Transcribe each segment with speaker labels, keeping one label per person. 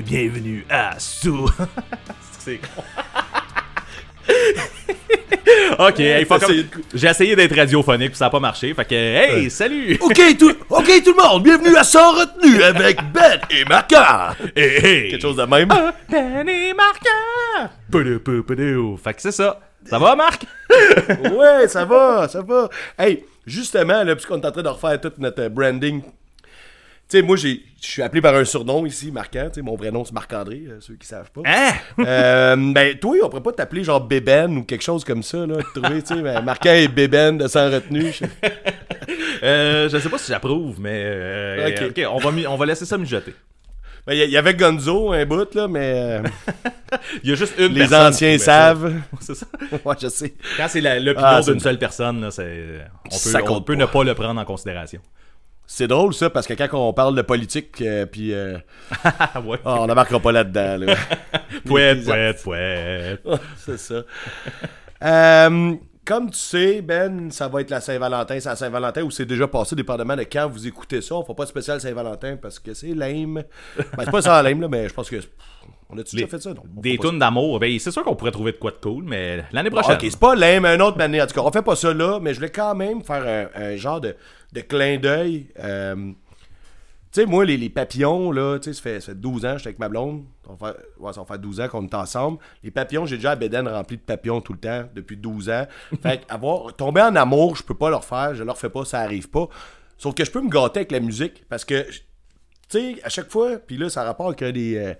Speaker 1: et bienvenue à Sou. C'est con. ok, hey, j'ai essayé d'être radiophonique puis ça a pas marché. Fait que, hey, salut!
Speaker 2: Ok tout, ok tout le monde, bienvenue à Sans retenue avec Ben et Marca.
Speaker 1: Hey, hey!
Speaker 2: Quelque chose de même.
Speaker 1: Ben et Marca! Poudou, poudou, poudou. Fait que c'est ça. Ça va, Marc?
Speaker 2: ouais, ça va, ça va. Hey, justement, là, puisqu'on est en train de refaire tout notre euh, branding. Tu sais, moi, je suis appelé par un surnom ici, Marquant. Tu sais, mon vrai nom, c'est Marc-André, euh, ceux qui savent pas.
Speaker 1: Hein?
Speaker 2: Euh, ben, toi, on pourrait pas t'appeler genre Bébène ou quelque chose comme ça, là. Trouver, tu sais, ben, Marquant et Bébène de Sans retenue. je-
Speaker 1: Euh, je sais pas si j'approuve, mais. euh,
Speaker 2: Ok.
Speaker 1: ok, on, va on va laisser ça mijoter.
Speaker 2: Ben, il y, y avait Gonzo, un bout, là, mais
Speaker 1: Il y a juste une
Speaker 2: les
Speaker 1: personne
Speaker 2: anciens savent.
Speaker 1: C'est ça.
Speaker 2: ouais, je sais.
Speaker 1: Quand c'est l'opinion
Speaker 2: Ah,
Speaker 1: d'une
Speaker 2: une-
Speaker 1: seule personne, là, on
Speaker 2: Ça
Speaker 1: peut, on peut ne pas le prendre en considération.
Speaker 2: C'est drôle, ça, parce que quand on parle de politique, euh, puis euh,
Speaker 1: Ah ouais.
Speaker 2: ah, on n'embarquera pas là-dedans, là.
Speaker 1: Pouette,
Speaker 2: Les-
Speaker 1: pouette, pouette.
Speaker 2: c'est ça. Euh, comme tu sais, Ben, ça va être la Saint-Valentin. C'est la Saint-Valentin ou c'est déjà passé, dépendamment de quand vous écoutez ça. On fera pas de spécial Saint-Valentin parce que c'est lame. Ben, c'est pas ça lame, là, mais je pense que. On
Speaker 1: Les-
Speaker 2: déjà fait ça? Non. on
Speaker 1: Des tunes d'amour, ben c'est sûr qu'on pourrait trouver de quoi de cool, mais l'année prochaine.
Speaker 2: Ok, c'est pas lame, un autre année. En tout cas, on fait pas ça là, mais je voulais quand même faire un, un genre de, de clin d'œil. Euh, tu sais, moi, les, les papillons, là, tu sais, ça fait, ça fait 12 ans que j'étais avec ma blonde. Ça va faire, ouais, ça va faire 12 ans qu'on est ensemble. Les papillons, j'ai déjà la bédaine remplie de papillons tout le temps, depuis 12 ans. Fait avoir, tomber en amour, je peux pas leur faire, je leur fais pas, ça arrive pas. Sauf que je peux me gâter avec la musique, parce que, tu sais, à chaque fois, puis là, ça rapporte avec des, euh,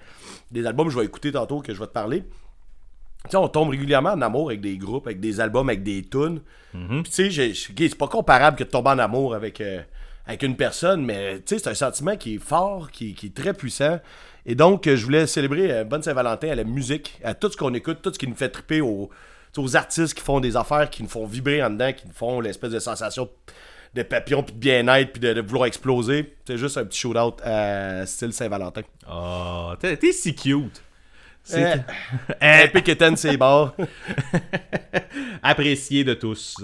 Speaker 2: des albums que je vais écouter tantôt, que je vais te parler. Tu sais, on tombe régulièrement en amour avec des groupes, avec des albums, avec des tunes. Puis tu sais, c'est pas comparable que de tomber en amour avec, euh, avec une personne, mais tu sais, c'est un sentiment qui est fort, qui, qui est très puissant. Et donc, euh, je voulais célébrer euh, Bonne Saint-Valentin à la musique, à tout ce qu'on écoute, tout ce qui nous fait triper aux, aux artistes qui font des affaires, qui nous font vibrer en dedans, qui nous font l'espèce de sensation de papillon, puis de bien-être, puis de, de vouloir exploser. C'est juste un petit shout-out à style Saint-Valentin.
Speaker 1: Oh, t'es si cute. C'est
Speaker 2: Eh, Eten, c'est barres.
Speaker 1: apprécié de tous.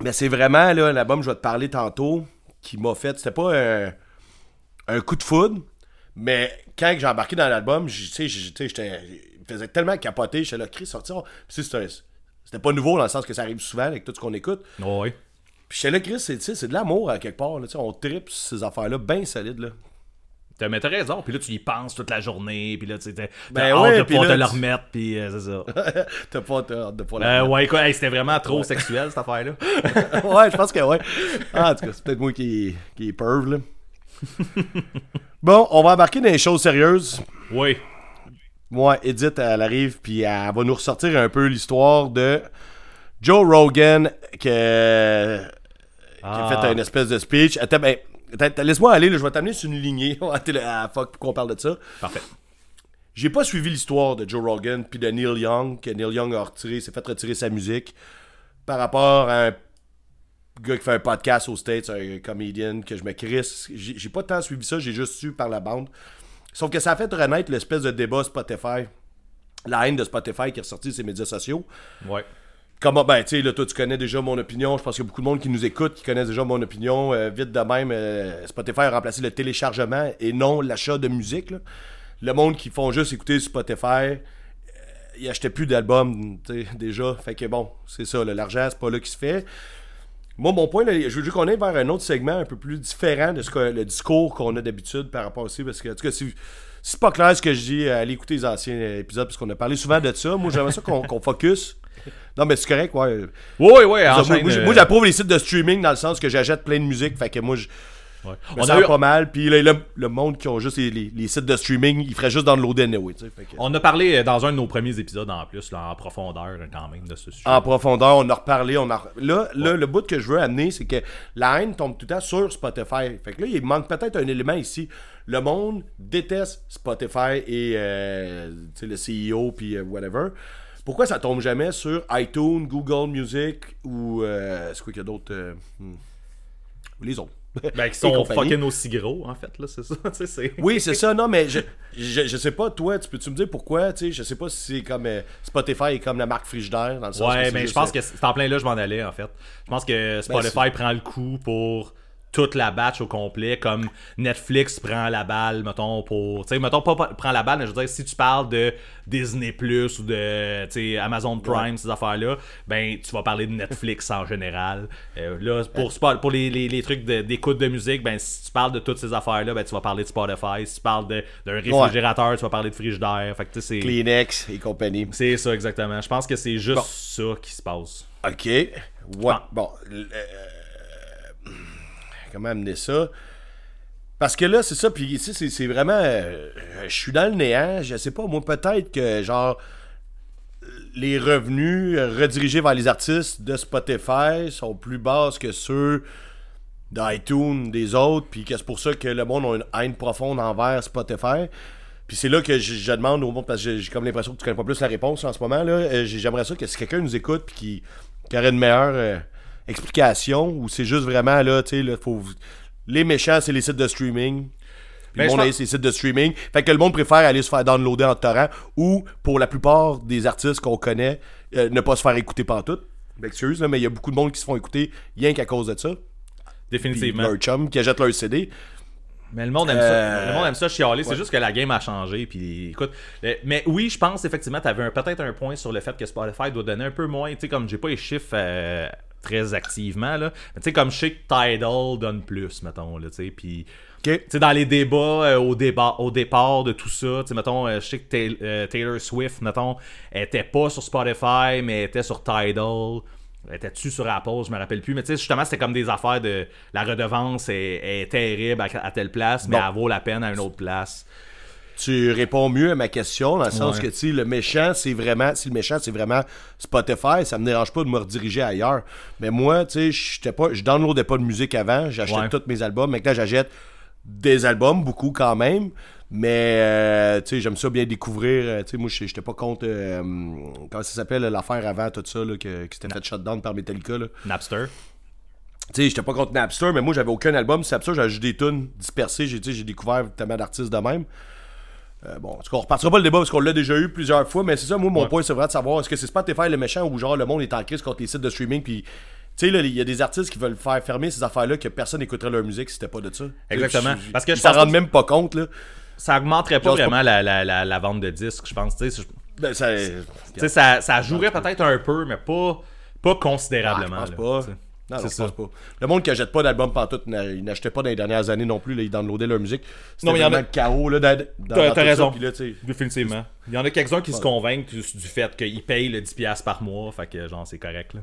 Speaker 2: Mais c'est vraiment là, l'album que je vais te parler tantôt qui m'a fait. C'était pas un, un coup de foudre, mais quand j'ai embarqué dans l'album, j'étais. Il me faisait tellement capoter, j'étais là, Chris, sortir. C'était c'était pas nouveau dans le sens que ça arrive souvent avec tout ce qu'on écoute.
Speaker 1: Oh, oui.
Speaker 2: Puis j'étais là, Chris, c'est de l'amour à quelque part. Là, on tripe ces affaires-là, bien solides. Là.
Speaker 1: T'as, mais t'as raison, puis là tu y penses toute la journée, puis là tu sais, t'as
Speaker 2: Ben ouais,
Speaker 1: hâte de pouvoir
Speaker 2: là,
Speaker 1: te le remettre, puis euh, c'est ça.
Speaker 2: T'as pas hâte de pas
Speaker 1: Euh, ouais, quoi, hey, c'était vraiment trop sexuel cette affaire-là.
Speaker 2: ouais, je pense que ouais. Ah, en tout cas, c'est peut-être moi qui, qui est là. bon, on va embarquer dans les choses sérieuses.
Speaker 1: Oui.
Speaker 2: Moi, Edith, elle arrive, puis elle va nous ressortir un peu l'histoire de Joe Rogan qui, a- qui a
Speaker 1: Ah.
Speaker 2: fait une espèce de speech. Attends, ben, laisse-moi aller, là, je vais t'amener sur une lignée. Ah, là, ah, fuck, pourquoi on parle de ça?
Speaker 1: Parfait.
Speaker 2: J'ai pas suivi l'histoire de Joe Rogan puis de Neil Young, que Neil Young a retiré, s'est fait retirer sa musique par rapport à un gars qui fait un podcast aux States, un comédien que je me crisse. J'ai j'ai pas tant suivi ça, j'ai juste su par la bande. Sauf que ça a fait renaître l'espèce de débat Spotify. La haine de Spotify qui est ressortie de ses médias sociaux.
Speaker 1: Ouais.
Speaker 2: Comment, ben, tu sais, là, toi, tu connais déjà mon opinion. Je pense qu'il y a beaucoup de monde qui nous écoute qui connaissent déjà mon opinion. Euh, vite de même, euh, Spotify a remplacé le téléchargement et non l'achat de musique. Le monde qui font juste écouter Spotify, euh, ils achetaient plus d'albums, tu sais, déjà. Fait que bon, c'est ça, l'argent, c'est pas là qui se fait. Moi, mon point, là, je veux juste qu'on aille vers un autre segment un peu plus différent de ce que le discours qu'on a d'habitude par rapport à ça. Parce que, en tout cas, si c'est pas clair ce que je dis, euh, allez écouter les anciens épisodes, parce qu'on a parlé souvent de ça. Moi, j'aimerais ça qu'on focus. Non, mais c'est correct, ouais.
Speaker 1: Oui, oui,
Speaker 2: moi,
Speaker 1: euh,
Speaker 2: moi, j'approuve les sites de streaming dans le sens que j'achète plein de musique. Fait que moi, je
Speaker 1: ouais. On, a eu-
Speaker 2: pas mal. Puis là, le, le monde qui ont juste les, les- les sites de streaming, ils feraient juste anyway. tu sais, fait que-
Speaker 1: on a parlé euh, dans un de nos premiers épisodes en plus, là, en profondeur quand même, de ce sujet.
Speaker 2: En profondeur, on a reparlé. On a... Là, là, le bout que je veux amener, c'est que la haine tombe tout le temps sur Spotify. Fait que là, il manque peut-être un élément ici. Le monde déteste Spotify et euh, le CEO puis euh, whatever. Pourquoi ça tombe jamais sur iTunes, Google Music ou euh, quoi qu'il y a d'autres hmm. les autres?
Speaker 1: Ben, qui sont fucking aussi gros, en fait, là, c'est ça.
Speaker 2: Oui, c'est ça. Non, mais je, je, je sais pas, toi, tu peux-tu me dire pourquoi, tu sais, je sais pas si c'est comme euh, Spotify est comme la marque Frigidaire, dans le sens
Speaker 1: Ouais, mais je pense que c'est en plein là, je m'en allais, en fait. Je pense que Spotify prend le coup pour toute la batch au complet, comme Netflix prend la balle, mettons, pour. Tu sais, mettons, pas, pas- prend la balle, mais je veux dire, si tu parles de Disney Plus ou de tu sais, Amazon Prime, ces affaires-là, ben, tu vas parler de Netflix en général. Euh, là, pour, pour les, les- les trucs de- d'écoute de, musique, ben, si tu parles de toutes ces affaires-là, ben, tu vas parler de Spotify. Si tu parles de- d'un réfrigérateur, tu vas parler de frigidaire. Fait que, tu sais, c'est.
Speaker 2: Kleenex et compagnie.
Speaker 1: C'est ça, exactement. Je pense que c'est juste
Speaker 2: Bon.
Speaker 1: ça qui se passe.
Speaker 2: OK. Ouais.
Speaker 1: Ah.
Speaker 2: Bon. euh, comment amener ça? Parce que là, c'est ça, puis sais, c'est- vraiment. euh, je suis dans le néant. Je sais pas, moi, peut-être que, genre, les revenus redirigés vers les artistes de Spotify sont plus basses que ceux d'iTunes, des autres, puis que c'est pour ça que le monde a une haine profonde envers Spotify. Puis c'est là que je, demande au monde, parce que j'ai- comme l'impression que tu connais pas plus la réponse en ce moment, là. euh, j'ai- J'aimerais ça que si quelqu'un nous écoute, puis qui, qui aurait une meilleure euh, explication, ou c'est juste vraiment, là, tu sais, là, faut... Les méchants, c'est les sites de streaming. Puis
Speaker 1: Ben,
Speaker 2: le monde a ces sites de streaming. Fait que le monde préfère aller se faire downloader en torrent ou, pour la plupart des artistes qu'on connaît, euh, ne pas se faire écouter pantoute. M'excuse, là, mais il y a beaucoup de monde qui se font écouter rien qu'à cause de ça. Puis
Speaker 1: Définitivement.
Speaker 2: leur chum qui achète leur CD.
Speaker 1: Mais le monde aime
Speaker 2: Euh,
Speaker 1: ça. Le monde aime ça chialer. C'est juste que la game a changé. Puis écoute. euh, Mais oui, je pense effectivement, tu avais peut-être un point sur le fait que Spotify doit donner un peu moins. Tu sais, comme j'ai pas les chiffres euh, très activement, là. Mais tu sais, comme je sais que Tidal donne plus, mettons, là, tu sais. Puis.
Speaker 2: OK?
Speaker 1: Tu sais, dans les débats, euh, au, débat, au départ de tout ça, tu sais, mettons, euh, je sais que Tay- euh, Taylor Swift, mettons, elle était pas sur Spotify, mais elle était sur Tidal. Était-tu sur Apple, je me rappelle plus. Mais tu sais, justement, c'était comme des affaires de. La redevance est, est terrible à, à telle place, mais
Speaker 2: Bon.
Speaker 1: elle vaut la peine à une autre place.
Speaker 2: Tu réponds mieux à ma question dans le sens
Speaker 1: Ouais.
Speaker 2: que tu le méchant, c'est vraiment. Si le méchant, c'est vraiment Spotify, ça me dérange pas de me rediriger ailleurs. Mais moi, tu sais, j'étais pas. Je downloadais pas de musique avant, j'achetais
Speaker 1: Ouais.
Speaker 2: tous mes albums. Maintenant, j'achète des albums, beaucoup quand même. Mais euh, tu sais, j'aime ça bien découvrir. euh, Tu sais, moi, j'étais pas contre. euh, comment ça s'appelle l'affaire avant tout ça, là, que, qui s'était fait shutdown par Metallica. Là.
Speaker 1: Napster.
Speaker 2: Tu sais, j'étais pas contre Napster, mais moi, j'avais aucun album. C'est Napster, j'avais juste des tunes dispersées. J'ai découvert tellement d'artistes de même. Euh, bon, en tout cas, on repartira pas le débat parce qu'on l'a déjà eu plusieurs fois, mais c'est ça, moi, mon
Speaker 1: Ouais.
Speaker 2: point, c'est vrai de savoir est-ce que c'est Spotify le méchant ou genre le monde est en crise contre les sites de streaming, puis. Tu sais, là, il y a des artistes qui veulent faire fermer ces affaires-là que personne n'écouterait leur musique si c'était pas de ça.
Speaker 1: Exactement.
Speaker 2: Je-
Speaker 1: Parce que je
Speaker 2: s'en rendent même pas compte, là.
Speaker 1: Ça augmenterait pas vraiment la, la, la, la vente de disques, je pense. Tu sais, je-
Speaker 2: Ben, ça.
Speaker 1: ça, ça jouerait peut-être un peu, mais pas, pas
Speaker 2: Ah, je
Speaker 1: considérablement.
Speaker 2: pense
Speaker 1: là,
Speaker 2: pas. Non,
Speaker 1: C'est ça.
Speaker 2: pas. Le monde qui achète pas d'album pantoute, ils n'achetaient pas dans les dernières années non plus, là, ils downloadaient leur musique.
Speaker 1: Non, mais il y en a-
Speaker 2: chaos, là, dans,
Speaker 1: T'as-
Speaker 2: ça,
Speaker 1: raison.
Speaker 2: là,
Speaker 1: Définitivement. Il y en a quelques-uns qui se convainquent du, fait qu'ils payent le 10$ par mois, fait que genre c'est correct là.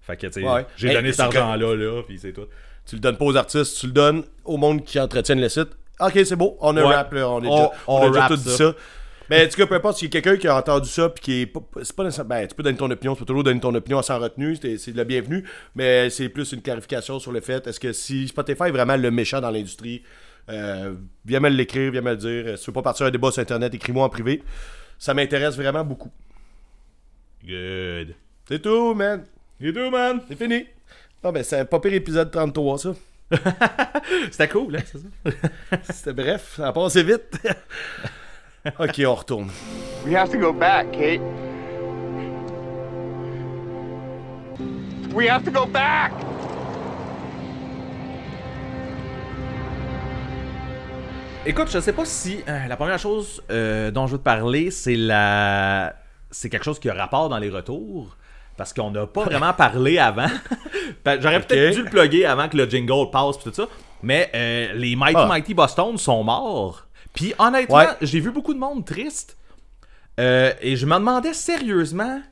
Speaker 1: Fait que tu sais,
Speaker 2: Ouais.
Speaker 1: j'ai
Speaker 2: Hey,
Speaker 1: donné cet argent-là, là, puis c'est tout.
Speaker 2: Tu le donnes pas aux artistes, tu le donnes au monde qui entretiennent le site. Ok, c'est beau, on a
Speaker 1: Ouais.
Speaker 2: rap, là, on, est
Speaker 1: On-
Speaker 2: déjà-
Speaker 1: on
Speaker 2: on a déjà
Speaker 1: rappe
Speaker 2: tout dit
Speaker 1: ça.
Speaker 2: Mais en tout cas, peu importe, s'il y a quelqu'un qui a entendu ça, puis qui est pas. C'est pas. Ben, tu peux donner ton opinion, tu peux toujours donner ton opinion sans retenue, c'est c'est le bienvenu, mais c'est plus une clarification sur le fait est-ce que si Spotify est vraiment le méchant dans l'industrie, euh, viens me l'écrire, viens me le dire. Si tu veux pas partir à un débat sur Internet, écris-moi en privé. Ça m'intéresse vraiment beaucoup.
Speaker 1: Good.
Speaker 2: C'est tout, man.
Speaker 1: You do, man.
Speaker 2: C'est fini. Non, ben, c'est un pas pire épisode 33, ça.
Speaker 1: C'était cool, hein, c'est ça?
Speaker 2: C'était bref, ça a passé vite. ok, on retourne.
Speaker 3: We have to go back, Kate. We have to go back!
Speaker 1: Écoute, je sais pas si euh, la première chose euh, dont je veux te parler, c'est la. C'est quelque chose qui a rapport dans les retours. Parce qu'on n'a pas vraiment parlé avant. Ben, J'aurais peut-être dû le plugger avant que le jingle passe pis tout ça. Mais euh, les Mighty
Speaker 2: Ah.
Speaker 1: Mighty Boston sont morts. Puis honnêtement,
Speaker 2: Ouais.
Speaker 1: j'ai vu beaucoup de monde triste. Euh, et je me demandais sérieusement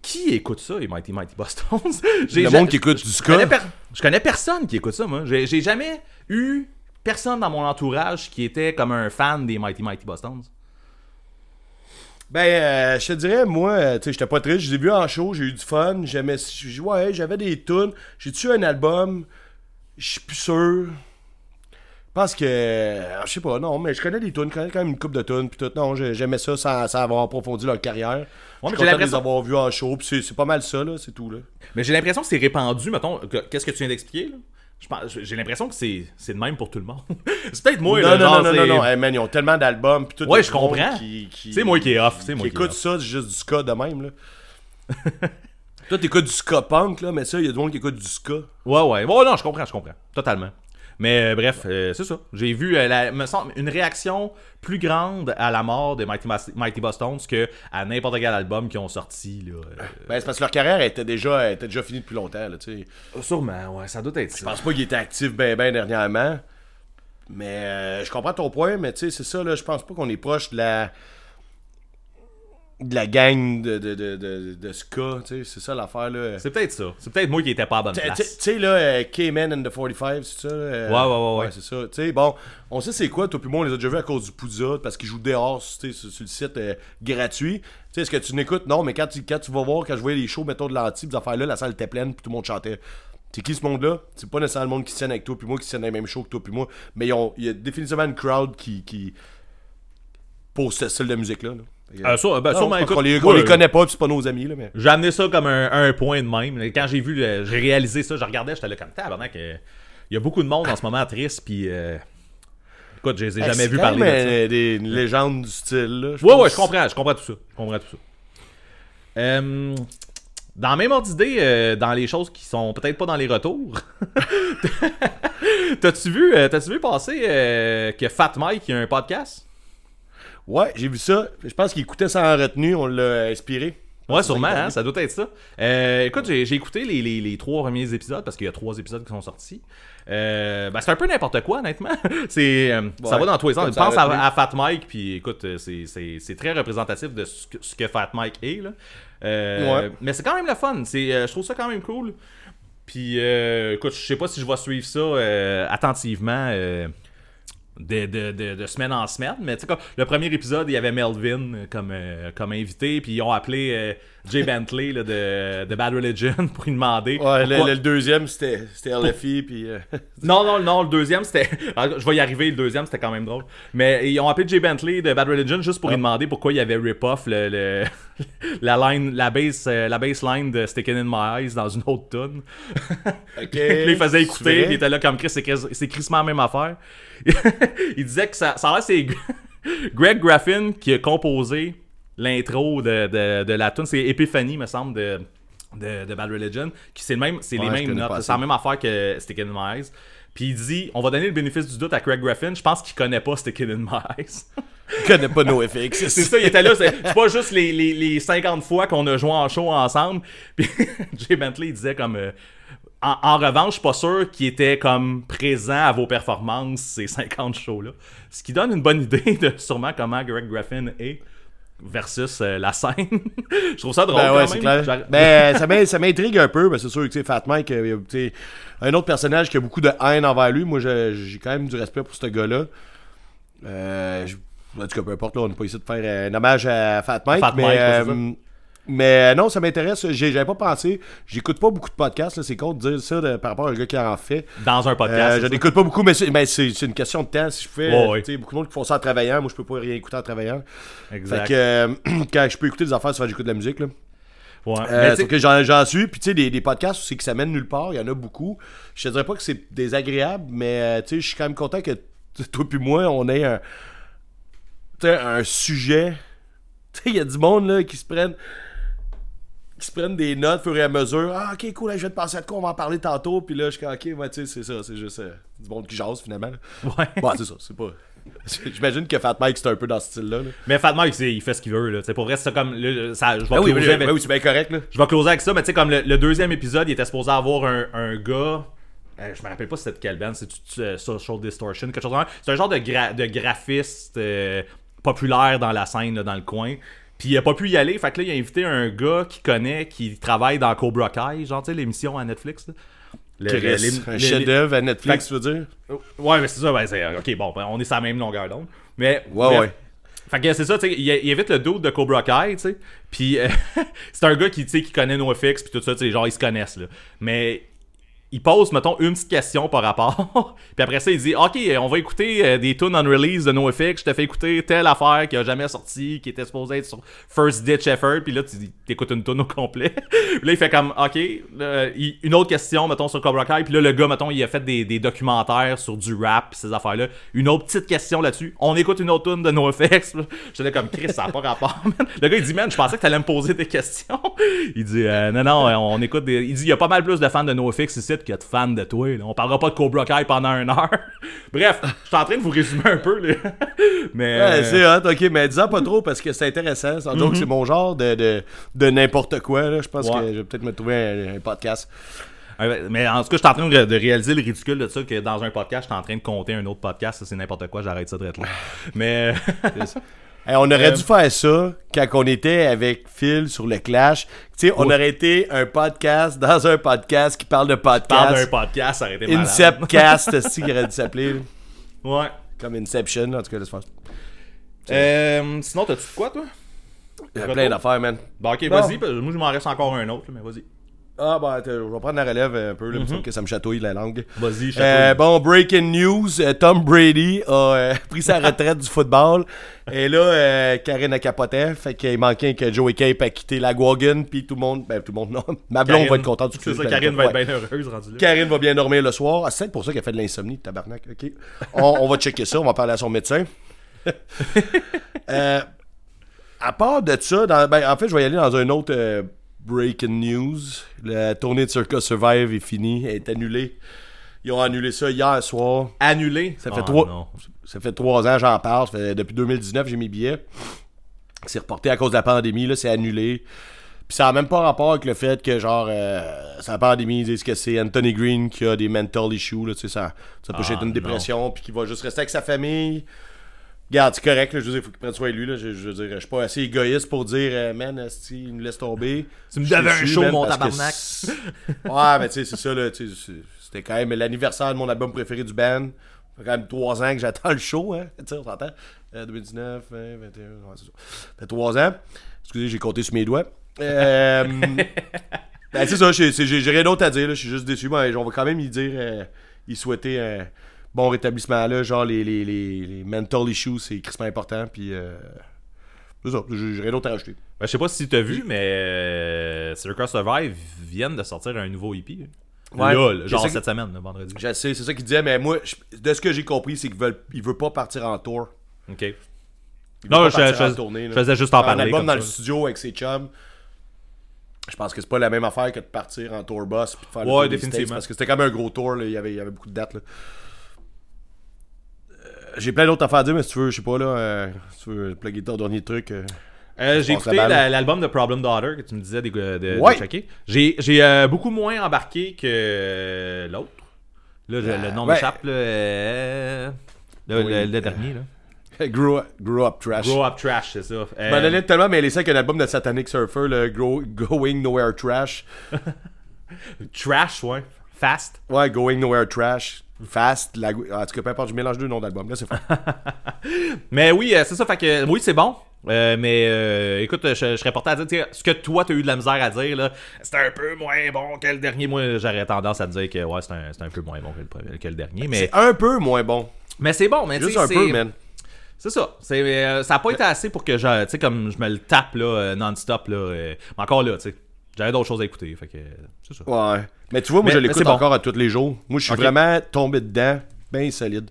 Speaker 1: qui écoute ça, les Mighty Mighty Boston J'ai
Speaker 2: Le monde qui écoute du ska.
Speaker 1: je connais personne qui écoute ça, moi. J'ai j'ai jamais eu personne dans mon entourage qui était comme un fan des Mighty Mighty Bostons.
Speaker 2: Ben, euh, je te dirais, moi, euh, tu sais, j'étais pas triste. Je les ai vus en show, j'ai eu du fun. J'aimais. j- Ouais, j'avais des tunes. J'ai-tu un album? Je suis plus sûr. Pense que. euh, Je sais pas, non, mais je connais des tunes, je connais quand même une coupe de tunes. Puis tout. Non, j'ai- j'aimais ça sans, sans avoir approfondi leur carrière. je
Speaker 1: j'ai
Speaker 2: de les
Speaker 1: l'impression-
Speaker 2: avoir vus en show. Puis c'est- pas mal ça, là, c'est tout, là.
Speaker 1: Mais j'ai l'impression que c'est répandu, mettons. que- Qu'est-ce que tu viens d'expliquer, là? J'ai l'impression que c'est de même pour tout le monde. c'est peut-être moi,
Speaker 2: non,
Speaker 1: là,
Speaker 2: non,
Speaker 1: genre,
Speaker 2: non, non,
Speaker 1: c'est-
Speaker 2: non, Hey, man, ils ont tellement d'albums. Puis tout.
Speaker 1: Ouais, je comprends. C'est moi qui est off, c'est moi
Speaker 2: qui écoute
Speaker 1: off.
Speaker 2: ça, c'est juste du ska de même, là. Toi, t'écoutes du ska punk, là, mais ça, il y a du monde qui écoute du ska.
Speaker 1: Ouais, ouais. Bon, non, je comprends, je comprends. Totalement. Mais euh, bref, euh, c'est ça. J'ai vu euh, la- me semble, une réaction plus grande à la mort de Mighty, Mas- Mighty Boston que à n'importe quel album qu'ils ont sorti. Là,
Speaker 2: Ben, c'est parce que leur carrière était déjà, était déjà finie depuis longtemps, là, tu sais.
Speaker 1: Euh, Sûrement, ouais, ça doit être
Speaker 2: Je pense pas qu'il était actif ben ben dernièrement. Mais euh, je comprends ton point, mais tu sais, c'est ça, là, je pense pas qu'on est proche de la. De la gang de, de, de, de, de ska, tu sais, c'est ça l'affaire, là.
Speaker 1: C'est peut-être ça. C'est peut-être moi qui étais pas à bonne place.
Speaker 2: tu sais, là, euh, K-Man and the 45, c'est ça? euh,
Speaker 1: Ouais, ouais, ouais, ouais.
Speaker 2: c'est ça. Tu sais, bon, on sait c'est quoi, toi puis moi, on les a déjà vus à cause du Poudza, parce qu'ils jouent dehors, tu sais, sur, sur le site euh, gratuit. Tu sais, est-ce que tu n'écoutes? Non, mais quand tu, quand tu vas voir, quand je voyais les shows, mettons, de l'anti, ces affaires-là, la salle était pleine, puis tout le monde chantait. C'est qui ce monde-là? C'est pas nécessairement le monde qui scène avec toi puis moi, qui dans les mêmes shows que toi puis moi, mais il y a définitivement une crowd qui... qui pour ce style de musique-là. là. Que-
Speaker 1: Euh, ça, ben,
Speaker 2: Non,
Speaker 1: sûrement, écoute,
Speaker 2: les, on les
Speaker 1: euh,
Speaker 2: connaît pas, puis c'est pas nos amis, là, mais...
Speaker 1: J'ai amené ça comme un, un point de même. Quand j'ai vu, le- j'ai réalisé ça, je regardais, j'étais là comme tabarnak. euh, Il y a beaucoup de monde en ce moment triste, puis. euh, Écoute, je les ai jamais vus
Speaker 2: quand
Speaker 1: parler de ça.
Speaker 2: euh, des une légende du style, là. je
Speaker 1: Ouais, ouais, je comprends, je comprends tout ça. Je comprends tout ça. Euh, dans la même ordre d'idée, euh, dans les choses qui sont peut-être pas dans les retours, t'as-tu vu, euh, t'as-tu vu passer euh, que Fat Mike il a un podcast?
Speaker 2: Ouais, j'ai vu ça. Je pense qu'il écoutait ça en retenue, on l'a inspiré.
Speaker 1: Ouais, sûrement, hein, ça doit être ça. Euh, écoute, j'ai écouté les, les- les trois premiers épisodes parce qu'il y a trois épisodes qui sont sortis. Euh, ben, c'est un peu n'importe quoi, honnêtement. c'est, euh, ça va dans tous les sens. Je pense à, à Fat Mike, puis écoute, c'est, très représentatif de ce que, ce que Fat Mike est. Là.
Speaker 2: Ouais.
Speaker 1: Mais c'est quand même le fun. Je trouve ça quand même cool. Puis, euh, écoute, je sais pas si je vais suivre ça attentivement. De, de, de, de semaine en semaine. Mais tu sais, le premier épisode, il y avait Melvin euh, comme, euh, comme invité, puis ils ont appelé euh, Jay Bentley là, de, de Bad Religion pour lui demander.
Speaker 2: Ouais, le, deuxième, c'était LFI, puis... euh,
Speaker 1: Non, non, non, le deuxième, c'était. Ah, Je vais y arriver, le deuxième, c'était quand même drôle. Mais ils ont appelé Jay Bentley de Bad Religion juste pour lui demander pourquoi il y avait rip-off le, le- la line, la base, la baseline de Sticking in My Eyes dans une autre tune.
Speaker 2: ok,
Speaker 1: Puis il faisait écouter, il était là comme Chris, c'est c'est crissement la même affaire. il disait que ça, ça a l'air c'est Greg Graffin qui a composé l'intro de, de, de la tune, c'est Epiphany me semble de, de, de Bad Religion, qui c'est le même, c'est
Speaker 2: Ouais,
Speaker 1: les mêmes notes, c'est la même affaire que Sticking in My Eyes. Puis il dit, on va donner le bénéfice du doute à Craig Graffin, je pense qu'il connaît pas Sticking in My Eyes.
Speaker 2: Je connais pas NoFX.
Speaker 1: C'est ça, il était là. C'est c'est pas juste les, les, les 50 fois qu'on a joué en show ensemble. Puis Jay Bentley il disait comme. euh, en, en revanche, je suis pas sûr qu'il était comme présent à vos performances ces 50 shows-là. Ce qui donne une bonne idée de sûrement comment Greg Graffin est versus euh, la scène. je trouve ça drôle
Speaker 2: Ben
Speaker 1: quand même.
Speaker 2: clair. Ben, ça m'in- ça m'intrigue un peu, que c'est sûr que, Fat Mike, euh, un autre personnage qui a beaucoup de haine envers lui. Moi, j'ai quand même du respect pour ce gars-là. Euh, en tout cas, peu importe, là, on n'est pas ici de faire euh, un hommage à Fat Mike.
Speaker 1: Fat
Speaker 2: mais,
Speaker 1: Mike,
Speaker 2: euh, mais non, ça m'intéresse. J'avais pas pensé. J'écoute pas beaucoup de podcasts, c'est con de dire ça de- par rapport à un gars qui en fait.
Speaker 1: Dans un
Speaker 2: Euh,
Speaker 1: podcast.
Speaker 2: je
Speaker 1: c'est ça?
Speaker 2: n'écoute pas beaucoup, mais c'est mais c'est- une question de temps. Si je fais, euh, beaucoup de monde qui font ça en travaillant. Moi, je peux pas rien écouter en travaillant.
Speaker 1: Exact.
Speaker 2: Fait que euh, quand je peux écouter des affaires, souvent j'écoute de la musique. Là.
Speaker 1: Ouais.
Speaker 2: Euh,
Speaker 1: Mais
Speaker 2: que j'en, suis. Puis tu sais, des, des podcasts c'est que ça mène nulle part. Il y en a beaucoup. Je te dirais pas que c'est désagréable, mais euh, tu sais, je suis quand même content que toi puis moi, on ait un, un sujet. Tu sais, il y a du monde là, qui se prennent qui se prennent des notes au fur et à mesure. Ah, ok, cool, là, je vais te passer à quoi, on va en parler tantôt. Puis là, je suis ok, ouais, tu sais, c'est ça, c'est juste euh, du monde qui jase finalement. là.
Speaker 1: Ouais.
Speaker 2: Bon, c'est ça, c'est pas. J'imagine que Fat Mike, c'est un peu dans ce style-là. là.
Speaker 1: Mais Fat Mike, c'est- il fait ce qu'il veut. Là. C'est pour vrai, c'est comme. ça, je vais
Speaker 2: Ah oui,
Speaker 1: closer
Speaker 2: oui,
Speaker 1: avec-
Speaker 2: oui, c'est bien correct. Là.
Speaker 1: Je vais closer avec ça, mais tu sais, comme le, le deuxième épisode, il était supposé avoir un, un gars. euh, je me rappelle pas si c'était de quelle band, c'est euh, Social Distortion, quelque chose comme ça. C'est un genre de, gra- de graphiste euh, populaire dans la scène, là, dans le coin. Puis il a pas pu y aller, fait que là, il a invité un gars qu'il connaît, qui travaille dans Cobra Kai, genre, tu sais, l'émission à Netflix. là. Le-
Speaker 2: Chris,
Speaker 1: le- les-
Speaker 2: un chef-d'œuvre à Netflix, tu veux dire?
Speaker 1: Ouais, mais c'est ça, ben, c'est. Ok, bon, ben, on est sur la même longueur d'onde. Mais.
Speaker 2: Ouais,
Speaker 1: bref.
Speaker 2: ouais.
Speaker 1: Fait que c'est ça, tu sais, il, il évite le doute de Cobra Kai, tu sais. Puis euh, c'est un gars qui, tu sais, qui connaît NoFX, puis tout ça, tu sais, genre, ils se connaissent, là. Mais il pose, mettons, une petite question par rapport. puis après ça, il dit Ok, on va écouter euh, des tunes on release de NoFX. Je te fais écouter telle affaire qui a jamais sorti, qui était supposée être sur First Ditch Effort. Puis là, tu écoutes une tune au complet. puis là, il fait comme Ok, il- une autre question, mettons, sur Cobra Kai. Puis là, le gars, mettons, il a fait des, documentaires sur du rap, ces affaires-là. Une autre petite question là-dessus. On écoute une autre tune de NoFX. J'étais comme Chris, ça n'a pas rapport, man. Le gars, il dit Man, je pensais que t'allais me poser des questions. il dit euh, Non, non, on écoute des. Il dit Il y a pas mal plus de fans de NoFX ici qu'il y a de fans de toi. là. On parlera pas de Cobra Kai pendant une heure. Bref, je suis en train de vous résumer un peu. là. Mais.
Speaker 2: Ouais,
Speaker 1: euh,
Speaker 2: c'est hot, ok, mais dis-en pas trop parce que c'est intéressant. Dire que c'est mon genre de, de, de n'importe quoi. Là. Je pense
Speaker 1: Mhm. Ouais.
Speaker 2: que je vais peut-être me trouver un, un podcast.
Speaker 1: Euh, Mais en tout cas, je suis en train de, réaliser le ridicule de ça, que dans un podcast, je suis en train de compter un autre podcast, c'est n'importe quoi, j'arrête ça de là. Mais
Speaker 2: Hey, on aurait
Speaker 1: Euh,
Speaker 2: dû faire ça quand on était avec Phil sur le Clash. Tu sais, on
Speaker 1: Ouais.
Speaker 2: aurait été un podcast dans un podcast qui parle de
Speaker 1: parle d'un
Speaker 2: podcast.
Speaker 1: podcast, ça aurait été malade.
Speaker 2: Incepcast, c'est qui aurait dû s'appeler?
Speaker 1: Ouais.
Speaker 2: Comme Inception, en tout cas, laisse faire.
Speaker 1: Euh, sinon, t'as-tu de quoi, toi?
Speaker 2: Il y a plein d'affaires, man.
Speaker 1: Bon, ok,
Speaker 2: Bon.
Speaker 1: vas-y, moi, je m'en reste encore un autre, mais vas-y.
Speaker 2: Ah, bah, attends, je vais prendre la relève un peu, là,
Speaker 1: Mhm.
Speaker 2: que ça me chatouille la langue.
Speaker 1: Vas-y,
Speaker 2: Euh, bon, breaking news, euh, Tom Brady a euh, pris sa retraite du football. Et là, euh, Karine a capoté, fait qu'il manquait que Joey Cape a quitté la Wagon, puis tout le monde, ben tout le monde, non, ma blonde
Speaker 1: Karine-
Speaker 2: va être contente du
Speaker 1: C'est ça, Karine va être bien heureuse rendue là.
Speaker 2: Karine va bien dormir le soir. Ah, c'est pour ça qu'elle fait de l'insomnie, tabarnak. OK. On, on va checker ça. On va parler à son médecin. Euh, à part de ça, dans- ben, en fait, je vais y aller dans un autre euh, breaking news. La tournée de Circus Survive est finie. Elle est annulée. Ils ont annulé ça hier soir.
Speaker 1: Annulé?
Speaker 2: Ça fait,
Speaker 1: Ah,
Speaker 2: trois,
Speaker 1: non.
Speaker 2: ça fait trois ans, j'en parle. Ça fait- depuis 2019, j'ai mis billets. C'est reporté à cause de la pandémie, là, c'est annulé. Puis ça n'a même pas rapport avec le fait que, genre, euh, c'est la pandémie, ils disent que c'est Anthony Green qui a des mental issues, là, tu sais, ça, ça peut
Speaker 1: Ah,
Speaker 2: être une dépression, puis qu'il va juste rester avec sa famille. Regarde, c'est correct, là, je veux dire, il faut qu'il prenne soin de lui, là, je, je veux dire, je suis pas assez égoïste pour dire, euh, man, esti, il nous laisse tomber?
Speaker 1: Tu me devais un show, mon tabarnak.
Speaker 2: Ouais, mais tu sais, c'est ça, là, c'était quand même l'anniversaire de mon album préféré du band. Ça fait quand même trois ans que j'attends le show, hein, tu sais, on s'entend. Euh, 2019, 20, 21, ouais, c'est ça. Ça fait trois ans. Excusez, j'ai compté sur mes doigts. Euh, ben, c'est ça, j'ai- rien d'autre à dire, là, je suis juste déçu. mais on va quand même y dire, euh, y souhaiter un bon rétablissement, là, genre les, les, les, les mental issues, c'est crissement important, puis... Euh, c'est ça, j'ai rien d'autre à rajouter.
Speaker 1: Ben, je sais pas si t'as vu, mais euh, Circus Survive viennent de sortir un nouveau EP. là.
Speaker 2: Ouais.
Speaker 1: Là, là, genre cette semaine, là, vendredi.
Speaker 2: Je sais, c'est ça qu'il disait, mais moi, je- de ce que j'ai compris, c'est qu'il veut, il veut pas partir en tour.
Speaker 1: Ok.
Speaker 2: Il
Speaker 1: Non,
Speaker 2: pas
Speaker 1: je, je-
Speaker 2: en tournée,
Speaker 1: je faisais juste en
Speaker 2: Faire un
Speaker 1: parler.
Speaker 2: album
Speaker 1: comme
Speaker 2: dans
Speaker 1: ça.
Speaker 2: le studio avec ses chums. Je pense que c'est pas la même affaire que de partir en tour bus puis de faire le tour
Speaker 1: définitivement.
Speaker 2: States, parce que c'était quand même un gros tour, là. Il, y avait, il y avait beaucoup de dates. là. J'ai plein d'autres affaires à dire, mais si tu veux, je sais pas, là, euh, si tu veux plugger ton dernier truc. euh,
Speaker 1: Euh, j'ai écouté la- l'album de Problem Daughter que tu me disais de, de,
Speaker 2: Ouais.
Speaker 1: checker. J'ai, beaucoup moins embarqué que l'autre. Là, le nom
Speaker 2: ouais.
Speaker 1: m'échappe. Le,
Speaker 2: Oui.
Speaker 1: le- le dernier. Là.
Speaker 2: grow, Grow Up Trash.
Speaker 1: Grow Up Trash, c'est ça.
Speaker 2: Je m'en allais tellement mêler ça qu'un album de Satanic Surfer, le Grow- Going Nowhere Trash.
Speaker 1: Trash, ouais. Fast.
Speaker 2: Ouais, Going Nowhere Trash. Fast. La... En tout cas, peu importe, je mélange deux noms d'albums. Là, c'est fun.
Speaker 1: Mais oui, euh, c'est ça. Fait que, oui, c'est bon. Euh, mais euh, écoute, je, je serais porté à dire, ce que toi t'as eu de la misère à dire, là, c'était un peu moins bon que le dernier. Moi, j'aurais tendance à te dire que ouais, c'est un, un peu moins bon que le, que le dernier. Mais,
Speaker 2: C'est un peu moins bon.
Speaker 1: mais c'est bon, mais
Speaker 2: Juste un peu, man.
Speaker 1: C'est ça. C'est, euh, ça n'a pas été assez pour que je, tu sais, comme je me le tape là, non-stop. Là, mais encore là, tu sais, j'avais d'autres choses à écouter. Fait que, c'est ça.
Speaker 2: Ouais. Mais tu vois, moi,
Speaker 1: Mais-
Speaker 2: je l'écoute
Speaker 1: c'est bon.
Speaker 2: encore à tous les jours. Moi, je suis vraiment tombé dedans, bien solide.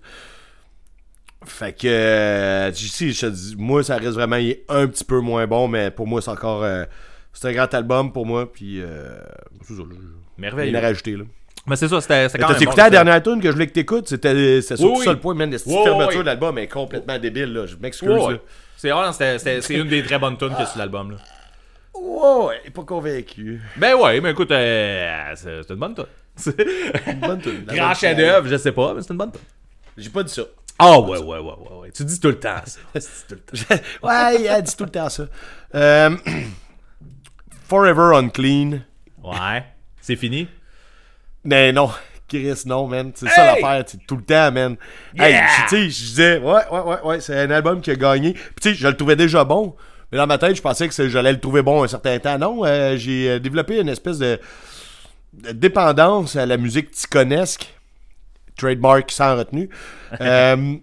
Speaker 2: Fait que, euh, si, je te dis, moi, ça reste vraiment il est un petit peu moins bon, mais pour moi, c'est encore. euh, c'est un grand album pour moi, puis. Euh, c'est ça. Rien
Speaker 1: Merveilleux.
Speaker 2: à rajouter, là.
Speaker 1: Mais c'est ça, c'était, quand
Speaker 2: T'as
Speaker 1: même.
Speaker 2: écouté
Speaker 1: bon,
Speaker 2: la dernière tune que je voulais que t'écoutes? C'était c'était surtout
Speaker 1: oui.
Speaker 2: ça le point, man. La
Speaker 1: Ouais,
Speaker 2: fermeture de l'album est complètement débile, là. Je m'excuse, là.
Speaker 1: C'est, c'est une des très bonnes tunes que sur l'album. Là.
Speaker 2: Ouais, pas convaincu.
Speaker 1: Ben ouais, mais écoute, euh, c'est, c'est une bonne. C'est-
Speaker 2: Une bonne tune. La
Speaker 1: Grand
Speaker 2: bonne
Speaker 1: chef-d'œuvre, je sais pas, mais c'est une bonne tune.
Speaker 2: J'ai pas dit ça.
Speaker 1: Ah ouais, ouais, ouais, ouais, ouais. Tu dis tout le temps ça. Tout le temps.
Speaker 2: ouais, elle dit tout le temps ça. Euh, Forever Unclean.
Speaker 1: Ouais. C'est fini?
Speaker 2: Mais non, Chris, non, man. C'est ça
Speaker 1: Hey!
Speaker 2: l'affaire, c'est tout le temps, man.
Speaker 1: Yeah!
Speaker 2: Hey, tu sais, je disais, ouais, ouais, ouais, ouais, c'est un album qui a gagné. Puis tu sais, je le trouvais déjà bon. Mais dans ma tête, je pensais que j'allais le trouver bon un certain temps. Non, euh, j'ai euh, développé une espèce de. de dépendance à la musique ticonesque, trademark sans retenue. Euh,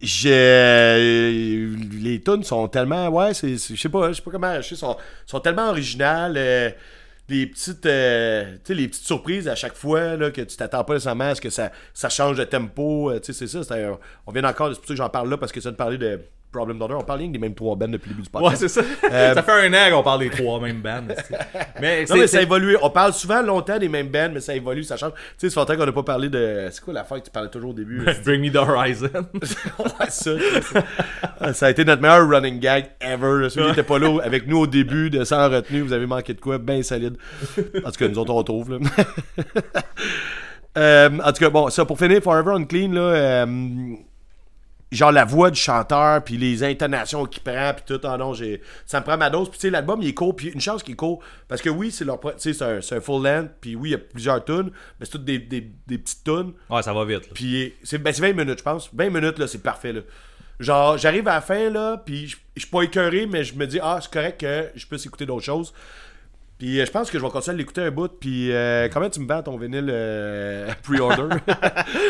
Speaker 2: j'ai- les tunes sont tellement ouais je sais pas je sais pas comment sais, sont, sont tellement originales euh, des petites euh, les petites surprises à chaque fois là, que tu t'attends pas nécessairement à ce que ça, ça change de tempo euh, c'est ça on vient encore c'est pour ça que j'en parle là parce que ça de parler de Problem Daughter on parle rien que des mêmes trois bands depuis le début du podcast
Speaker 1: Ouais, c'est ça.
Speaker 2: Euh,
Speaker 1: ça fait un an qu'on parle des trois mêmes bandes. c'est- mais
Speaker 2: non, mais ça a évolué. On parle souvent longtemps des mêmes bands, mais ça évolue, ça change. Tu sais, ça fait longtemps qu'on n'a pas parlé de. C'est quoi l'affaire que tu parlais toujours au début?
Speaker 1: Bring me the horizon.
Speaker 2: Ouais, ça, ça. Ça a été notre meilleur running gag ever. Celui qui n'était pas là avec nous au début, de sans retenue, vous avez manqué de quoi, bien solide. En tout cas, nous autres, on trouve. Là. Euh, en tout cas, bon, ça pour finir, Forever Unclean, là, euh, genre la voix du chanteur, puis les intonations qu'il prend, puis tout, ah non, j'ai, ça me prend ma dose. Puis tu sais, l'album, il est court, puis une chance qu'il est court, parce que oui, c'est leur, pro- tu sais, c'est un, c'est un full length, puis oui, il y a plusieurs tunes, mais c'est toutes des, des, des petites tunes.
Speaker 1: Ouais, ça va vite. là.
Speaker 2: Puis c'est ben, c'est 20 minutes, je pense. 20 minutes, là, c'est parfait, là. Genre, j'arrive à la fin, là, puis je je suis pas écœuré, mais je me dis, ah, c'est correct que je puisse écouter d'autres choses. Puis euh, je pense que je vais continuer à l'écouter un bout. Puis euh, comment tu me vends ton vinyle euh, pre-order?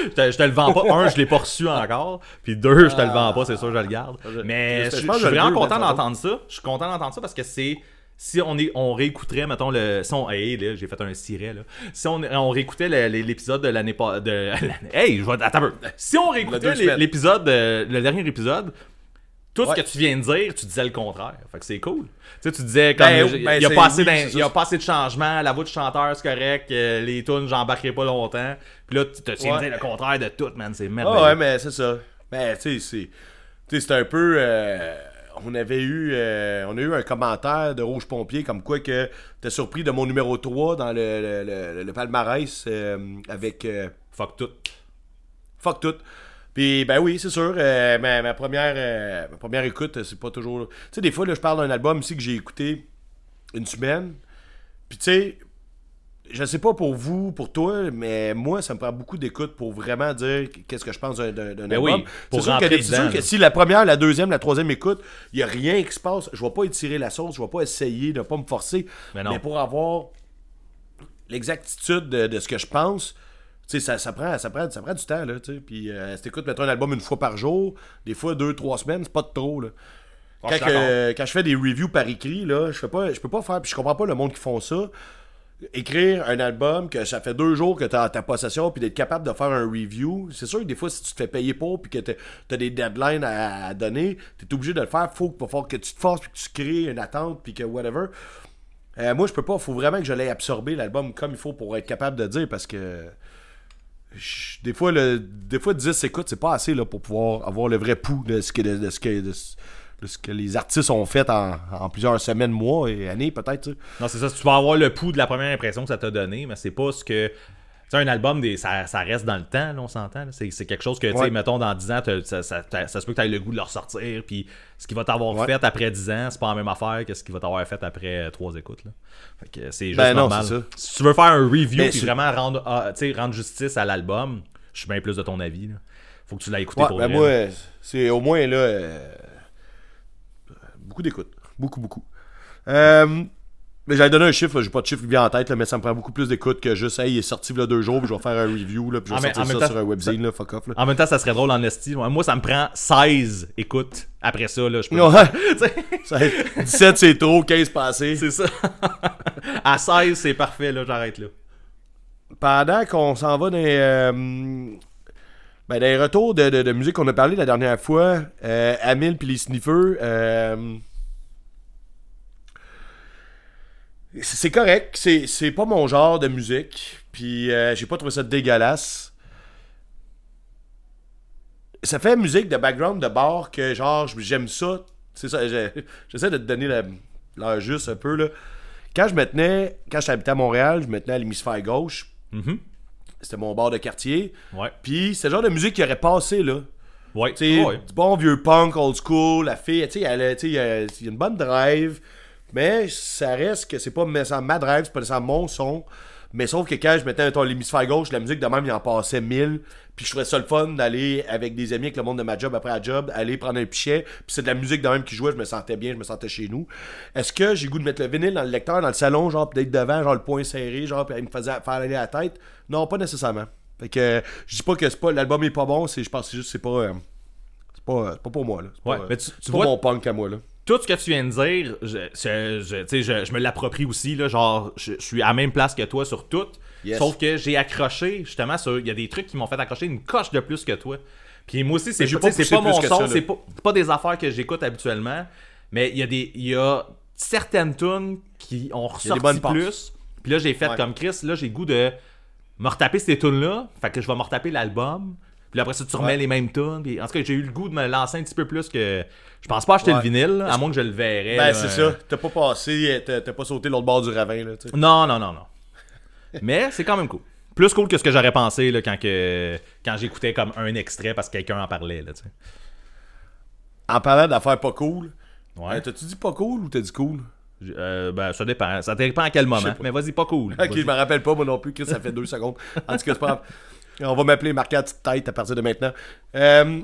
Speaker 1: Je te, je te le vends pas. Un, je l'ai pas reçu encore. Puis deux, je te le vends pas, c'est sûr, je le garde.
Speaker 2: je-
Speaker 1: Mais
Speaker 2: je-
Speaker 1: je,
Speaker 2: je
Speaker 1: je
Speaker 2: pense que
Speaker 1: suis vraiment content d'entendre ça. Je suis content d'entendre ça parce que c'est. Si on, est, on réécouterait, mettons, le. Si on, hey, là, j'ai fait un siret, là. Si on, on réécoutait l'épisode de l'année pas. De, hey, je vais. Attends un peu. Si on réécoutait l'épisode, euh, le dernier épisode, tout
Speaker 2: Ouais.
Speaker 1: ce que tu viens de dire, tu disais le contraire. Fait que c'est cool. Tu sais, tu disais comme.
Speaker 2: Ben,
Speaker 1: il
Speaker 2: ben,
Speaker 1: y a
Speaker 2: c'est-
Speaker 1: pas assez
Speaker 2: oui,
Speaker 1: d'in-
Speaker 2: c'est ça.
Speaker 1: il y a pas assez de changements, la voix du chanteur, c'est correct, euh, les tunes, j'embarquerai pas longtemps. Puis là, tu te tiens
Speaker 2: Ouais.
Speaker 1: dire le contraire de tout, man. C'est merveilleux.
Speaker 2: Ah ouais, mais c'est ça. Ben, tu sais, c'est. Un peu. euh, on avait eu. euh, on a eu un commentaire de Rouge Pompier comme quoi que t'es surpris de mon numéro 3 dans le, le, le- le palmarès avec.
Speaker 1: Fuck tout.
Speaker 2: Fuck tout. Puis, ben oui, c'est sûr. euh, ma, ma première, euh, ma première écoute, euh, c'est pas toujours. Tu sais, des fois, là, je parle d'un album ici que j'ai écouté une semaine. Puis, tu sais, je sais pas pour vous, pour toi, mais moi, ça me prend beaucoup d'écoute pour vraiment dire qu'est-ce que je pense d'un,
Speaker 1: Ben
Speaker 2: album.
Speaker 1: oui, pour
Speaker 2: c'est sûr, que, sûr que si la première, la deuxième, la troisième écoute, il y a rien qui se passe, je vais pas étirer la sauce, je vais pas essayer de pas me forcer.
Speaker 1: Mais non.
Speaker 2: pour avoir l'exactitude de, de ce que je pense, sais, ça, ça, prend, ça, prend, ça prend du temps, là, tu sais. Puis, euh, si t'écoutes, mettons, un album une fois par jour, des fois deux, trois semaines, c'est pas de trop, là.
Speaker 1: Ah,
Speaker 2: Quand,
Speaker 1: je
Speaker 2: quand je fais des reviews par écrit, là, je fais pas, je peux pas faire, puis je comprends pas le monde qui font ça. Écrire un album que ça fait deux jours que t'as ta possession, puis d'être capable de faire un review. C'est sûr que des fois, si tu te fais payer pour, puis que t'as des deadlines à, à donner, t'es obligé de le faire. Faut, va falloir que tu te forces, puis que tu crées une attente, puis que whatever. Euh, moi, je peux pas. Faut vraiment que je l'aie absorbé l'album comme il faut pour être capable de dire parce que. Des fois, le, des fois 10 écoutes, c'est pas assez là, pour pouvoir avoir le vrai pouls de ce que, de, ce que, de, ce- que les artistes ont fait en, en plusieurs semaines, mois et années, peut-être.
Speaker 1: Non, c'est ça. Tu vas avoir le pouls de la première impression que ça t'a donné, mais c'est pas ce que. Tu sais, un album, des, ça, ça reste dans le temps, là, on s'entend. C'est, quelque chose que, tu sais,
Speaker 2: Ouais.
Speaker 1: mettons, dans 10 ans, ça, ça, se peut que tu aies le goût de le ressortir. Puis ce qui va t'avoir
Speaker 2: Ouais.
Speaker 1: fait après 10 ans, c'est pas la même affaire que ce qui va t'avoir fait après 3 écoutes. Là. Fait que c'est juste
Speaker 2: Ben non,
Speaker 1: normal.
Speaker 2: ça.
Speaker 1: Si tu veux faire un review
Speaker 2: c'est-
Speaker 1: vraiment rendre, ah, rendre justice à l'album, je suis bien plus de ton avis. Là. Faut que tu l'aies écouté
Speaker 2: Ouais,
Speaker 1: pour
Speaker 2: ben moi, euh, c'est au moins là. euh, beaucoup d'écoute. Beaucoup, beaucoup. Euh, mais j'avais donné un chiffre, là, j'ai pas de chiffre qui vient en tête, là, mais ça me prend beaucoup plus d'écoute que juste, hey, il est sorti a deux jours, puis je vais faire un review, là, puis je vais sortir ça sur un webzine, là, fuck off. Là.
Speaker 1: En même temps, ça serait drôle en esti. Moi, ça me prend 16 écoutes. Après ça, là, je peux.
Speaker 2: Ouais.
Speaker 1: Tu sais,
Speaker 2: Ça- 17 c'est trop, 15 passé.
Speaker 1: c'est ça. à 16, c'est parfait, là, j'arrête là.
Speaker 2: Pendant qu'on s'en va dans les, euh, ben, dans les retours de, de- de musique qu'on a parlé la dernière fois, euh, Amil puis les Sniffers, euh, c'est correct, c'est c'est pas mon genre de musique, puis euh, j'ai pas trouvé ça dégueulasse. Ça fait musique de background de bar que genre j'aime ça. C'est ça, j'essaie de te donner l'heure juste un peu là. Quand je me tenais, quand j'habitais à Montréal, je me tenais à l'hémisphère gauche.
Speaker 1: Mhm.
Speaker 2: C'était mon bar de quartier.
Speaker 1: Ouais.
Speaker 2: Puis c'est le genre de musique qui aurait passé là.
Speaker 1: Ouais. Ouais.
Speaker 2: du bon vieux punk old school, la fille, tu sais, il y a une bonne drive, mais ça reste que c'est pas nécessairement ma drive, c'est pas nécessairement mon son. Mais sauf que quand je mettais mettons, l'hémisphère gauche, la musique de même, il en passait 1000. Puis je trouvais ça le fun d'aller avec des amis, avec le monde de ma job après la job, aller prendre un pichet. Puis c'est de la musique de même qui jouait, je me sentais bien, je me sentais chez nous. Est-ce que j'ai goût de mettre le vinyle dans le lecteur, dans le salon, genre peut-être devant, genre le poing serré, genre, puis il me faisait faire aller la tête? Non, pas nécessairement. Fait que je dis pas que c'est pas l'album est pas bon, c'est je pense que c'est juste c'est pas euh, c'est pas, c'est pas pour moi là. C'est
Speaker 1: Ouais,
Speaker 2: pas,
Speaker 1: mais tu-
Speaker 2: c'est
Speaker 1: tu
Speaker 2: pas
Speaker 1: vois-
Speaker 2: mon punk à moi là.
Speaker 1: Tout ce que tu viens de dire, je, je, je- tu sais, je- je me l'approprie aussi. Là, genre, je, suis à la même place que toi sur tout.
Speaker 2: Yes.
Speaker 1: Sauf que j'ai accroché, justement, sur. Il y a des trucs qui m'ont fait accrocher une coche de plus que toi. Puis moi aussi, c'est
Speaker 2: j'ai
Speaker 1: pas,
Speaker 2: pas
Speaker 1: mon son, c'est pas, pas des affaires que j'écoute habituellement. Mais il y a des. Il y a certaines tunes qui ont ressorti plus. Puis là, j'ai fait
Speaker 2: Ouais.
Speaker 1: comme Chris, là, j'ai goût de me retaper ces tunes-là. Fait que je vais me retaper l'album. Puis après ça, tu remets
Speaker 2: Ouais.
Speaker 1: les mêmes tunes. Puis en tout cas, j'ai eu le goût de me lancer un petit peu plus que. Je pense pas acheter
Speaker 2: Ouais.
Speaker 1: le vinyle, à moins que je le verrais.
Speaker 2: Ben c'est
Speaker 1: euh,
Speaker 2: ça. T'as pas passé, t'as pas sauté l'autre bord du ravin là. tu sais.
Speaker 1: Non, non, non, non. Mais c'est quand même cool. Plus cool que ce que j'aurais pensé là, quand, que, quand j'écoutais comme un extrait parce que quelqu'un en parlait. Là, tu sais.
Speaker 2: En parlant d'affaires pas cool,
Speaker 1: Ouais.
Speaker 2: euh, t'as-tu dit pas cool ou t'as dit cool?
Speaker 1: Euh, ben, ça dépend. Ça dépend à quel moment. Mais vas-y, pas cool.
Speaker 2: Ok, je me rappelle pas moi non plus que ça fait deux secondes. En tout cas, c'est pas. On va m'appeler petite tête à partir de maintenant. Euh,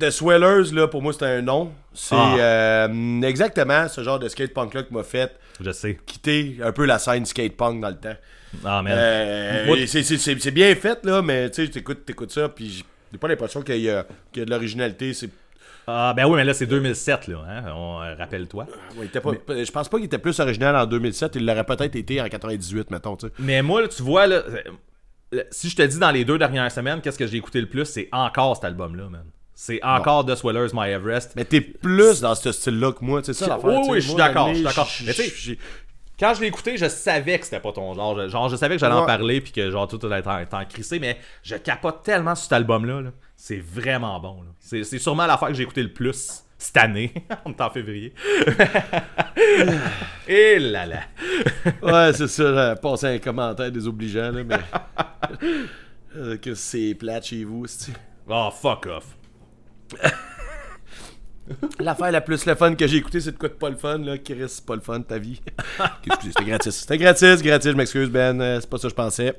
Speaker 2: The Swellers, là, pour moi, c'est un nom. C'est
Speaker 1: Ah.
Speaker 2: euh, exactement ce genre de skate punk là qui m'a fait
Speaker 1: Je sais.
Speaker 2: quitter un peu la scène skate punk dans le temps.
Speaker 1: Ah.
Speaker 2: Euh, c'est- bien fait, là, mais tu sais, t'écoutes ça, puis j'ai pas l'impression qu'il y, a qu'il y a de l'originalité. C'est
Speaker 1: Ah, ben oui, mais là, c'est 2007, là. Hein? On, euh, Rappelle-toi.
Speaker 2: Ouais, il était pas- Je pense pas qu'il était plus original en 2007. Il l'aurait peut-être été en 98, mettons.
Speaker 1: Mais moi, là, tu vois, là, si je te dis dans les deux dernières semaines, qu'est-ce que j'ai écouté le plus, c'est encore cet album-là, man. C'est encore The Swellers, My Everest.
Speaker 2: Mais t'es plus dans ce style-là que moi, c'est ça l'affaire.
Speaker 1: Oui,
Speaker 2: tu sais.
Speaker 1: oui, je suis d'accord, je suis d'accord. Mais tu sais, Quand je l'ai écouté, je savais que c'était pas ton genre. Je- Genre, je savais que j'allais en parler puis que genre tout allait être en, crissé, mais je capote tellement sur cet album-là. là. C'est vraiment bon. c'est sûrement l'affaire que j'ai écouté le plus cette année. On est en février. Et là là.
Speaker 2: Ouais, c'est ça. Passer un commentaire désobligeant, là, mais. Euh, que c'est plate chez vous, c'est
Speaker 1: Oh, fuck off.
Speaker 2: L'affaire la plus le fun que j'ai écouté, c'est de quoi de pas le fun, là. Chris, c'est pas le fun de ta vie. Excusez, c'était gratis. C'était gratis, gratis, je m'excuse, Ben. euh, C'est pas ça que je pensais.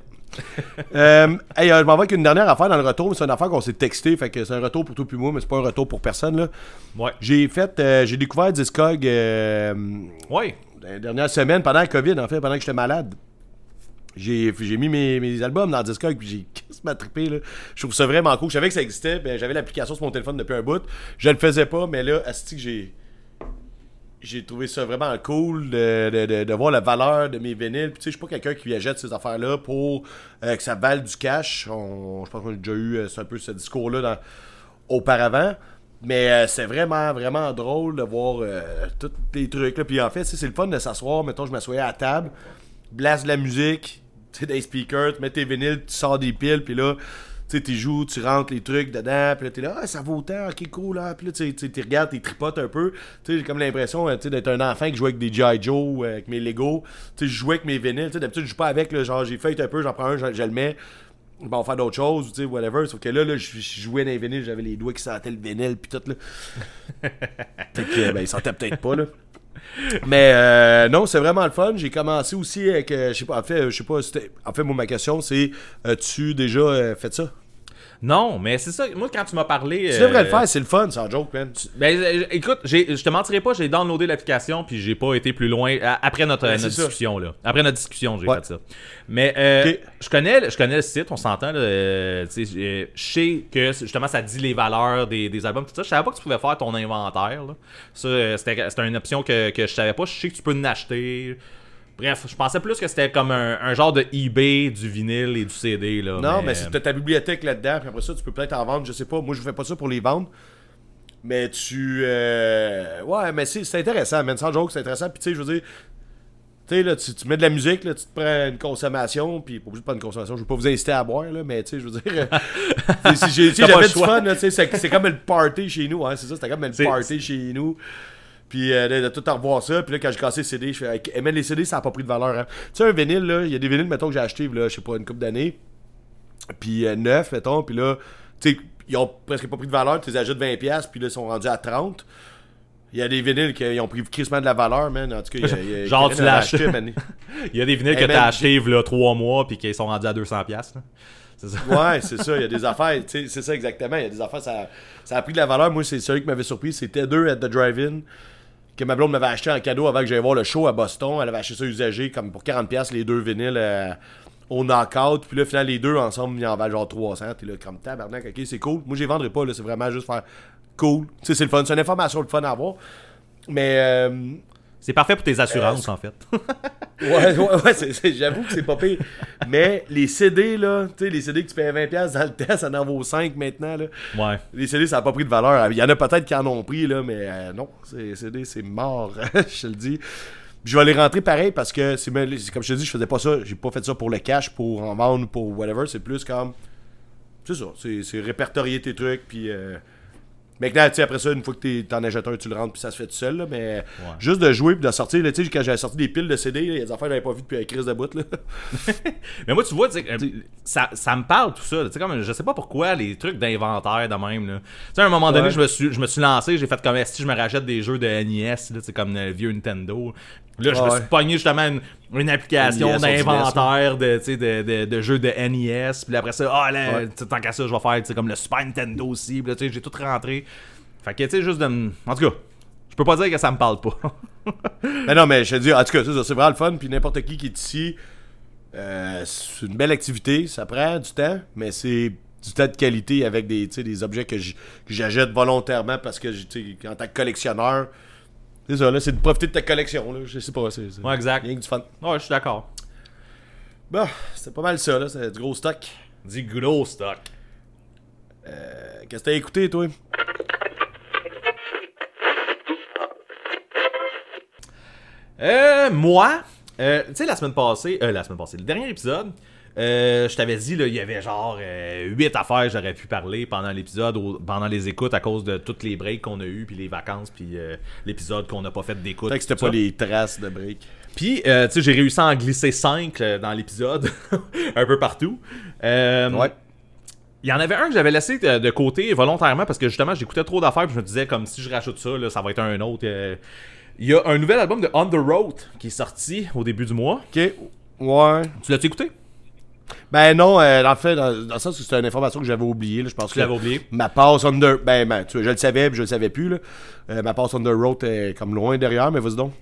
Speaker 2: Euh, hey, euh, je m'en vais avec une dernière affaire dans le retour, mais c'est une affaire qu'on s'est texté, fait que c'est un retour pour toi puis moi, mais c'est pas un retour pour personne, là.
Speaker 1: Ouais.
Speaker 2: J'ai fait, euh, j'ai découvert Discog euh,
Speaker 1: Ouais.
Speaker 2: dans les dernières semaines, pendant la COVID, en fait, pendant que j'étais malade. J'ai, j'ai mis mes, mes albums dans Discog, puis j'ai quasiment trippé, là. Je trouve ça vraiment cool. Je savais que ça existait, ben, j'avais l'application sur mon téléphone depuis un bout. Je le faisais pas, mais là, asti que j'ai... J'ai trouvé ça vraiment cool de, de, de- voir la valeur de mes vinyles. Puis, tu sais, je suis pas quelqu'un qui achète ces affaires-là pour euh, que ça vale du cash. On- je pense qu'on a déjà eu euh, un peu ce discours-là auparavant. Mais euh, c'est vraiment, vraiment drôle de voir tous les trucs. Là. Puis en fait, c'est le fun de s'asseoir. Mettons, je m'assoyais à la table, blast de la musique, tu sais, des speakers, tu mets tes vinyles, tu sors des piles, puis là, sais, tu joues, tu rentres les trucs dedans, puis là, t'es là, ah, ça vaut autant, ok, cool, là. Puis là, tu regardes, tu tripotes un peu. Tu sais, j'ai comme l'impression euh, d'être un enfant qui joue avec des G.I. Joe, euh, avec mes Lego. Tu sais, je jouais avec mes vinyles. Tu sais, d'habitude, je joue pas avec, là, genre, j'ai fait un peu, j'en prends un, je, le mets. Bon, on va faire d'autres choses, tu sais, whatever. Sauf que là, là je, jouais dans les vinyles, j'avais les doigts qui sentaient le vinyle, puis tout, là. fait que, ben, ils sentaient peut-être pas, là. Mais euh, non, c'est vraiment le fun. J'ai commencé aussi avec, euh, je sais pas, en fait, je sais pas, en fait, moi, ma question, c'est, as-tu déjà euh, fait ça?
Speaker 1: Non, mais c'est ça. Moi, quand tu m'as parlé.
Speaker 2: Tu
Speaker 1: euh,
Speaker 2: devrais le faire, c'est le fun, sans joke, man.
Speaker 1: Ben, euh, écoute, je te mentirai pas, j'ai downloadé l'application puis j'ai pas été plus loin après notre,
Speaker 2: Ouais,
Speaker 1: notre
Speaker 2: ça.
Speaker 1: discussion là. Après notre discussion, j'ai
Speaker 2: Ouais.
Speaker 1: fait ça. Mais euh, je connais, le- je connais le site, on s'entend. là, euh, euh, Je sais que justement ça dit les valeurs des, des albums, tout ça. Je savais pas que tu pouvais faire ton inventaire. là. Ça, euh, c'était une option que, que je savais pas. Je sais que tu peux en acheter. Bref, je pensais plus que c'était comme un, un genre de eBay du vinyle et du CD. Là,
Speaker 2: Non, mais c'est t'as ta bibliothèque là-dedans, puis après ça, tu peux peut-être en vendre, je sais pas. Moi, je fais pas ça pour les vendre. Mais tu. euh, Ouais, mais c'est c'est intéressant, man. Sans joke, c'est intéressant. Puis tu sais, je veux dire. Tu sais, là, tu, tu mets de la musique, là, tu te prends une consommation, puis pas obligé de prendre une consommation, je veux pas vous inciter à boire, là, mais tu sais, je veux dire, euh, si- j'ai- j'avais du fun, là, tu sais, c'est c'est comme le party chez nous, hein, c'est ça, c'était comme le
Speaker 1: C'est-
Speaker 2: party chez nous. Puis euh, de, de tout en revoir ça, puis là, quand j'ai cassé les CD, je fais, hey, mais les CD, ça a pas pris de valeur, hein. Tu sais, un vinyle, là, il y a des vinyles, mettons, que j'ai acheté, là, je sais pas, une couple d'années, puis euh, neuf, mettons, puis là, tu sais, ils ont presque pas pris de valeur, tu les achètes 20$, puis là, ils sont rendus à 30$. Il y a des vinyles qui ont pris crissement de la valeur, man. En tout cas, il y a, il y a-
Speaker 1: Genre, tu l'as
Speaker 2: acheté, man.
Speaker 1: Il y a des vinyles que t'as acheté là 3 mois puis qui sont rendus à 200$. piastres, là. C'est ça.
Speaker 2: Ouais, c'est ça. Il y a des affaires, c'est ça exactement. Il y a des affaires, ça, ça a pris de la valeur. Moi, c'est celui qui m'avait surpris. C'était deux at the drive-in que ma blonde m'avait acheté en cadeau avant que j'aille voir le show à Boston. Elle avait acheté ça usagé, comme pour 40$, les deux vinyles euh, au knockout. Puis là, finalement, les deux ensemble, ils en valent genre 300. T'es là, comme tabarnak, ok, c'est cool. Moi, je les vendrai pas, là. C'est vraiment juste faire cool. Tu sais, c'est le fun. C'est une information le fun à avoir. Mais, euh,
Speaker 1: C'est parfait pour tes assurances, en fait.
Speaker 2: Ouais, ouais, ouais, c'est- c'est- j'avoue que c'est pas pire. Mais les CD, là, tu sais, les CD que tu payais 20$ dans le test, ça en vaut 5 maintenant, là.
Speaker 1: ouais.
Speaker 2: Les CD, ça n'a pas pris de valeur. Il y en a peut-être qui en ont pris, là, mais euh, non, les CD, c'est mort, je te le dis. Puis je vais les rentrer pareil parce que, c'est comme je te dis, je faisais pas ça. J'ai pas fait ça pour le cash, pour en vendre, pour whatever. C'est plus comme. C'est ça, c'est c'est répertorier tes trucs, puis. Euh, Maintenant, tu sais, après ça, une fois que t'es- t'en achètes un, tu le rentres, puis ça se fait tout seul, là, mais juste de jouer, puis de sortir, tu sais, quand j'avais sorti des piles de CD, il y a des affaires que j'avais pas vues depuis la crise de bout, là.
Speaker 1: Mais moi, tu vois, tu sais, euh, ça, ça me parle tout ça. Tu sais, comme, je sais pas pourquoi les trucs d'inventaire de même. là. Tu sais, à un moment donné, je me suis, je me suis lancé, j'ai fait comme si je me rachète des jeux de NES, là, comme le vieux Nintendo. Là, je me suis pogné justement une, une application d'inventaire de, de, de, de jeux de NES. Puis après ça, ah, là,
Speaker 2: Ouais.
Speaker 1: tant qu'à ça, je vais faire comme le Super Nintendo aussi. Puis là, j'ai tout rentré. Fait que, tu sais, juste de. En tout cas, je peux pas dire que ça me parle pas.
Speaker 2: Mais non, mais je te dis, en tout cas, c'est vraiment le fun. Puis n'importe qui qui est ici, euh, c'est une belle activité. Ça prend du temps, mais c'est du temps de qualité avec des, des objets que j'achète volontairement parce que, tu sais, en tant que collectionneur, c'est ça, là, c'est de profiter de ta collection. Là, je sais pas, c'est c'est
Speaker 1: Ouais, exact.
Speaker 2: rien que du fun.
Speaker 1: ouais, je suis d'accord.
Speaker 2: Bon, c'était pas mal ça, là, c'est du gros stock.
Speaker 1: Du gros stock.
Speaker 2: Euh, Qu'est-ce que t'as écouté, toi?
Speaker 1: Euh, moi, euh, tu sais, la semaine passée, euh, la semaine passée, le dernier épisode, euh, je t'avais dit, là, il y avait genre 8 affaires que j'aurais pu parler pendant l'épisode, pendant les écoutes, à cause de toutes les breaks qu'on a eu, puis les vacances, puis euh, l'épisode qu'on n'a pas fait d'écoute.
Speaker 2: Peut-être que c'était pas
Speaker 1: ça.
Speaker 2: les traces de break.
Speaker 1: Puis, euh, tu sais, j'ai réussi à en glisser 5 dans l'épisode, un peu partout. Euh,
Speaker 2: Ouais.
Speaker 1: Il y en avait un que j'avais laissé de, côté volontairement parce que justement j'écoutais trop d'affaires puis je me disais comme si je rajoute ça là, ça va être un autre. euh. Il y a un nouvel album de On the Road qui est sorti au début du mois.
Speaker 2: Ok, ouais.
Speaker 1: Tu l'as-tu écouté?
Speaker 2: Ben non, euh, en fait, dans, dans le sens que c'était une information que j'avais oubliée, là, je pense
Speaker 1: Tu
Speaker 2: que
Speaker 1: oublié?
Speaker 2: ma passe the... Ben, ben, tu vois, je le savais, puis je le savais plus, là. Euh, ma passe the road est comme loin derrière, mais vas-y donc.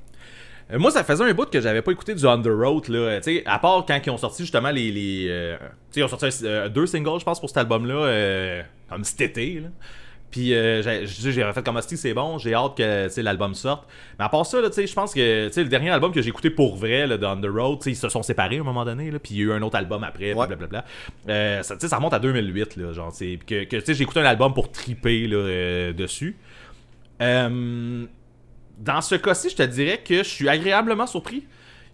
Speaker 1: Euh, moi, ça faisait un bout que j'avais pas écouté du the Road, là. Tu sais, à part quand ils ont sorti justement les. les tu sais, ils ont sorti deux singles, je pense, pour cet album-là, comme cet été, là. Puis euh, j'avais fait comme Hostie, c'est bon, j'ai hâte que l'album sorte. Mais à part ça, je pense que tu sais, le dernier album que j'ai écouté pour vrai, là, de On the Road, ils se sont séparés à un moment donné, là, puis il y a eu un autre album après,
Speaker 2: Ouais.
Speaker 1: blablabla. Euh, ça, ça remonte à 2008, là, genre, que, que j'ai écouté un album pour triper là, euh, dessus. Euh, dans ce cas-ci, je te dirais que je suis agréablement surpris.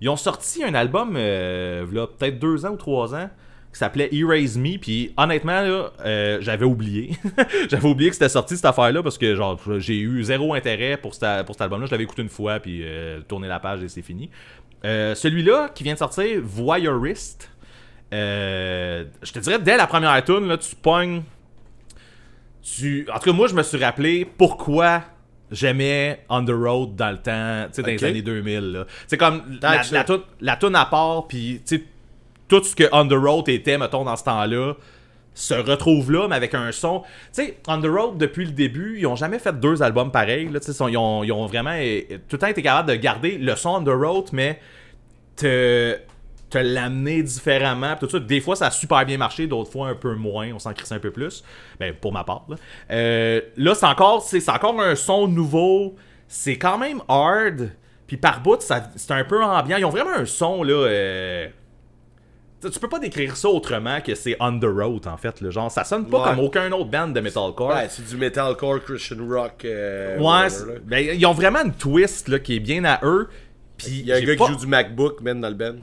Speaker 1: Ils ont sorti un album, euh, peut-être deux ans ou trois ans, qui s'appelait Erase Me, puis honnêtement, là, euh, j'avais oublié. j'avais oublié que c'était sorti cette affaire-là, parce que genre j'ai eu zéro intérêt pour, cette- pour cet album-là. Je l'avais écouté une fois, puis euh, tourné la page et c'est fini. Euh, Celui-là, qui vient de sortir, Voyeurist, je te dirais, dès la première tune, là, tu pognes tu... En tout cas, moi, je me suis rappelé pourquoi j'aimais On the Road dans le temps, tu sais, dans les années 2000. là. C'est comme la, la, toune- la toune à part, puis tu sais, tout ce que On Road était, mettons, dans ce temps-là, se retrouve là, mais avec un son. Tu sais, On Road, depuis le début, ils ont jamais fait deux albums pareils. Là, ils, ont, ils ont vraiment eh, tout le temps été capables de garder le son On Road, mais te, l'amener différemment. Tout ça. Des fois, ça a super bien marché, d'autres fois un peu moins. On s'en crisse un peu plus. Ben, pour ma part. Là, Euh, c'est encore, c'est encore un son nouveau. C'est quand même hard. Puis par bout, c'est un peu ambiant. Ils ont vraiment un son, là. euh, tu peux pas décrire ça autrement que c'est on the road en fait. Là. Genre, ça sonne pas
Speaker 2: Ouais.
Speaker 1: comme aucun autre band de metalcore.
Speaker 2: Ouais, c'est du metalcore, Christian rock. euh,
Speaker 1: Ouais,
Speaker 2: whatever, là.
Speaker 1: ben, ils ont vraiment une twist là, qui est bien à eux. Puis
Speaker 2: Il y a un gars
Speaker 1: pas-
Speaker 2: qui joue du MacBook, man, dans le band.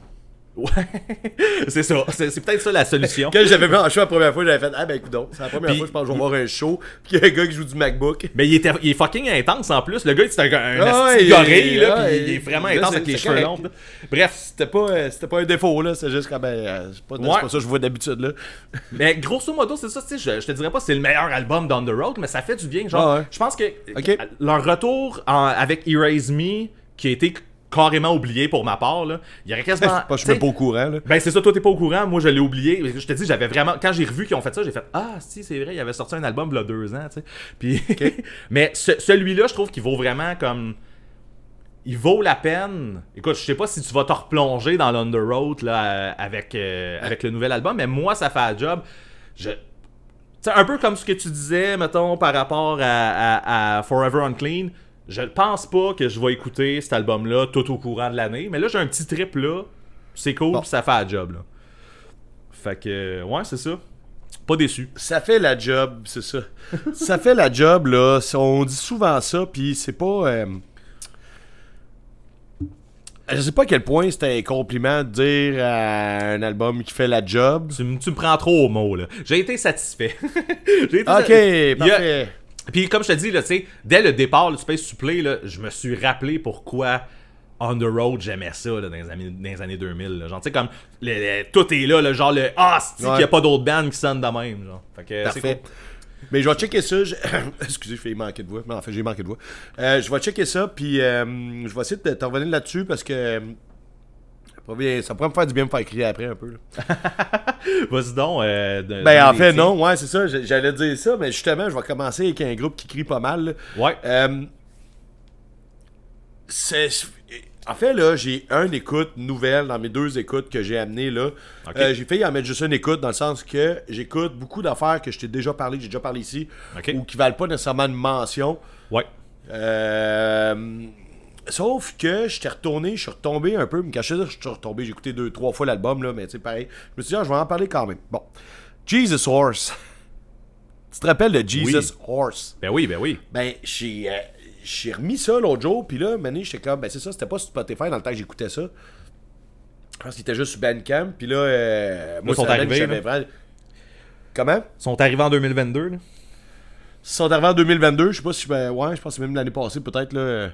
Speaker 1: Ouais, c'est ça. C'est peut-être ça la solution.
Speaker 2: Quand j'avais vu en show la première fois, j'avais fait Ah ben écoute donc, c'est la première
Speaker 1: Puis-
Speaker 2: fois je pense que je vais voir un show, puis il y a un gars qui joue du MacBook.
Speaker 1: Mais il, était, il est fucking intense en plus. Le gars, c'est un, un
Speaker 2: Ah ouais,
Speaker 1: gorille, là, puis il est vraiment
Speaker 2: là,
Speaker 1: intense avec les cheveux longs. Bref,
Speaker 2: C'était pas, euh, c'était pas un défaut là, c'est juste que ben, euh, c'est pas, c'est
Speaker 1: Ouais.
Speaker 2: pas ça que je vois d'habitude là.
Speaker 1: mais grosso modo, c'est ça. tu sais, Je, je te dirais pas c'est le meilleur album d'On the Road, mais ça fait du bien. Genre,
Speaker 2: Ah ouais.
Speaker 1: je pense que leur retour en- avec Erase Me, qui a été carrément oublié pour ma part, là, il y aurait quasiment.
Speaker 2: Pas, je suis pas au courant là.
Speaker 1: Ben c'est ça, toi t'es pas au courant, moi je l'ai oublié. Je te dis, j'avais vraiment. Quand j'ai revu qu'ils ont fait ça, j'ai fait Ah si c'est vrai, il avait sorti un album il y a deux ans. Puis. Mais ce- celui-là, je trouve qu'il vaut vraiment comme. Il vaut la peine. Écoute, je sais pas si tu vas te replonger dans l'Underroad là euh, avec, euh, avec le nouvel album, mais moi ça fait un job. Je. C'est un peu comme ce que tu disais, mettons, par rapport à, à- à Forever Unclean. Je pense pas que je vais écouter cet album-là tout au courant de l'année. Mais là, j'ai un petit trip là. C'est cool,
Speaker 2: Bon.
Speaker 1: ça fait un job, là. Fait que, ouais, c'est ça. Pas déçu.
Speaker 2: Ça fait la job, c'est ça. ça fait la job, là. On dit souvent ça, puis c'est pas. euh, Je sais pas à quel point c'était un compliment de dire à un album qui fait la job.
Speaker 1: Tu, me prends trop au mot, là. J'ai été satisfait. J'ai été
Speaker 2: Ok,
Speaker 1: sa-
Speaker 2: parfait.
Speaker 1: Puis comme je te dis, là, tu sais, dès le départ, le Space Supplé, là, je me suis rappelé pourquoi On the Road, j'aimais ça là, dans, les années, dans les années 2000. là. Genre, tu sais, comme le- le- tout est là, là, genre le Ah, c'est qu'il n'y a
Speaker 2: Ouais.
Speaker 1: pas d'autres bandes qui sonnent de même. Genre. Fait que,
Speaker 2: Parfait.
Speaker 1: cool.
Speaker 2: Mais je vais checker ça. je- Excusez, je fais manquer de voix. Non, en fait, j'ai manqué de voix. Euh, je vais checker ça, puis euh, je vais essayer de t'en revenir là-dessus parce que. Ça pourrait- me faire du bien me faire crier après un peu.
Speaker 1: Vas-y donc. euh, de-
Speaker 2: Ben, en fait, non, ouais, c'est ça. J'allais dire ça, mais justement, je vais commencer avec un groupe qui crie pas mal. là.
Speaker 1: Ouais.
Speaker 2: Euh, en fait, là, j'ai un écoute nouvelle dans mes deux écoutes que j'ai amené là.
Speaker 1: Ok.
Speaker 2: Euh, j'ai failli en mettre juste une écoute dans le sens que j'écoute beaucoup d'affaires que je t'ai déjà parlé, que j'ai déjà parlé ici,
Speaker 1: Ok.
Speaker 2: ou qui valent pas nécessairement une mention.
Speaker 1: Ouais.
Speaker 2: Euh, sauf que j'étais retourné, je suis retombé un peu, mais quand je suis retombé, j'ai écouté deux, trois fois l'album, là, mais tu sais, pareil. Je me suis dit, ah, je vais en parler quand même. Bon. Jesus Horse. tu te rappelles de Jesus Horse?
Speaker 1: Ben oui, ben oui.
Speaker 2: Ben, j'ai euh, j'ai remis ça l'autre jour, puis là, mané, j'étais comme, ben c'est ça, c'était pas sur Spotify dans le temps que j'écoutais ça. Je pense qu'il était juste sur Bandcamp, puis là, euh, moi,
Speaker 1: sont arrivés, là.
Speaker 2: vraiment- Comment?
Speaker 1: Ils sont arrivés en 2022. Là.
Speaker 2: Ils sont arrivés en 2022, je sais pas si, ben, ouais, je pense que c'est même l'année passée, peut-être, là.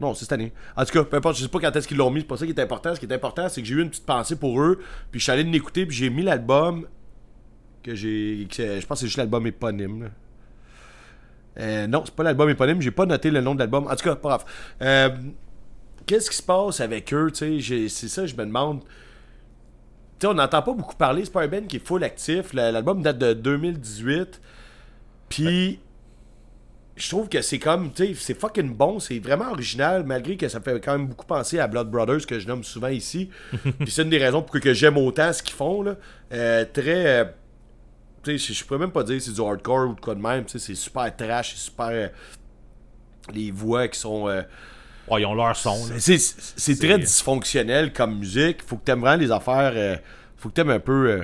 Speaker 2: Non, c'est cette année. En tout cas, peu importe, je sais pas quand est-ce qu'ils l'ont mis, c'est pas ça qui est important. Ce qui est important, c'est que j'ai eu une petite pensée pour eux, puis je suis allé l'écouter, puis j'ai mis l'album que j'ai. Je pense que c'est juste l'album éponyme, là. Euh, non, c'est pas l'album éponyme, j'ai pas noté le nom de l'album. En tout cas, pas. Euh, Qu'est-ce qui se passe avec eux, tu sais, c'est ça, je me demande. Tu sais, on n'entend pas beaucoup parler, c'est pas qui est full actif. La- L'album date de 2018. Puis, je trouve que c'est comme, tu sais, c'est fucking bon, c'est vraiment original, malgré que ça fait quand même beaucoup penser à Blood Brothers, que je nomme souvent ici. Puis c'est une des raisons pour que j'aime autant ce qu'ils font, là. Euh, très. euh, tu sais, je- pourrais même pas dire c'est du hardcore ou de quoi de même, tu sais, c'est super trash, c'est super. euh, les voix qui sont.
Speaker 1: Ouais, ils ont leur son.
Speaker 2: c'est très dysfonctionnel comme musique. Faut que t'aimes vraiment les affaires. faut que t'aimes un peu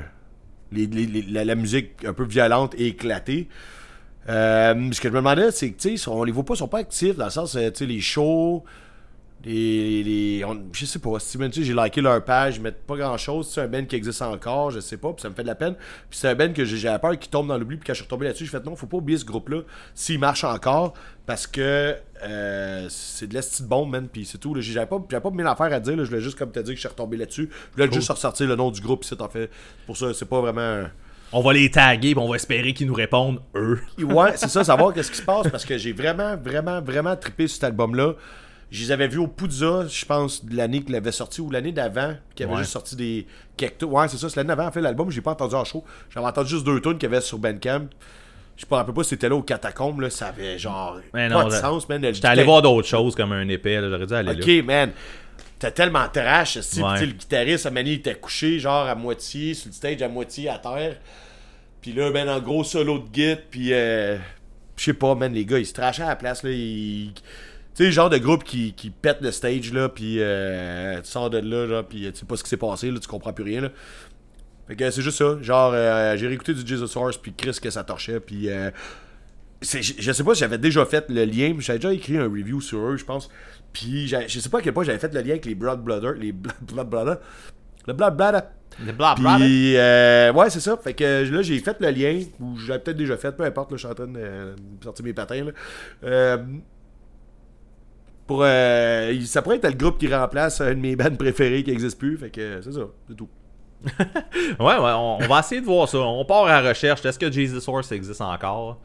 Speaker 2: les- les- les- la, la musique un peu violente et éclatée. Euh, ce que je me demandais, c'est que, tu sais, on les voit pas, ils sont pas actifs dans le sens, euh, tu sais, les shows, les. les on- je sais pas, si, j'ai liké leur page, ils mettent pas grand chose. C'est un band qui existe encore, je sais pas, puis ça me fait de la peine. Puis c'est un band que j'ai j'ai peur qu'il tombe dans l'oubli, puis quand je suis retombé là-dessus, je fait non, faut pas oublier ce groupe-là, s'il marche encore, parce que euh, c'est de l'esti de bombe, man, puis c'est tout. J'avais pas, pas mille affaires à dire, là, je voulais juste, comme t'as dit, que je suis retombé là-dessus. Je voulais juste ressortir le nom du groupe, c'est en fait. Pour ça, c'est pas vraiment.
Speaker 1: On va les taguer, on va espérer qu'ils nous répondent, eux.
Speaker 2: Ouais, c'est ça, savoir qu'est-ce qui se passe parce que j'ai vraiment, vraiment, vraiment trippé sur cet album-là. Je les avais vus au Poudza, je pense, de l'année qu'il avait sorti ou l'année d'avant, qui avait
Speaker 1: Ouais.
Speaker 2: juste sorti des quelques. Ouais, c'est ça, c'est l'année d'avant. En fait, l'album, j'ai pas entendu en show. J'avais entendu juste deux tunes qu'il y avait sur Bandcamp. Je me rappelle pas si c'était là au Catacombe, là. Ça avait genre.
Speaker 1: Mais
Speaker 2: pas
Speaker 1: non,
Speaker 2: de sens, man.
Speaker 1: J'étais allé voir d'autres choses comme un épée, là, j'aurais dû aller là.
Speaker 2: Ok, man. T'as tellement trash, si
Speaker 1: Ouais.
Speaker 2: le guitariste, à Mani, il était couché, genre à moitié, sur le stage, à moitié à terre. Puis là, ben, en gros solo de git, puis euh, je sais pas, man, les gars, ils se trashaient à la place, là. Ils... Tu sais, le genre de groupe qui, qui pète le stage, là, puis euh, tu sors de là, genre, puis tu sais pas ce qui s'est passé, là, tu comprends plus rien, là. Fait que c'est juste ça. Genre, euh, j'ai réécouté du Jesus Horse, puis Chris que ça torchait, puis. euh, je sais pas si j'avais déjà fait le lien, mais j'avais déjà écrit un review sur eux, je pense. Puis je sais pas à quel point j'avais fait le lien avec les Blood Brothers, les Blood Brothers. Le Blood Blood.
Speaker 1: Le.
Speaker 2: Puis, euh, ouais, c'est ça. Fait que là, j'ai fait le lien, ou j'avais peut-être déjà fait, peu importe, là, je suis en train de, euh, sortir mes patins. Là. Euh, pour, euh, ça pourrait être le groupe qui remplace une de mes bandes préférées qui n'existe plus. Fait que c'est ça, c'est tout.
Speaker 1: Ouais, ouais, on, on va essayer de voir ça. On part à la recherche. Est-ce que Jesus Source existe encore?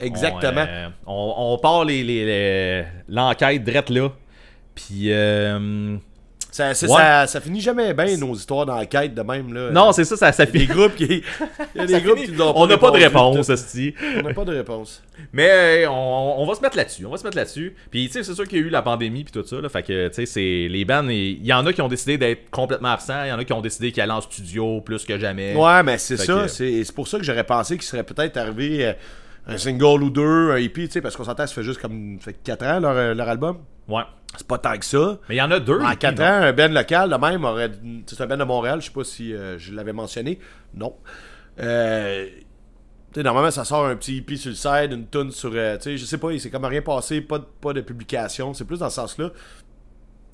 Speaker 2: Exactement.
Speaker 1: On, euh, on, on part les- les- les- l'enquête drette là. Puis. euh,
Speaker 2: Ça,
Speaker 1: Ouais.
Speaker 2: ça, ça finit jamais bien, nos histoires d'enquête de même. Là.
Speaker 1: Non, c'est ça, ça, ça
Speaker 2: des groupes qui. Il y a des groupes
Speaker 1: finit.
Speaker 2: qui
Speaker 1: On n'a pas de réponse, esti.
Speaker 2: On n'a pas de réponse.
Speaker 1: Mais euh, on, on va se mettre là-dessus. On va se mettre là-dessus. Puis, tu sais, c'est sûr qu'il y a eu la pandémie puis tout ça. Là, fait que, tu sais, c'est les bands. Il y en a qui ont décidé d'être complètement absents. Il y en a qui ont décidé qu'ils allaient en studio plus que jamais.
Speaker 2: Ouais, mais c'est ça.
Speaker 1: que-
Speaker 2: C'est pour ça que j'aurais pensé qu'il serait peut-être arrivé euh, un single ou deux, un EP, tu sais, parce qu'on s'entend, ça fait juste comme fait 4 ans leur, euh, leur album.
Speaker 1: Ouais.
Speaker 2: C'est pas tant que ça.
Speaker 1: Mais il y en a deux.
Speaker 2: En
Speaker 1: puis
Speaker 2: 4
Speaker 1: non?
Speaker 2: ans, un band local, de même, aurait. C'est un band de Montréal, je sais pas si euh, je l'avais mentionné. Non. Euh, tu sais, normalement, ça sort un petit EP sur le side, une tune sur. euh, tu sais, je sais pas, il s'est comme rien passé, pas de, pas de publication. C'est plus dans ce sens-là.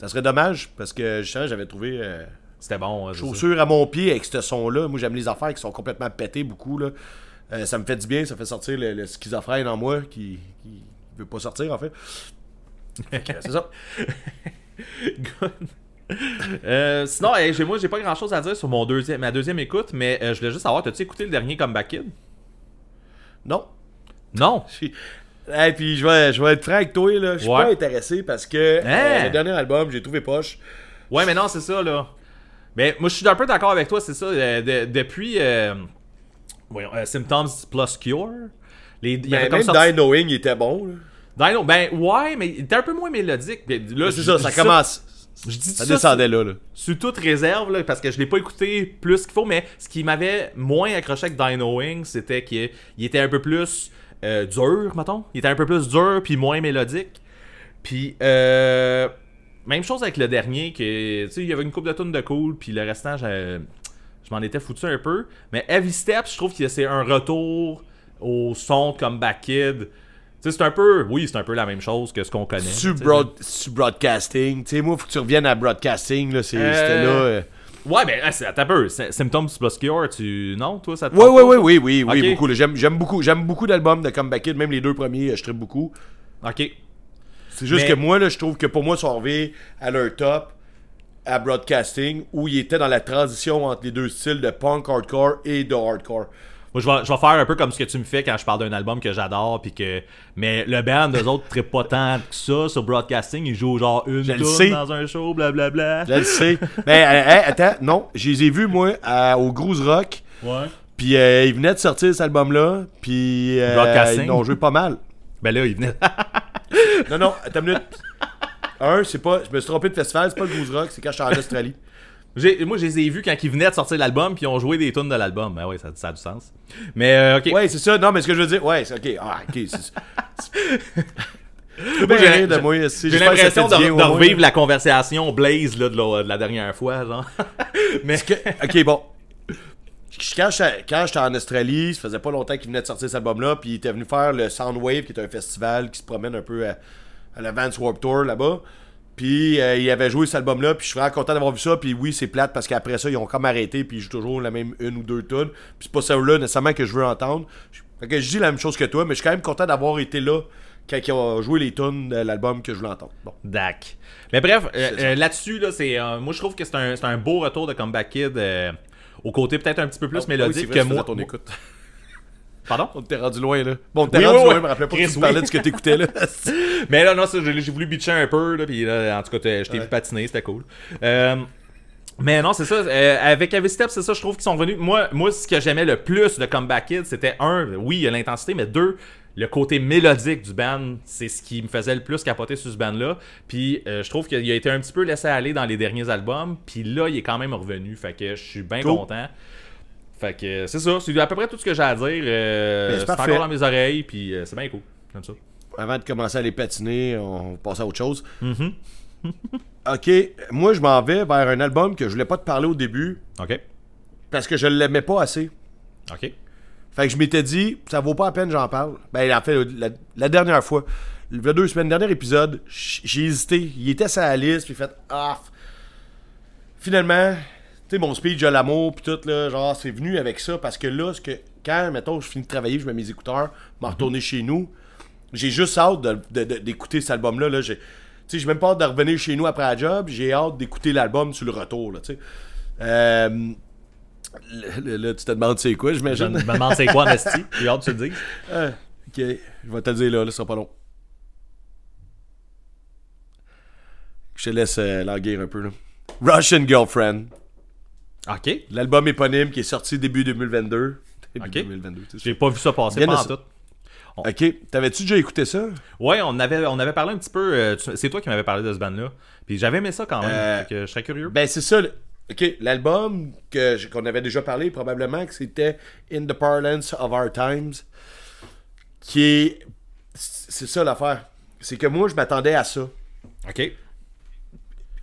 Speaker 2: Ça serait dommage, parce que justement, j'avais trouvé.
Speaker 1: C'était bon.
Speaker 2: chaussures à mon pied avec ce son-là. Moi, j'aime les affaires qui sont complètement pétées beaucoup. Là. Euh, ça me fait du bien, ça fait sortir le, le schizophrène en moi qui, qui veut pas sortir, en fait. C'est ça.
Speaker 1: Euh, sinon, hey, j'ai- moi, j'ai pas grand chose à dire sur mon deuxième, ma deuxième écoute, mais euh, je voulais juste savoir, t'as-tu écouté le dernier Comeback Kid?
Speaker 2: Non.
Speaker 1: Non.
Speaker 2: Et puis, je vais, je vais être franc avec toi, là. Je suis
Speaker 1: Ouais.
Speaker 2: pas intéressé parce que
Speaker 1: Hein?
Speaker 2: le dernier album, j'ai trouvé poche.
Speaker 1: Ouais, mais non, c'est ça, là. Mais moi, je suis un peu d'accord avec toi, c'est ça. de- depuis voyons, euh, Symptoms Plus Cure, les, il
Speaker 2: Mais
Speaker 1: avait comme
Speaker 2: même
Speaker 1: sorti-
Speaker 2: il était bon. là.
Speaker 1: Dino, ben ouais, mais il était un peu moins mélodique. Mais Là,
Speaker 2: C'est ça, ça commence.
Speaker 1: Je dis
Speaker 2: Ça
Speaker 1: ça,
Speaker 2: descendait là, là.
Speaker 1: sous toute réserve, là, parce que je l'ai pas écouté plus qu'il faut, mais ce qui m'avait moins accroché avec Dino Wing, c'était qu'il il était un peu plus euh, dur, mettons. Il était un peu plus dur, puis moins mélodique. Puis, euh, même chose avec le dernier, que, tu sais, il y avait une coupe de tonnes de cool, puis le restant, je, je m'en étais foutu un peu. Mais Heavy Steps, je trouve que c'est un retour au son comme Back Kid. C'est un peu, oui, c'est un peu la même chose que ce qu'on connaît.
Speaker 2: Sur, broad, broadcasting. Tu sais, moi, faut que tu reviennes à broadcasting. là.
Speaker 1: Euh,
Speaker 2: C'était là. euh.
Speaker 1: Ouais, mais c'est- attends un peu. Sy- Symptoms plus Cure, tu. Non, toi, ça te
Speaker 2: Oui,
Speaker 1: tente
Speaker 2: oui,
Speaker 1: pas,
Speaker 2: oui, oui, oui, beaucoup. J'aime beaucoup, j'aime beaucoup d'albums de Comeback Kid, même les deux premiers, euh, je tripe beaucoup.
Speaker 1: Ok.
Speaker 2: C'est juste
Speaker 1: Mais-
Speaker 2: que moi, là, je trouve que pour moi, ils sont arrivés à leur top à broadcasting où ils étaient dans la transition entre les deux styles de punk hardcore et de hardcore.
Speaker 1: Moi, je vais, je vais faire un peu comme ce que tu me fais quand je parle d'un album que j'adore. puis que Mais le band, eux autres, trippent pas tant que ça sur broadcasting. Ils jouent genre une tune dans un show, blablabla.
Speaker 2: Je le sais. Mais euh, hey, attends, non, je les ai vus, moi, au Groove Rock.
Speaker 1: Ouais.
Speaker 2: Puis euh, ils venaient de sortir cet album-là. Puis euh,
Speaker 1: Broadcasting.
Speaker 2: ils ont joué pas mal.
Speaker 1: Ben là, ils venaient.
Speaker 2: Non, non, attends une minute. Un, c'est pas. Je me suis trompé de festival, c'est pas le Groove Rock, c'est quand je suis en Australie.
Speaker 1: Moi, je les ai vus quand ils venaient de sortir l'album. Puis ils ont joué des tunes de l'album. Ben oui, ça, ça a du sens. Mais euh, ok.
Speaker 2: Ouais, c'est ça. Non, mais ce que je veux dire, ouais, c'est ok. Ah, ok.
Speaker 1: j'ai-
Speaker 2: que
Speaker 1: l'impression de, de revivre la conversation Blaze là, de, la, de la dernière fois. Genre. Mais.
Speaker 2: Ok, bon. Quand j'étais quand j'étais en Australie, ça faisait pas longtemps qu'il venait de sortir cet album-là, puis il était venu faire le Soundwave, qui est un festival qui se promène un peu à, à la Vans Warped Tour là-bas. Puis euh, il avait joué cet album-là, puis je suis vraiment content d'avoir vu ça. Puis oui, c'est plate parce qu'après ça, ils ont comme arrêté, puis ils jouent toujours la même une ou deux tonnes. Puis c'est pas celle-là nécessairement que je veux entendre. Je- Fait que je dis la même chose que toi, mais je suis quand même content d'avoir été là quand ils ont joué les tunes de l'album que je voulais entendre. Bon.
Speaker 1: Dac. Mais bref, euh, euh, là-dessus, là, c'est, euh, moi je trouve que c'est un, un beau retour de Comeback Kid. au côté peut-être un petit peu plus
Speaker 2: Ah
Speaker 1: mélodique
Speaker 2: vrai,
Speaker 1: que moi.
Speaker 2: ton écoute.
Speaker 1: Pardon?
Speaker 2: On t'est rendu loin, là. Bon, t'es
Speaker 1: Oui,
Speaker 2: rendu
Speaker 1: oui,
Speaker 2: loin, je me rappelais pas que tu parlais de ce que t'écoutais, là.
Speaker 1: Mais là, non, ça, j'ai voulu bitcher un peu, là, puis là, en tout cas, je t'ai vu patiner, c'était cool. Euh, mais non, c'est ça. euh, avec Heavy Step, c'est ça, je trouve qu'ils sont venus. Moi, moi, ce que j'aimais le plus de Comeback Kid, c'était un, oui, il y a l'intensité, mais deux, le côté mélodique du band, c'est ce qui me faisait le plus capoter sur ce band-là. Puis euh, je trouve qu'il a été un petit peu laissé aller dans les derniers albums. Puis là, il est quand même revenu. Fait que je suis bien
Speaker 2: Cool.
Speaker 1: content. Fait que c'est ça, c'est à peu près tout ce que j'ai à dire. Euh,
Speaker 2: Ben, c'est
Speaker 1: encore dans mes oreilles, puis euh, c'est bien cool. Comme ça.
Speaker 2: Avant de commencer à les patiner, on passe à autre chose.
Speaker 1: Mhm.
Speaker 2: ok, moi je m'en vais vers un album que je voulais pas te parler au début
Speaker 1: Ok.
Speaker 2: parce que je l'aimais pas assez.
Speaker 1: Ok.
Speaker 2: Fait que je m'étais dit, ça vaut pas la peine, j'en parle. Ben, en fait, la, la dernière fois, a deux semaines, le dernier épisode, j'ai hésité. Il était sur la liste, puis fait, ah. Finalement, sais, mon speech de l'amour, puis tout, là, genre, c'est venu avec ça, parce que là, ce que, quand, mettons, je finis de travailler, je mets mes écouteurs, m'en retourner chez nous, j'ai juste hâte de- de- de- d'écouter cet album-là, là, j'ai... Tu sais, j'ai même pas hâte de revenir chez nous après la job, j'ai hâte d'écouter l'album sur le retour, là, tu sais. Euh... Tu te demandes c'est quoi,
Speaker 1: Je me demande c'est quoi, Nasty. J'ai hâte que tu le dises.
Speaker 2: Ah, ok, je vais te le dire là, là, ça sera pas long. Je te laisse euh, languir un peu là. Russian Girlfriend,
Speaker 1: Ok.
Speaker 2: l'album éponyme qui est sorti début 2022. Début
Speaker 1: Ok.
Speaker 2: 2022, tu sais.
Speaker 1: J'ai pas vu ça passer
Speaker 2: ça.
Speaker 1: tout.
Speaker 2: Ok, t'avais-tu déjà écouté ça?
Speaker 1: Ouais, on avait, on avait parlé un petit peu. euh, tu- c'est toi qui m'avais parlé de ce band-là. Puis j'avais aimé ça quand même.
Speaker 2: Euh,
Speaker 1: fait que je serais curieux.
Speaker 2: Ben c'est ça. le- Ok, l'album que qu'on avait déjà parlé probablement que c'était In the Parlance of Our Times, qui est, c'est ça l'affaire. C'est que moi je m'attendais à ça.
Speaker 1: ok.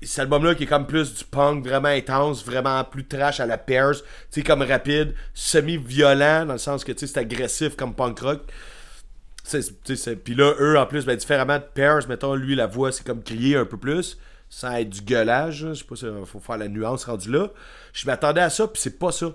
Speaker 2: Cet album-là qui est comme plus du punk vraiment intense, vraiment plus trash à la Pears, tu sais, comme rapide, semi-violent, dans le sens que, tu sais, c'est agressif comme punk rock. Puis là, eux, en plus, ben, différemment de Pears, mettons, lui, la voix, c'est comme crier un peu plus, sans être du gueulage, je sais pas si faut faire la nuance rendu là. Je m'attendais à ça, puis c'est pas ça.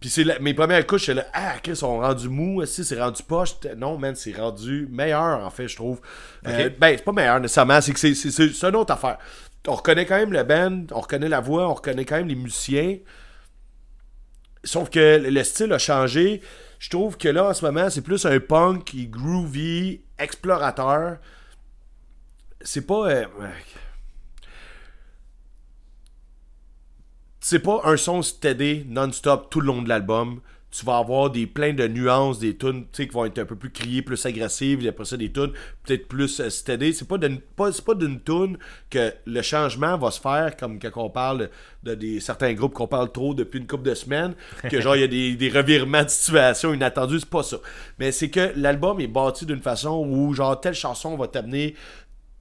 Speaker 2: Puis c'est mes premières couches, c'est là, ah, Chris, sont rendus mous, si c'est rendu poche? Non, man, c'est rendu meilleur, en fait, je trouve. Euh, ben, c'est pas meilleur nécessairement, c'est que c'est- c'est une autre affaire. On reconnaît quand même le band, on reconnaît la voix, on reconnaît quand même les musiciens. Sauf que le- le style a changé. Je trouve que là, en ce moment, c'est plus un punk groovy, explorateur. C'est pas. euh, c'est pas un son steady non-stop tout le long de l'album. Tu vas avoir des plein de nuances, des tunes tu sais, qui vont être un peu plus criées, plus agressives, et après ça des tunes peut-être plus euh, steady. C'est pas d'une pas, c'est pas d'une tune que le changement va se faire comme quand on parle de des certains groupes qu'on parle trop depuis une couple de semaines, que genre il y a des, des revirements de situation inattendus, c'est pas ça. Mais c'est que l'album est bâti d'une façon où genre telle chanson va t'amener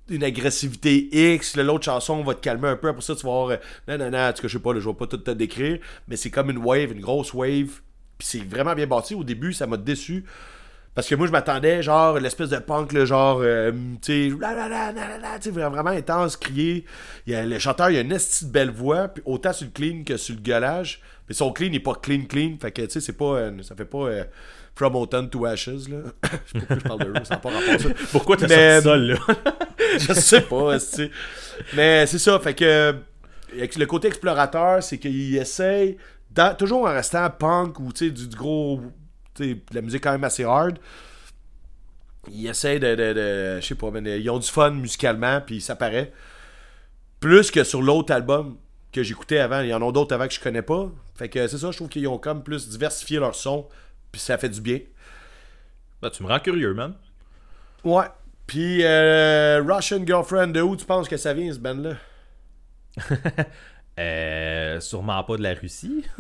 Speaker 2: une agressivité X, l'autre chanson va te calmer un peu, après ça tu vas avoir euh, non non non, en tout cas, je sais pas, là, je vais pas tout te décrire, mais c'est comme une wave, une grosse wave, puis c'est vraiment bien bâti. Au début, ça m'a déçu. Parce que moi, je m'attendais, genre, l'espèce de punk, le genre, euh, tu sais, vraiment intense, crier. Il y a, le chanteur, il a une de belle voix, puis autant sur le clean que sur le gueulage. Mais son clean n'est pas clean, clean. Fait que, tu sais, c'est pas, euh, ça fait pas euh, From Autumn to Ashes, là. je sais pas pourquoi je parle de eux, ça n'a pas rapport à ça.
Speaker 1: Pourquoi t'as
Speaker 2: Mais-
Speaker 1: sorti ça là?
Speaker 2: je sais pas. Mais c'est ça, fait que avec le côté explorateur, c'est qu'il essaye, dans- toujours en restant punk ou tu sais, du, du gros, tu sais, de la musique quand même assez hard, ils essayent de, de, de- je sais pas, mais ils ont du fun musicalement, puis ça paraît. Plus que sur l'autre album que j'écoutais avant, il y en a d'autres avant que je connais pas. Fait que c'est ça, je trouve qu'ils ont comme plus diversifié leur son, puis ça fait du bien.
Speaker 1: Ben, Tu me rends curieux, man.
Speaker 2: Ouais. Puis euh, Russian Girlfriend, de où tu penses que ça vient ce band-là?
Speaker 1: Euh, sûrement pas de la Russie.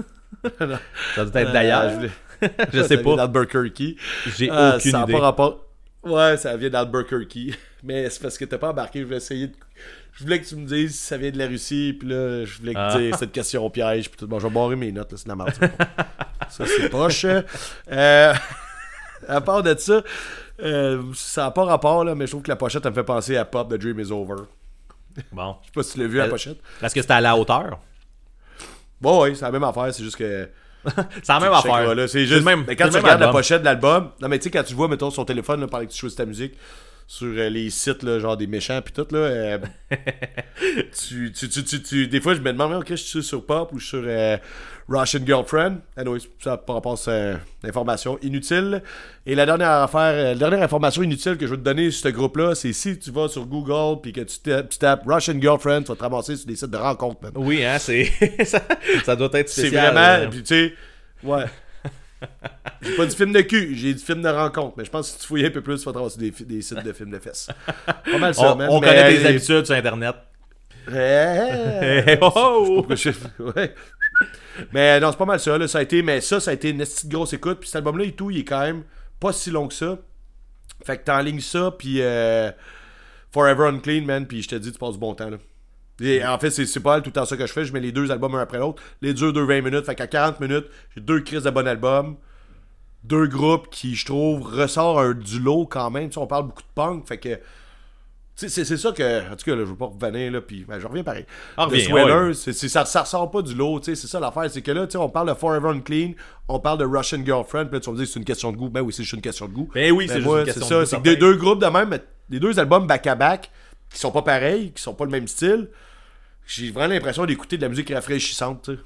Speaker 2: Non.
Speaker 1: ça doit être d'ailleurs.
Speaker 2: Euh, je
Speaker 1: sais pas.
Speaker 2: d'Albuquerque.
Speaker 1: J'ai
Speaker 2: Ah,
Speaker 1: aucune
Speaker 2: ça
Speaker 1: idée.
Speaker 2: pas rapport. Ouais, ça vient d'Albuquerque. Mais c'est parce que t'as pas embarqué. Je voulais essayer de... Je voulais que tu me dises si ça vient de la Russie. Puis là, je voulais que
Speaker 1: Ah.
Speaker 2: tu dises cette question piège. Puis tout. Bon, je vais barrer mes notes. là, C'est la merde. ça, c'est poche. Euh, à part de ça, euh, ça n'a pas rapport, là, mais je trouve que la pochette, elle me fait penser à Pop, The Dream is Over.
Speaker 1: Bon.
Speaker 2: Je sais pas si tu l'as vu, la
Speaker 1: Euh,
Speaker 2: pochette.
Speaker 1: Est-ce que c'était à la hauteur?
Speaker 2: Bon, oui, c'est la même affaire. C'est juste que.
Speaker 1: C'est la même affaire.
Speaker 2: C'est juste.
Speaker 1: même-
Speaker 2: mais quand tu regardes la pochette de l'album, non, mais tu sais, quand tu vois, mettons, sur ton téléphone, là, pendant que tu choisis ta musique, sur euh, les sites, là, genre des méchants, puis tout, là, euh, tu, tu, tu, tu, tu- des fois, je me demande, ok, je suis sur Pop ou je suis sur euh, Russian Girlfriend? Anyway, ça par rapport à cette information inutile. Et la dernière affaire, euh, la dernière information inutile que je veux te donner sur ce groupe-là, c'est si tu vas sur Google, puis que tu tapes, tu tapes Russian Girlfriend, tu vas te ramasser sur des sites de rencontres.
Speaker 1: Oui, hein, c'est. ça, ça doit être
Speaker 2: C'est
Speaker 1: spécial.
Speaker 2: vraiment.
Speaker 1: euh.
Speaker 2: Puis tu sais, ouais. J'ai pas du film de cul, j'ai du film de rencontre. Mais je pense que si tu fouilles un peu plus, tu vas te ramasser des, des sites de films de fesses. Pas mal ça,
Speaker 1: On,
Speaker 2: man.
Speaker 1: on
Speaker 2: mais-
Speaker 1: connaît tes habitudes sur Internet. Hey, oh, oh.
Speaker 2: pourquoi je- ouais. Mais non, c'est pas mal ça. Là. Ça a été, mais ça, ça a été une petite grosse écoute. Puis cet album-là et tout, il est quand même pas si long que ça. Fait que t'enlignes ça, puis euh, Forever Unclean, man. Puis je te dis, tu passes du bon temps. Là. Et en fait, c'est c'est pas tout le temps ça que je fais. Je mets les deux albums un après l'autre. Les deux, deux 20 minutes. Fait qu'à 40 minutes, j'ai deux crises de bon album. Deux groupes qui, je trouve, ressortent un, du lot quand même. Tu sais, on parle beaucoup de punk. Fait que. C'est c'est ça que. En tout cas, là, je veux pas revenir, là, puis ben, je reviens pareil.
Speaker 1: Ah,
Speaker 2: c'est- c'est- ça, ça ressort pas du lot, tu sais, c'est ça l'affaire. C'est que là, tu sais, on parle de Forever Unclean, on parle de Russian Girlfriend, puis là, tu vas me dire que c'est une question de goût. Ben oui, c'est juste une question de goût.
Speaker 1: Ben oui, c'est juste
Speaker 2: moi,
Speaker 1: une question
Speaker 2: c'est
Speaker 1: de
Speaker 2: ça,
Speaker 1: goût,
Speaker 2: c'est que
Speaker 1: certain.
Speaker 2: des deux groupes de même, mais les deux albums back-à-back, qui sont pas pareils, qui sont pas le même style, j'ai vraiment l'impression d'écouter de la musique rafraîchissante, tu sais.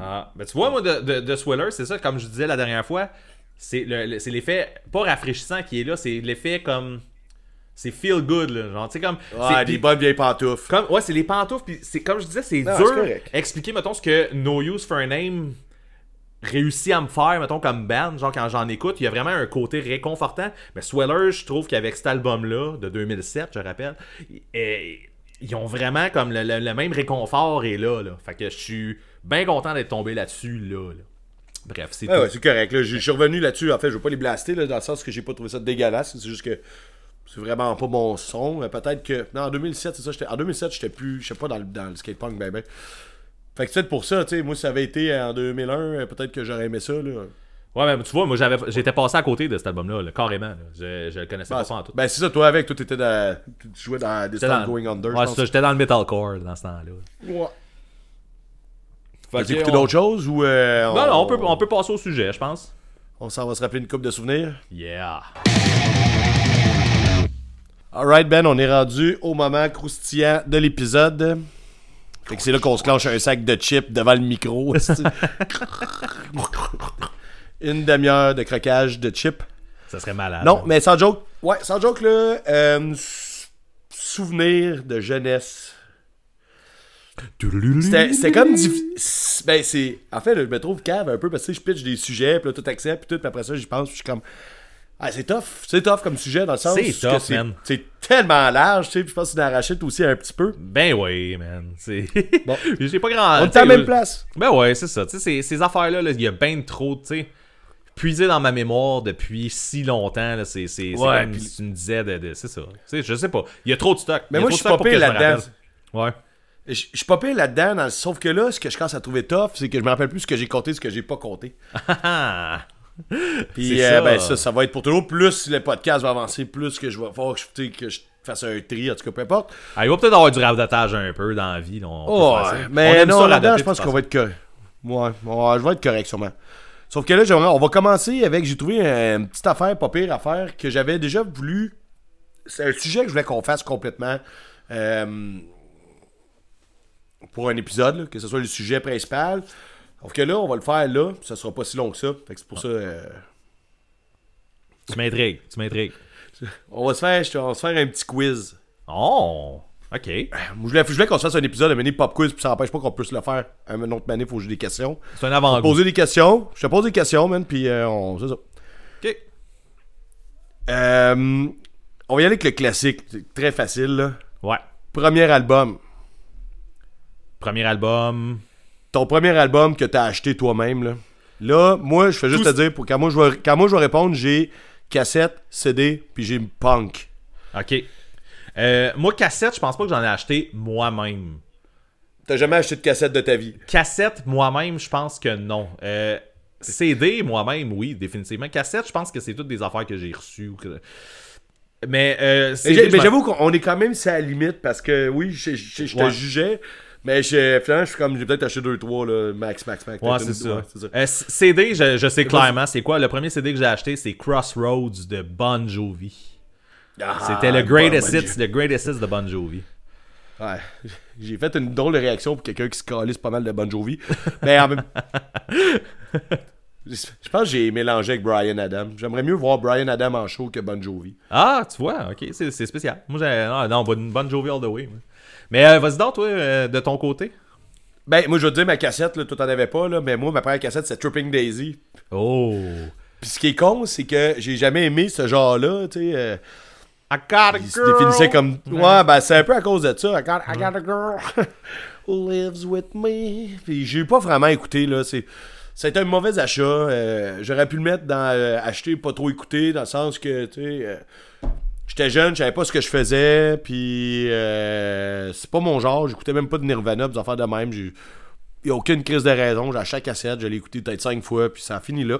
Speaker 1: Ah, ben tu vois, moi, de, de, de Swiller, c'est ça, comme je disais la dernière fois, c'est le- le- c'est l'effet, pas rafraîchissant qui est là, c'est l'effet comme. C'est feel good, là. Genre, tu sais, comme.
Speaker 2: Ouais,
Speaker 1: c'est-
Speaker 2: des bonnes vieilles pantoufles.
Speaker 1: Comme, ouais, c'est les pantoufles, puis c'est comme je disais, c'est dur expliquer, mettons, ce que No Use for a Name réussit à me faire, mettons, comme band, genre quand j'en écoute, il y a vraiment un côté réconfortant. Mais Sweller, je trouve qu'avec cet album-là, de 2007, je rappelle, ils ont vraiment comme le, le- le même réconfort est là, là. Fait que je suis bien content d'être tombé là-dessus, là, là. Bref, c'est
Speaker 2: Ouais,
Speaker 1: tout.
Speaker 2: ouais, c'est correct. Là, je suis revenu là-dessus. En fait, je veux pas les blaster, là, dans le sens que j'ai pas trouvé ça dégueulasse. C'est juste que c'est vraiment pas mon son. Peut-être que. Non, en 2007, c'est ça. j'étais- En 2007, j'étais plus. Je sais pas dans le, dans le skatepunk, ben, ben. Fait que c'est peut-être pour ça, tu sais. Moi, si ça avait été en 2001, euh, peut-être que j'aurais aimé ça, là.
Speaker 1: Ouais, mais tu vois, moi, j'avais, j'étais passé à côté de cet album-là, là, carrément. là. Je, je le connaissais pas ça en tout.
Speaker 2: Ben, c'est ça, toi, avec. Toi, t'étais dans. Tu jouais dans des
Speaker 1: J'étais dans-
Speaker 2: Going Under.
Speaker 1: Ouais, c'est ça, j'étais dans le metalcore dans ce temps-là.
Speaker 2: Ouais.
Speaker 1: Fait
Speaker 2: T'as
Speaker 1: que
Speaker 2: écouté
Speaker 1: on-
Speaker 2: d'autres choses ou. euh,
Speaker 1: Non, non, on peut, on peut passer au sujet, je pense.
Speaker 2: On s'en va se rappeler une coupe de souvenirs?
Speaker 1: Yeah.
Speaker 2: Alright, Ben, on est rendu au moment croustillant de l'épisode. Fait que c'est là qu'on se clenche un sac de chips devant le micro. esti. Une demi-heure de croquage de chips.
Speaker 1: Ça serait malade.
Speaker 2: Non, mais sans joke. Ouais, sans joke, là. euh, souvenir de jeunesse. C'était comme. Ben, c'est. En fait, je me trouve cave un peu parce que je pitch des sujets, puis là, tout accepte, puis tout, puis après ça, j'y pense, puis je suis comme. Ah, c'est tough. C'est tough comme sujet dans le sens
Speaker 1: C'est tough,
Speaker 2: c'est-
Speaker 1: man.
Speaker 2: C'est tellement large, tu sais, puis je pense que tu d'arracher aussi un petit peu.
Speaker 1: Ben oui, man. C'est...
Speaker 2: Bon.
Speaker 1: J'ai pas grand...
Speaker 2: On est à la même place.
Speaker 1: Ben ouais, c'est ça. Tu sais, ces, ces affaires-là, là, il y a bien trop, tu sais, puisé dans ma mémoire depuis si longtemps. Là, c'est, c'est, c'est
Speaker 2: Ouais,
Speaker 1: comme
Speaker 2: puis-
Speaker 1: tu me disais de... de- c'est ça. Je sais pas. Il y a trop de stock.
Speaker 2: Mais moi, je suis pas
Speaker 1: que
Speaker 2: pire là-dedans.
Speaker 1: Ouais.
Speaker 2: Je suis pas pire là-dedans, dans sauf que là, ce que je commence à trouver tough, c'est que je me rappelle plus ce que j'ai compté, ce que j'ai pas compté.
Speaker 1: Ah!
Speaker 2: Puis,
Speaker 1: C'est
Speaker 2: euh,
Speaker 1: ça.
Speaker 2: ben, ça, ça va être pour toujours. Plus le podcast va avancer, plus que je vais faire que je, que fasse un tri, en tout cas, peu importe.
Speaker 1: Ah, il va peut-être avoir du radotage un peu dans la vie. là, on
Speaker 2: Oh.
Speaker 1: On
Speaker 2: mais non, là-dedans, je pense qu'on va être correct. Ouais, ouais, je vais être correct sûrement. Sauf que là, on va commencer avec. J'ai trouvé une petite affaire, pas pire affaire, que j'avais déjà voulu. C'est un sujet que je voulais qu'on fasse complètement. euh, pour un épisode, là, que ce soit le sujet principal. Sauf que là, on va le faire là, ça sera pas si long que ça. Fait que c'est pour ça. euh,
Speaker 1: Tu m'intrigues. Tu m'intrigues.
Speaker 2: on, va se faire, on va se faire un petit quiz.
Speaker 1: Oh! OK.
Speaker 2: Moi, Je voulais, je voulais qu'on se fasse un épisode, un mini pop quiz, puis ça n'empêche pas qu'on puisse le faire un autre manif que j'ai des questions.
Speaker 1: C'est un avant-goût.
Speaker 2: Poser des questions. Je te pose des questions, man, puis euh, on. C'est ça.
Speaker 1: OK.
Speaker 2: Euh, on va y aller avec le classique. C'est très facile, là.
Speaker 1: Ouais.
Speaker 2: Premier album.
Speaker 1: Premier album.
Speaker 2: Ton premier album que t'as acheté toi-même, là. Là, moi, je fais juste
Speaker 1: Tout-
Speaker 2: te dire, pour, quand, moi, je vais, quand moi je vais répondre, j'ai cassette, CD, puis j'ai punk.
Speaker 1: OK. Euh, moi, cassette, je pense pas que j'en ai acheté moi-même.
Speaker 2: T'as jamais acheté de cassette de ta vie?
Speaker 1: Cassette, moi-même, je pense que non. Euh, CD, moi-même, oui, définitivement. Cassette, je pense que c'est toutes des affaires que j'ai reçues. que- Mais, euh,
Speaker 2: Mais
Speaker 1: CD,
Speaker 2: j'avoue qu'on est quand même à la limite parce que oui, je, je- je te jugeais, mais je, finalement, je suis comme j'ai peut-être acheté 2-3 là, max, max, max.
Speaker 1: Ouais, c'est ça.
Speaker 2: ouais, ça.
Speaker 1: Euh, CD, je, je sais clairement c'est quoi. Le premier CD que j'ai acheté, c'est Crossroads de Bon Jovi.
Speaker 2: Ah,
Speaker 1: C'était le greatest
Speaker 2: bon,
Speaker 1: hits, le greatest hits de Bon Jovi.
Speaker 2: Ouais. J'ai fait une drôle de réaction pour quelqu'un qui se calisse pas mal de Bon Jovi. Mais en même Je pense que j'ai mélangé avec Brian Adam. J'aimerais mieux voir Brian Adam en show que Bon Jovi.
Speaker 1: Ah, tu vois, ok, c'est spécial. Moi, j'ai. Non, non, Bon Bon Jovi all the way. moi. Mais euh, vas-y donc, toi, euh, de ton côté.
Speaker 2: Ben, moi, je vais te dire ma cassette, là, toi t'en avais pas, là, mais moi, ma première cassette, c'est Tripping Daisy.
Speaker 1: Oh.
Speaker 2: Puis ce qui est con, c'est que j'ai jamais aimé ce genre-là, tu sais. euh,
Speaker 1: I got a
Speaker 2: il se définissait comme. Ouais, ben, c'est un peu à cause de ça. I got, I got a girl who lives with me. Puis j'ai pas vraiment écouté, là. C'est. Été un mauvais achat. euh, J'aurais pu le mettre dans euh, acheter, pas trop écouter, dans le sens que, tu sais, euh, j'étais jeune, je savais pas ce que je faisais, puis euh, c'est pas mon genre. J'écoutais même pas de Nirvana, des affaires de même. Il y a aucune crise de raison. J'ai acheté la cassette, je l'ai écouté peut-être cinq fois, puis ça a fini là.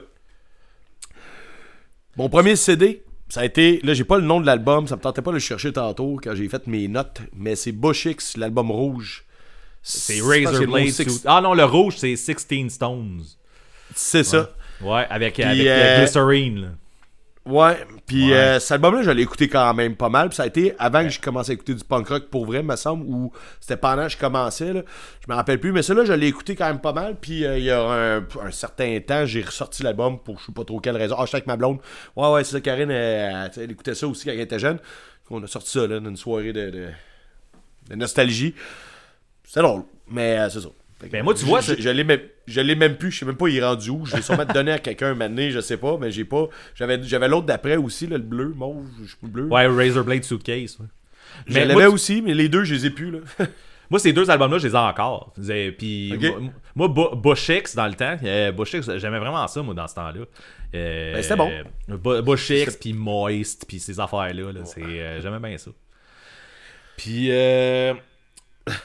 Speaker 2: Mon premier CD, ça a été. Là, j'ai pas le nom de l'album, ça me tentait pas de le chercher tantôt quand j'ai fait mes notes, mais c'est Bush X, l'album rouge.
Speaker 1: C'est
Speaker 2: je pense que
Speaker 1: Razor
Speaker 2: le mot
Speaker 1: Blade
Speaker 2: six-.
Speaker 1: Ah non, le rouge, c'est 16 Stones.
Speaker 2: C'est ça.
Speaker 1: Ouais, avec, avec
Speaker 2: euh,
Speaker 1: euh, Glycerine.
Speaker 2: Ouais, puis
Speaker 1: Ouais.
Speaker 2: euh, cet album-là, je l'ai écouté quand même pas mal. Puis ça a été avant que je commence à écouter du punk rock pour vrai, me semble, ou c'était pendant que je commençais. Là. Je me rappelle plus, mais celui-là, je l'ai écouté quand même pas mal. Puis euh, il y a un, un certain temps, j'ai ressorti l'album pour je sais pas trop quelle raison. Ah, avec ma blonde. Ouais, ouais, c'est ça, Karine, elle, elle écoutait ça aussi quand elle était jeune. On a sorti ça là, dans une soirée de, de, de nostalgie. C'est drôle, mais euh, c'est ça.
Speaker 1: Ben, moi, tu vois,
Speaker 2: je, je l'ai même, je l'ai même plus, je sais même pas il est rendu où. Je l'ai sûrement donné à quelqu'un donné, je sais pas, mais j'ai pas. J'avais, j'avais l'autre d'après aussi, là, le bleu, mauve, je pas, bleu.
Speaker 1: Ouais, Razor Blade Suitcase. ouais.
Speaker 2: je
Speaker 1: Mais
Speaker 2: l'avais
Speaker 1: tu-
Speaker 2: aussi, mais les deux, je les ai plus là.
Speaker 1: Moi, ces deux albums-là, je les ai encore. Puis, moi, Bush X, dans le temps, euh, Bush X, j'aimais vraiment ça, moi, dans ce temps-là. Euh,
Speaker 2: Ben, c'était bon.
Speaker 1: Bush X, puis Moist, puis ces affaires-là, là, c'est, euh, j'aimais bien ça. Puis, euh,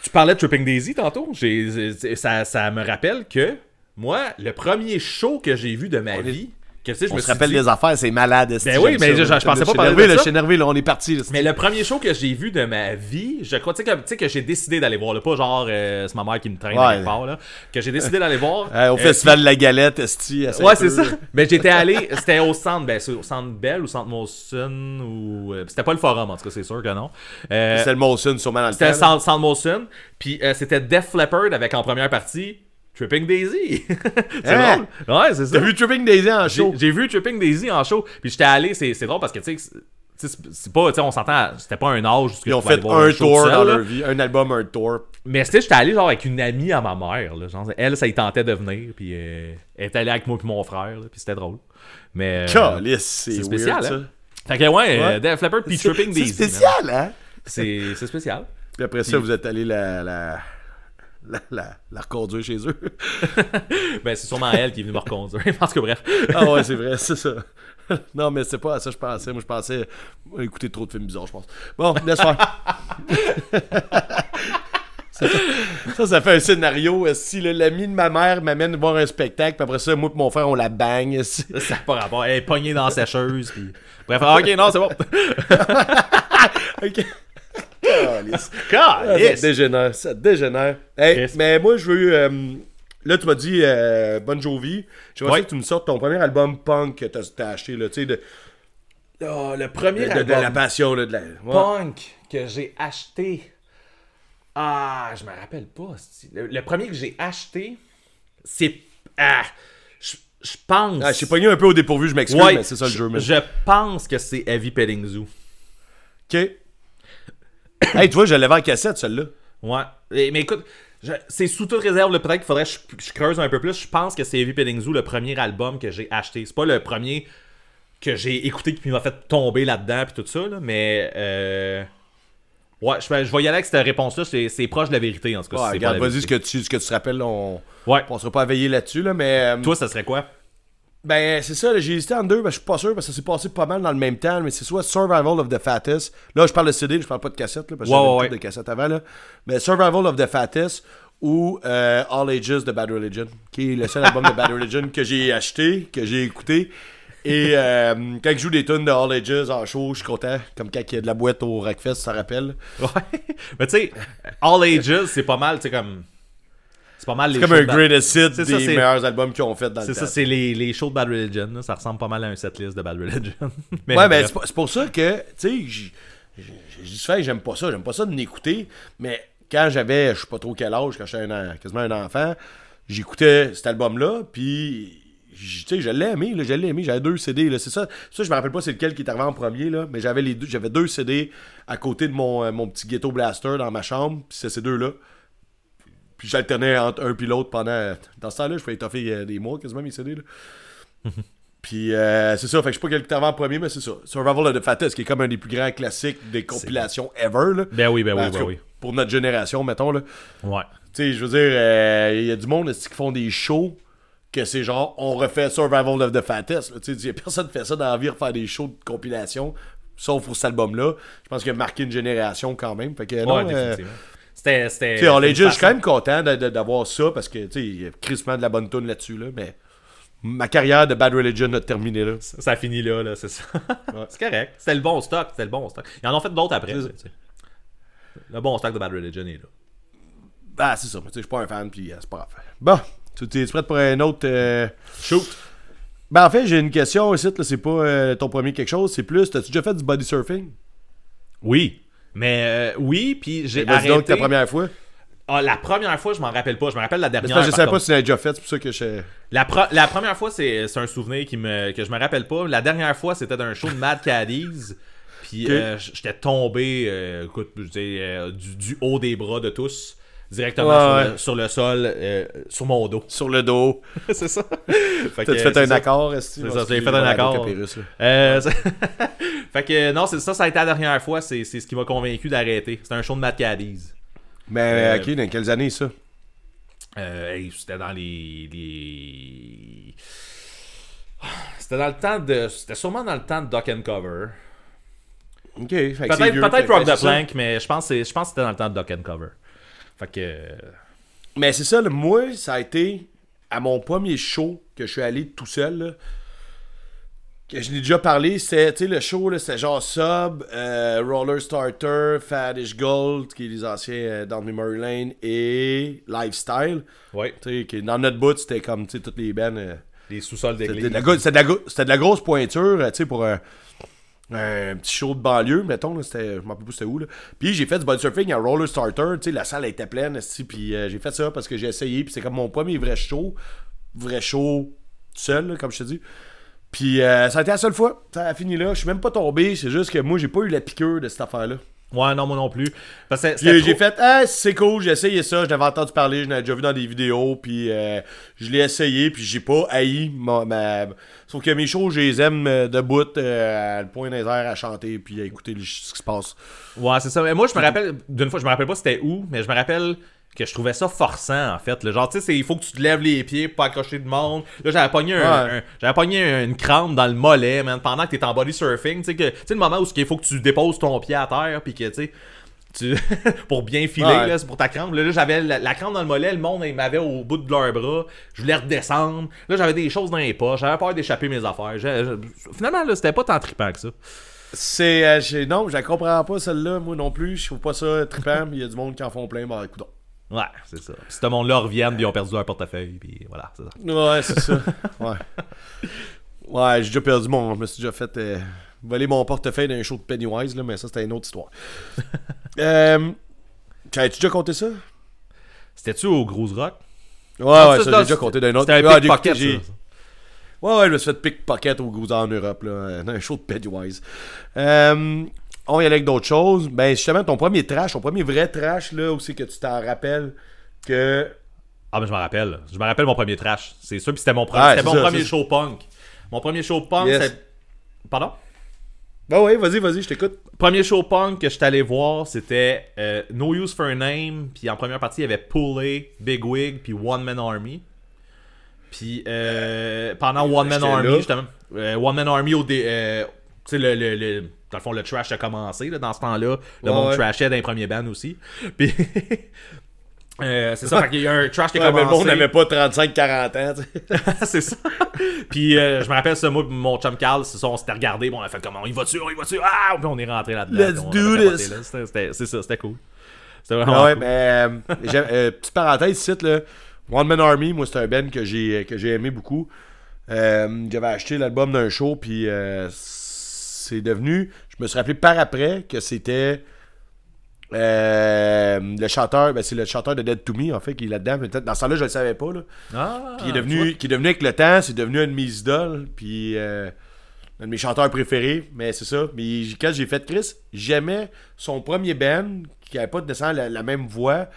Speaker 1: tu parlais de Tripping Daisy tantôt. Ça me rappelle que, moi, le premier show que j'ai vu de ma vie, que, tu sais, je
Speaker 2: On
Speaker 1: me
Speaker 2: se rappelle
Speaker 1: dit-
Speaker 2: des affaires, c'est malade.
Speaker 1: Ben oui, mais je- pensais pas parler de ça.
Speaker 2: Je suis énervé, là, on est parti. là,
Speaker 1: Mais le premier show que j'ai vu de ma vie, je crois tu sais, que, que j'ai décidé d'aller voir, là, pas genre euh, c'est ma mère qui me traîne
Speaker 2: Ouais.
Speaker 1: quelque part, là, que j'ai décidé d'aller voir.
Speaker 2: Euh, au
Speaker 1: Euh,
Speaker 2: festival de la galette, Esti.
Speaker 1: Ouais, c'est ça. Mais j'étais allé, c'était au centre, ben, c'est au centre Bell ou centre Molson, ou. euh, c'était pas le forum, en tout cas, c'est sûr que non. Euh,
Speaker 2: C'était le Molson, sûrement dans le
Speaker 1: c'était
Speaker 2: là.
Speaker 1: centre, Molson, puis euh, c'était Def Leppard avec en première partie Tripping Daisy. c'est
Speaker 2: Hein?
Speaker 1: drôle. Ouais, c'est ça.
Speaker 2: T'as vu Tripping Daisy en show?
Speaker 1: j'ai vu Tripping Daisy en show, puis j'étais allé, c'est c'est drôle parce que, tu sais, c'est- c'est- c'est pas, tu sais, on s'entend, c'était pas un âge.
Speaker 2: Ils ont fait un tour
Speaker 1: seul,
Speaker 2: dans
Speaker 1: là.
Speaker 2: leur vie, un album, un tour.
Speaker 1: Mais tu sais, j'étais allé genre avec une amie à ma mère. Là, genre, elle, ça y tentait de venir. Puis euh, elle était allée avec moi et mon frère. là, Puis c'était drôle. Mais. euh,
Speaker 2: c'est
Speaker 1: c'est
Speaker 2: weird,
Speaker 1: spécial,
Speaker 2: ça.
Speaker 1: hein? Fait que ouais, euh,
Speaker 2: Ouais.
Speaker 1: Def Leppard puis
Speaker 2: C'est-
Speaker 1: Tripping Daisy.
Speaker 2: C'est
Speaker 1: man.
Speaker 2: spécial, hein?
Speaker 1: C'est c'est spécial.
Speaker 2: Puis après ça, vous êtes allé la, la, la, la, la reconduire chez eux.
Speaker 1: Ben, c'est sûrement elle qui est venue me reconduire. tout cas, bref.
Speaker 2: ah ouais, c'est vrai, c'est ça. non, mais c'est pas à ça que je pensais. Moi, je pensais écouter trop de films bizarres, je pense. Bon, laisse faire. ça, ça, ça fait un scénario. Si le- l'ami de ma mère m'amène voir un spectacle, puis après ça, moi et mon frère, on la bang. si.
Speaker 1: Ça n'a pas rapport. Elle est pognée dans la sécheuse. Puis... Bref, ah, ok, non, c'est bon.
Speaker 2: Ok. Calice. Ah, ça dégénère, ça dégénère. Hey, mais moi, je veux. euh, là, tu m'as dit euh, Bon Jovi.
Speaker 1: Ouais.
Speaker 2: ça que tu me sortes ton premier album punk que t'as t'as acheté, là, tu sais, de,
Speaker 1: Oh, le
Speaker 2: de,
Speaker 1: premier
Speaker 2: de- de la passion, là, de la. ouais.
Speaker 1: punk que j'ai acheté. Ah, je me rappelle pas. Le, le premier que j'ai acheté, c'est. Ah, je je pense.
Speaker 2: Ah, je suis pogné un peu au dépourvu, je m'excuse,
Speaker 1: Ouais,
Speaker 2: mais c'est ça le
Speaker 1: je-
Speaker 2: jeu.
Speaker 1: Je pense que c'est Heavy Petting Zoo.
Speaker 2: Ok. hey, tu vois, je l'avais en cassette, celle-là.
Speaker 1: Ouais. Mais écoute, je- c'est sous toute réserve. là, Peut-être qu'il faudrait que je, je creuse un peu plus. Je pense que c'est Heavy Petting Zoo, le premier album que j'ai acheté. C'est pas le premier que j'ai écouté qui m'a fait tomber là-dedans puis tout ça, là, mais. Euh... Ouais, je, je vais y aller avec cette réponse-là. C'est proche de la vérité, en tout cas.
Speaker 2: Ouais, regarde, vas-y, ce que, tu, ce que tu te rappelles, on
Speaker 1: Ouais.
Speaker 2: on sera pas à veiller là-dessus, là, mais. euh,
Speaker 1: Toi, ça serait quoi?
Speaker 2: Ben, c'est ça, j'ai hésité en deux, ben, je suis pas sûr, parce que ça s'est passé pas mal dans le même temps, mais c'est soit Survival of the Fattest. Là, je parle de CD, je parle pas de cassette, là, parce que j'avais
Speaker 1: ouais,
Speaker 2: de cassette avant, là. Mais Survival of the Fattest ou euh, All Ages de Bad Religion, qui est le seul album de Bad Religion que j'ai acheté, que j'ai écouté. Et euh, quand je joue des tunes de All Ages en show, je suis content. Comme quand il y a de la boîte au Rockfest, ça rappelle.
Speaker 1: Ouais. Mais tu sais, All Ages, c'est pas mal, tu sais, comme. C'est pas mal les
Speaker 2: C'est comme un
Speaker 1: Bad-
Speaker 2: greatest hit
Speaker 1: C'est
Speaker 2: des
Speaker 1: ça, c'est-
Speaker 2: meilleurs albums qu'ils ont fait dans le
Speaker 1: C'est
Speaker 2: temps.
Speaker 1: ça, c'est les, les shows de Bad Religion. là. Ça ressemble pas mal à un setlist de Bad Religion. mais
Speaker 2: Ouais, mais
Speaker 1: bref.
Speaker 2: c'est pour- c'est ça que, tu sais, j- j- j'ai dit fait, j'aime pas ça, j'aime pas ça de m'écouter, mais quand j'avais, je sais pas trop quel âge, quand j'étais quasiment un enfant, j'écoutais cet album-là, puis, tu sais, je l'ai aimé, là, je l'ai aimé, j'avais deux CD, là, c'est ça, ça, je me rappelle pas c'est lequel qui est arrivé en premier, là, mais j'avais les deux, j'avais deux CD à côté de mon, euh, mon petit ghetto blaster dans ma chambre, puis c'est ces deux-là. Puis j'alternais entre un puis l'autre pendant. Dans ce temps-là, je pouvais étoffer euh, des mois quasiment mes CD. Là. Puis euh, c'est ça, fait que je sais pas quel en premier, mais c'est ça. Survival of the Fattest, qui est comme un des plus grands classiques des compilations ever. Là.
Speaker 1: Ben oui, ben oui,
Speaker 2: en tout
Speaker 1: ben
Speaker 2: cas,
Speaker 1: oui.
Speaker 2: Pour notre génération, mettons. là.
Speaker 1: Ouais.
Speaker 2: Tu sais, je veux dire, euh, il y a du monde qui font des shows que c'est genre, on refait Survival of the Fattest. Tu sais, personne qui fait ça dans la vie, refaire des shows de compilation, sauf pour cet album-là. Je pense qu'il a marqué une génération quand même. Fait que, non,
Speaker 1: Ouais,
Speaker 2: euh,
Speaker 1: définitivement. C'était. c'était
Speaker 2: Ages,
Speaker 1: une
Speaker 2: je suis quand même content d'avoir ça parce que, tu sais, il y a crissement de la bonne tune là-dessus, là, mais ma carrière de Bad Religion a terminé là.
Speaker 1: Ça, ça finit là, là, c'est ça. c'est correct. C'était le bon stock, c'était le bon stock. Ils en ont fait d'autres après. Le bon stock de Bad Religion est là.
Speaker 2: Bah, c'est ça. mais tu sais, Je suis pas un fan, puis euh, c'est pas grave. Bon, tu es prêt pour un autre. euh,
Speaker 1: Shoot!
Speaker 2: Ben, en fait, j'ai une question ici. là, C'est pas euh, ton premier quelque chose. C'est plus. T'as-tu déjà fait du body surfing?
Speaker 1: Oui. Mais euh, oui, puis j'ai arrêté.
Speaker 2: donc ta première fois?
Speaker 1: Ah, la première fois, je m'en rappelle pas. Je me rappelle la dernière.
Speaker 2: parce que je savais pas si tu l'avais déjà fait. C'est pour ça que je.
Speaker 1: La, pro- la première fois, c'est c'est un souvenir qui me, que je me rappelle pas. La dernière fois, c'était d'un show de Mad Caddies. Puis euh, j'étais tombé, euh, écoute, je dis, euh, du, du haut des bras de tous, directement
Speaker 2: Ouais,
Speaker 1: sur. Le, sur le sol, euh, sur mon dos.
Speaker 2: Sur le dos.
Speaker 1: c'est ça. Fait que,
Speaker 2: T'as-tu fait un
Speaker 1: ça.
Speaker 2: accord, est-ce
Speaker 1: C'est ça, j'ai fait un accord. Euh, fait que non, c'est ça, ça a été la dernière fois. C'est ce qui m'a convaincu d'arrêter. C'était un show de Mad Caddies.
Speaker 2: Mais,
Speaker 1: Euh,
Speaker 2: ok, dans quelles années ça?
Speaker 1: Hey, c'était dans les, les- C'était dans le temps de. C'était sûrement dans le temps de Duck and Cover.
Speaker 2: Ok. que
Speaker 1: Peut-être
Speaker 2: que
Speaker 1: Rock the. Plank, mais je pense, que c'est- je pense que c'était dans le temps de Duck and Cover. Fait que.
Speaker 2: Mais c'est ça, là, moi, ça a été à mon premier show que je suis allé tout seul. là, que je l'ai déjà parlé, c'était, le show, c'était genre Sub, euh, Roller Starter, Faddish Gold, qui est les anciens euh, Down Memory Lane, et Lifestyle.
Speaker 1: Ouais.
Speaker 2: Tu sais, qui, dans notre bout, c'était comme, tu sais, toutes les bands. euh,
Speaker 1: Les sous-sols d'église.
Speaker 2: c'était de de la grosse pointure, euh, tu sais, pour un, un petit show de banlieue, mettons, là, c'était, je m'en rappelle plus c'était où, là. Puis j'ai fait du body surfing à Roller Starter, tu sais, la salle était pleine, puis euh, j'ai fait ça parce que j'ai essayé, puis c'est comme mon premier vrai show, vrai show seul, comme je te dis. Puis euh, ça a été la seule fois, ça a fini là, je suis même pas tombé, c'est juste que moi j'ai pas eu la piqûre de cette affaire-là.
Speaker 1: Ouais, non, moi non plus. Parce que
Speaker 2: J'ai
Speaker 1: trop-
Speaker 2: fait, ah, c'est cool, j'ai essayé ça, je l'avais entendu parler, je l'avais déjà vu dans des vidéos, puis euh, je l'ai essayé, puis j'ai pas haï ma, ma- Sauf que mes shows, je les aime euh, de bout, euh, à le point des airs à chanter, puis à écouter ce qui se passe.
Speaker 1: Ouais, c'est ça. Mais moi, je me rappelle d'une fois, je me rappelle pas c'était où, mais je me rappelle que je trouvais ça forçant, en fait. Le genre, tu sais, c'est- il faut que tu te lèves les pieds pour pas accrocher de monde. Là, j'avais pogné,
Speaker 2: Ouais.
Speaker 1: un- j'avais pogné une crampe dans le mollet, man, pendant que t'es en body surfing. Tu sais, que- tu sais, le moment où il faut que tu déposes ton pied à terre, puis que, tu sais, tu... pour bien filer,
Speaker 2: Ouais.
Speaker 1: là, c'est pour ta crampe. Là, là, j'avais la, la crampe dans le mollet, le monde, il m'avait au bout de leurs bras. Je voulais redescendre. Là, j'avais des choses dans les poches. J'avais peur d'échapper mes affaires. Finalement, là, c'était pas tant trippant que ça.
Speaker 2: C'est. euh, non, je comprends pas celle-là, moi non plus, je trouve pas ça trippant, mais il y a du monde qui en font plein, bah écoute.
Speaker 1: Ouais, c'est ça. Puis ce monde-là reviennent, puis ils ont perdu leur portefeuille, puis voilà, c'est ça.
Speaker 2: Ouais, c'est ça. Ouais. Ouais, j'ai déjà perdu mon. Je me suis déjà fait euh, voler mon portefeuille dans un show de Pennywise, là, mais ça, c'était une autre histoire. euh. T'avais-tu déjà compté ça?
Speaker 1: C'était-tu au Gros Rock?
Speaker 2: Ouais, ouais,
Speaker 1: ça,
Speaker 2: ça, j'ai déjà compté d'un autre.
Speaker 1: C'était un
Speaker 2: Ouais, j'ai
Speaker 1: pickpocket, ça.
Speaker 2: Ouais, ouais, je me suis fait pickpocket au Gouza en Europe, là, euh, dans un show de Pennywise. Euh, on va y aller avec d'autres choses. Ben, justement, ton premier trash, ton premier vrai trash, là, où c'est que tu t'en rappelles que.
Speaker 1: Ah, mais je me rappelle. Je me rappelle mon premier trash. C'est sûr, puis c'était mon, pre-
Speaker 2: Ouais,
Speaker 1: c'était mon
Speaker 2: ça,
Speaker 1: premier show punk. Mon premier show punk,
Speaker 2: Yes.
Speaker 1: c'est... Pardon?
Speaker 2: Bah ouais, vas-y, vas-y, je t'écoute.
Speaker 1: Premier show punk que je suis allé voir, c'était euh, No Use for a Name. Puis en première partie, il y avait Pulley, Big Wig, puis One Man Army. Puis euh, pendant One Man Army,
Speaker 2: là.
Speaker 1: justement, euh, One Man Army, au dé- euh, sais, le, le, le- dans le fond, le trash a commencé là, dans ce temps-là. Le
Speaker 2: Ouais,
Speaker 1: monde
Speaker 2: ouais.
Speaker 1: trashait dans les premiers bands aussi. Puis euh, c'est ça, fait qu'il y a un trash qui a
Speaker 2: Ouais, mais
Speaker 1: commencé.
Speaker 2: le monde n'avait pas 35-40 ans, sais.
Speaker 1: c'est ça. Puis euh, je me rappelle ça, moi, mon chum Carl, c'est ça, on s'était regardé, bon, on a fait comment, il va dessus, il va dessus, ah, puis on est rentré là-dedans.
Speaker 2: Let's
Speaker 1: on
Speaker 2: do this.
Speaker 1: C'est ça, c'était cool. C'était vraiment
Speaker 2: Ah ouais,
Speaker 1: cool.
Speaker 2: mais euh, euh, petite parenthèse ici, là. One Man Army, moi, c'est un band que j'ai aimé beaucoup. J'avais acheté l'album d'un show, puis c'est devenu. Je me suis rappelé par après que c'était euh, le chanteur, ben c'est le chanteur de Dead to Me, en fait, qui est là-dedans. Peut-être dans ce temps-là, je le savais pas, là.
Speaker 1: Ah,
Speaker 2: Qui est,
Speaker 1: tu vois.
Speaker 2: devenu, qui est devenu avec le temps, c'est devenu un de mes idoles, puis euh, un de mes chanteurs préférés, mais c'est ça. Mais quand j'ai fait Chris, j'aimais son premier band, qui avait pas nécessairement la, la même voix.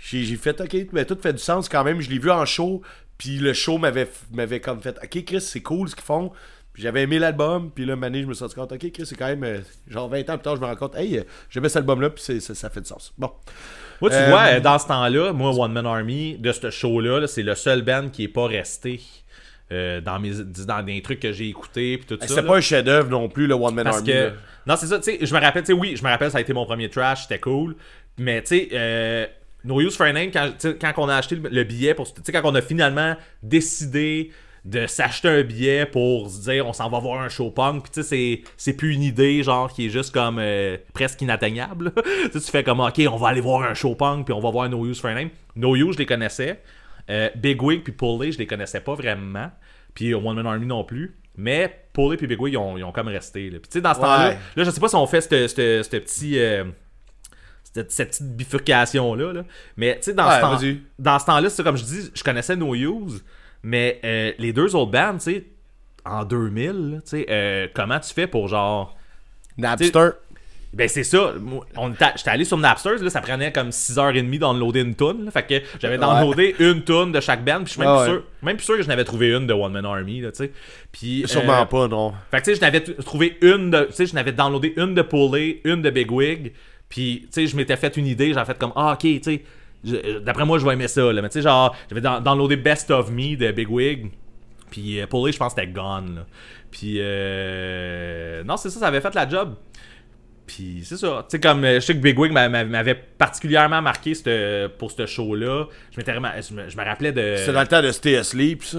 Speaker 2: J'ai fait, ok, mais tout fait du sens quand même. Je l'ai vu en show, puis le show m'avait comme fait, ok, Chris, c'est cool ce qu'ils font. J'avais aimé l'album, puis là, Mané, je me suis rendu compte, ok, Chris, c'est quand même, euh, genre 20 ans plus tard, je me rends compte, hey, euh, j'aimais cet album-là, puis c'est- ça, fait du sens. Bon.
Speaker 1: Moi, tu
Speaker 2: Euh,
Speaker 1: vois, euh, dans ce temps-là, moi, One Man Army, de ce show-là, là, c'est le seul band qui est pas resté euh, dans, mes, dans des trucs que j'ai écoutés, puis tout ça. Là.
Speaker 2: pas un chef-d'œuvre non plus, le One Man
Speaker 1: Parce
Speaker 2: Army.
Speaker 1: que. Non, c'est ça, tu sais, je me rappelle, tu sais, oui, je me rappelle, ça a été mon premier trash, c'était cool. Mais, tu sais, euh, No Use for a Name, quand, quand on a acheté le, le billet, pour, tu sais, quand on a finalement décidé de s'acheter un billet pour se dire on s'en va voir un show punk. Puis tu sais c'est plus une idée genre qui est juste comme euh, presque inatteignable. Tu sais, tu fais comme ok on va aller voir un show punk puis on va voir No Use for a Name. No Use je les connaissais. Euh, Big Wig puis Pulley je les connaissais pas vraiment. Puis One Man Army non plus. Mais Pulley puis Big Wig ils ont, ils ont comme resté là. puis tu sais dans ce temps-là là je sais pas si on fait ce petit euh, cette, cette petite bifurcation là, là. mais tu sais dans,
Speaker 2: Ouais,
Speaker 1: ce temps- dans ce temps-là c'est comme je dis je connaissais No Use mais euh, les deux autres bands tu sais en 2000 là, tu sais euh, comment tu fais pour genre
Speaker 2: Napster.
Speaker 1: ben c'est ça j'étais allé sur Napster là, ça prenait comme 6h30 d'enloader une tune fait que j'avais downloadé une tune de chaque band puis je suis même,
Speaker 2: Ah
Speaker 1: plus
Speaker 2: ouais.
Speaker 1: sûr, même plus sûr que je n'avais trouvé une de One Man Army là, tu sais puis
Speaker 2: Sûrement
Speaker 1: euh,
Speaker 2: pas, non.
Speaker 1: fait que tu sais, je n'avais trouvé une de. Tu sais, je n'avais downloadé une de Pulley, une de Big Wig. Puis, tu sais, je m'étais fait une idée. J'avais fait comme, ah, ok, tu sais. D'après moi, je vais aimer ça. Là. Mais tu sais, genre, j'avais down- downloadé Best of Me de Big Wig. Puis, euh, Pulley, je pense que c'était Gone. Là. Puis, euh... non, c'est ça, ça avait fait la job. Puis, c'est ça. Tu sais, comme euh, je sais que Big Wig m'a- m'a- m'avait particulièrement marqué pour ce show-là. Je me rappelais de.
Speaker 2: C'était dans le temps de Stay Asleep, ça.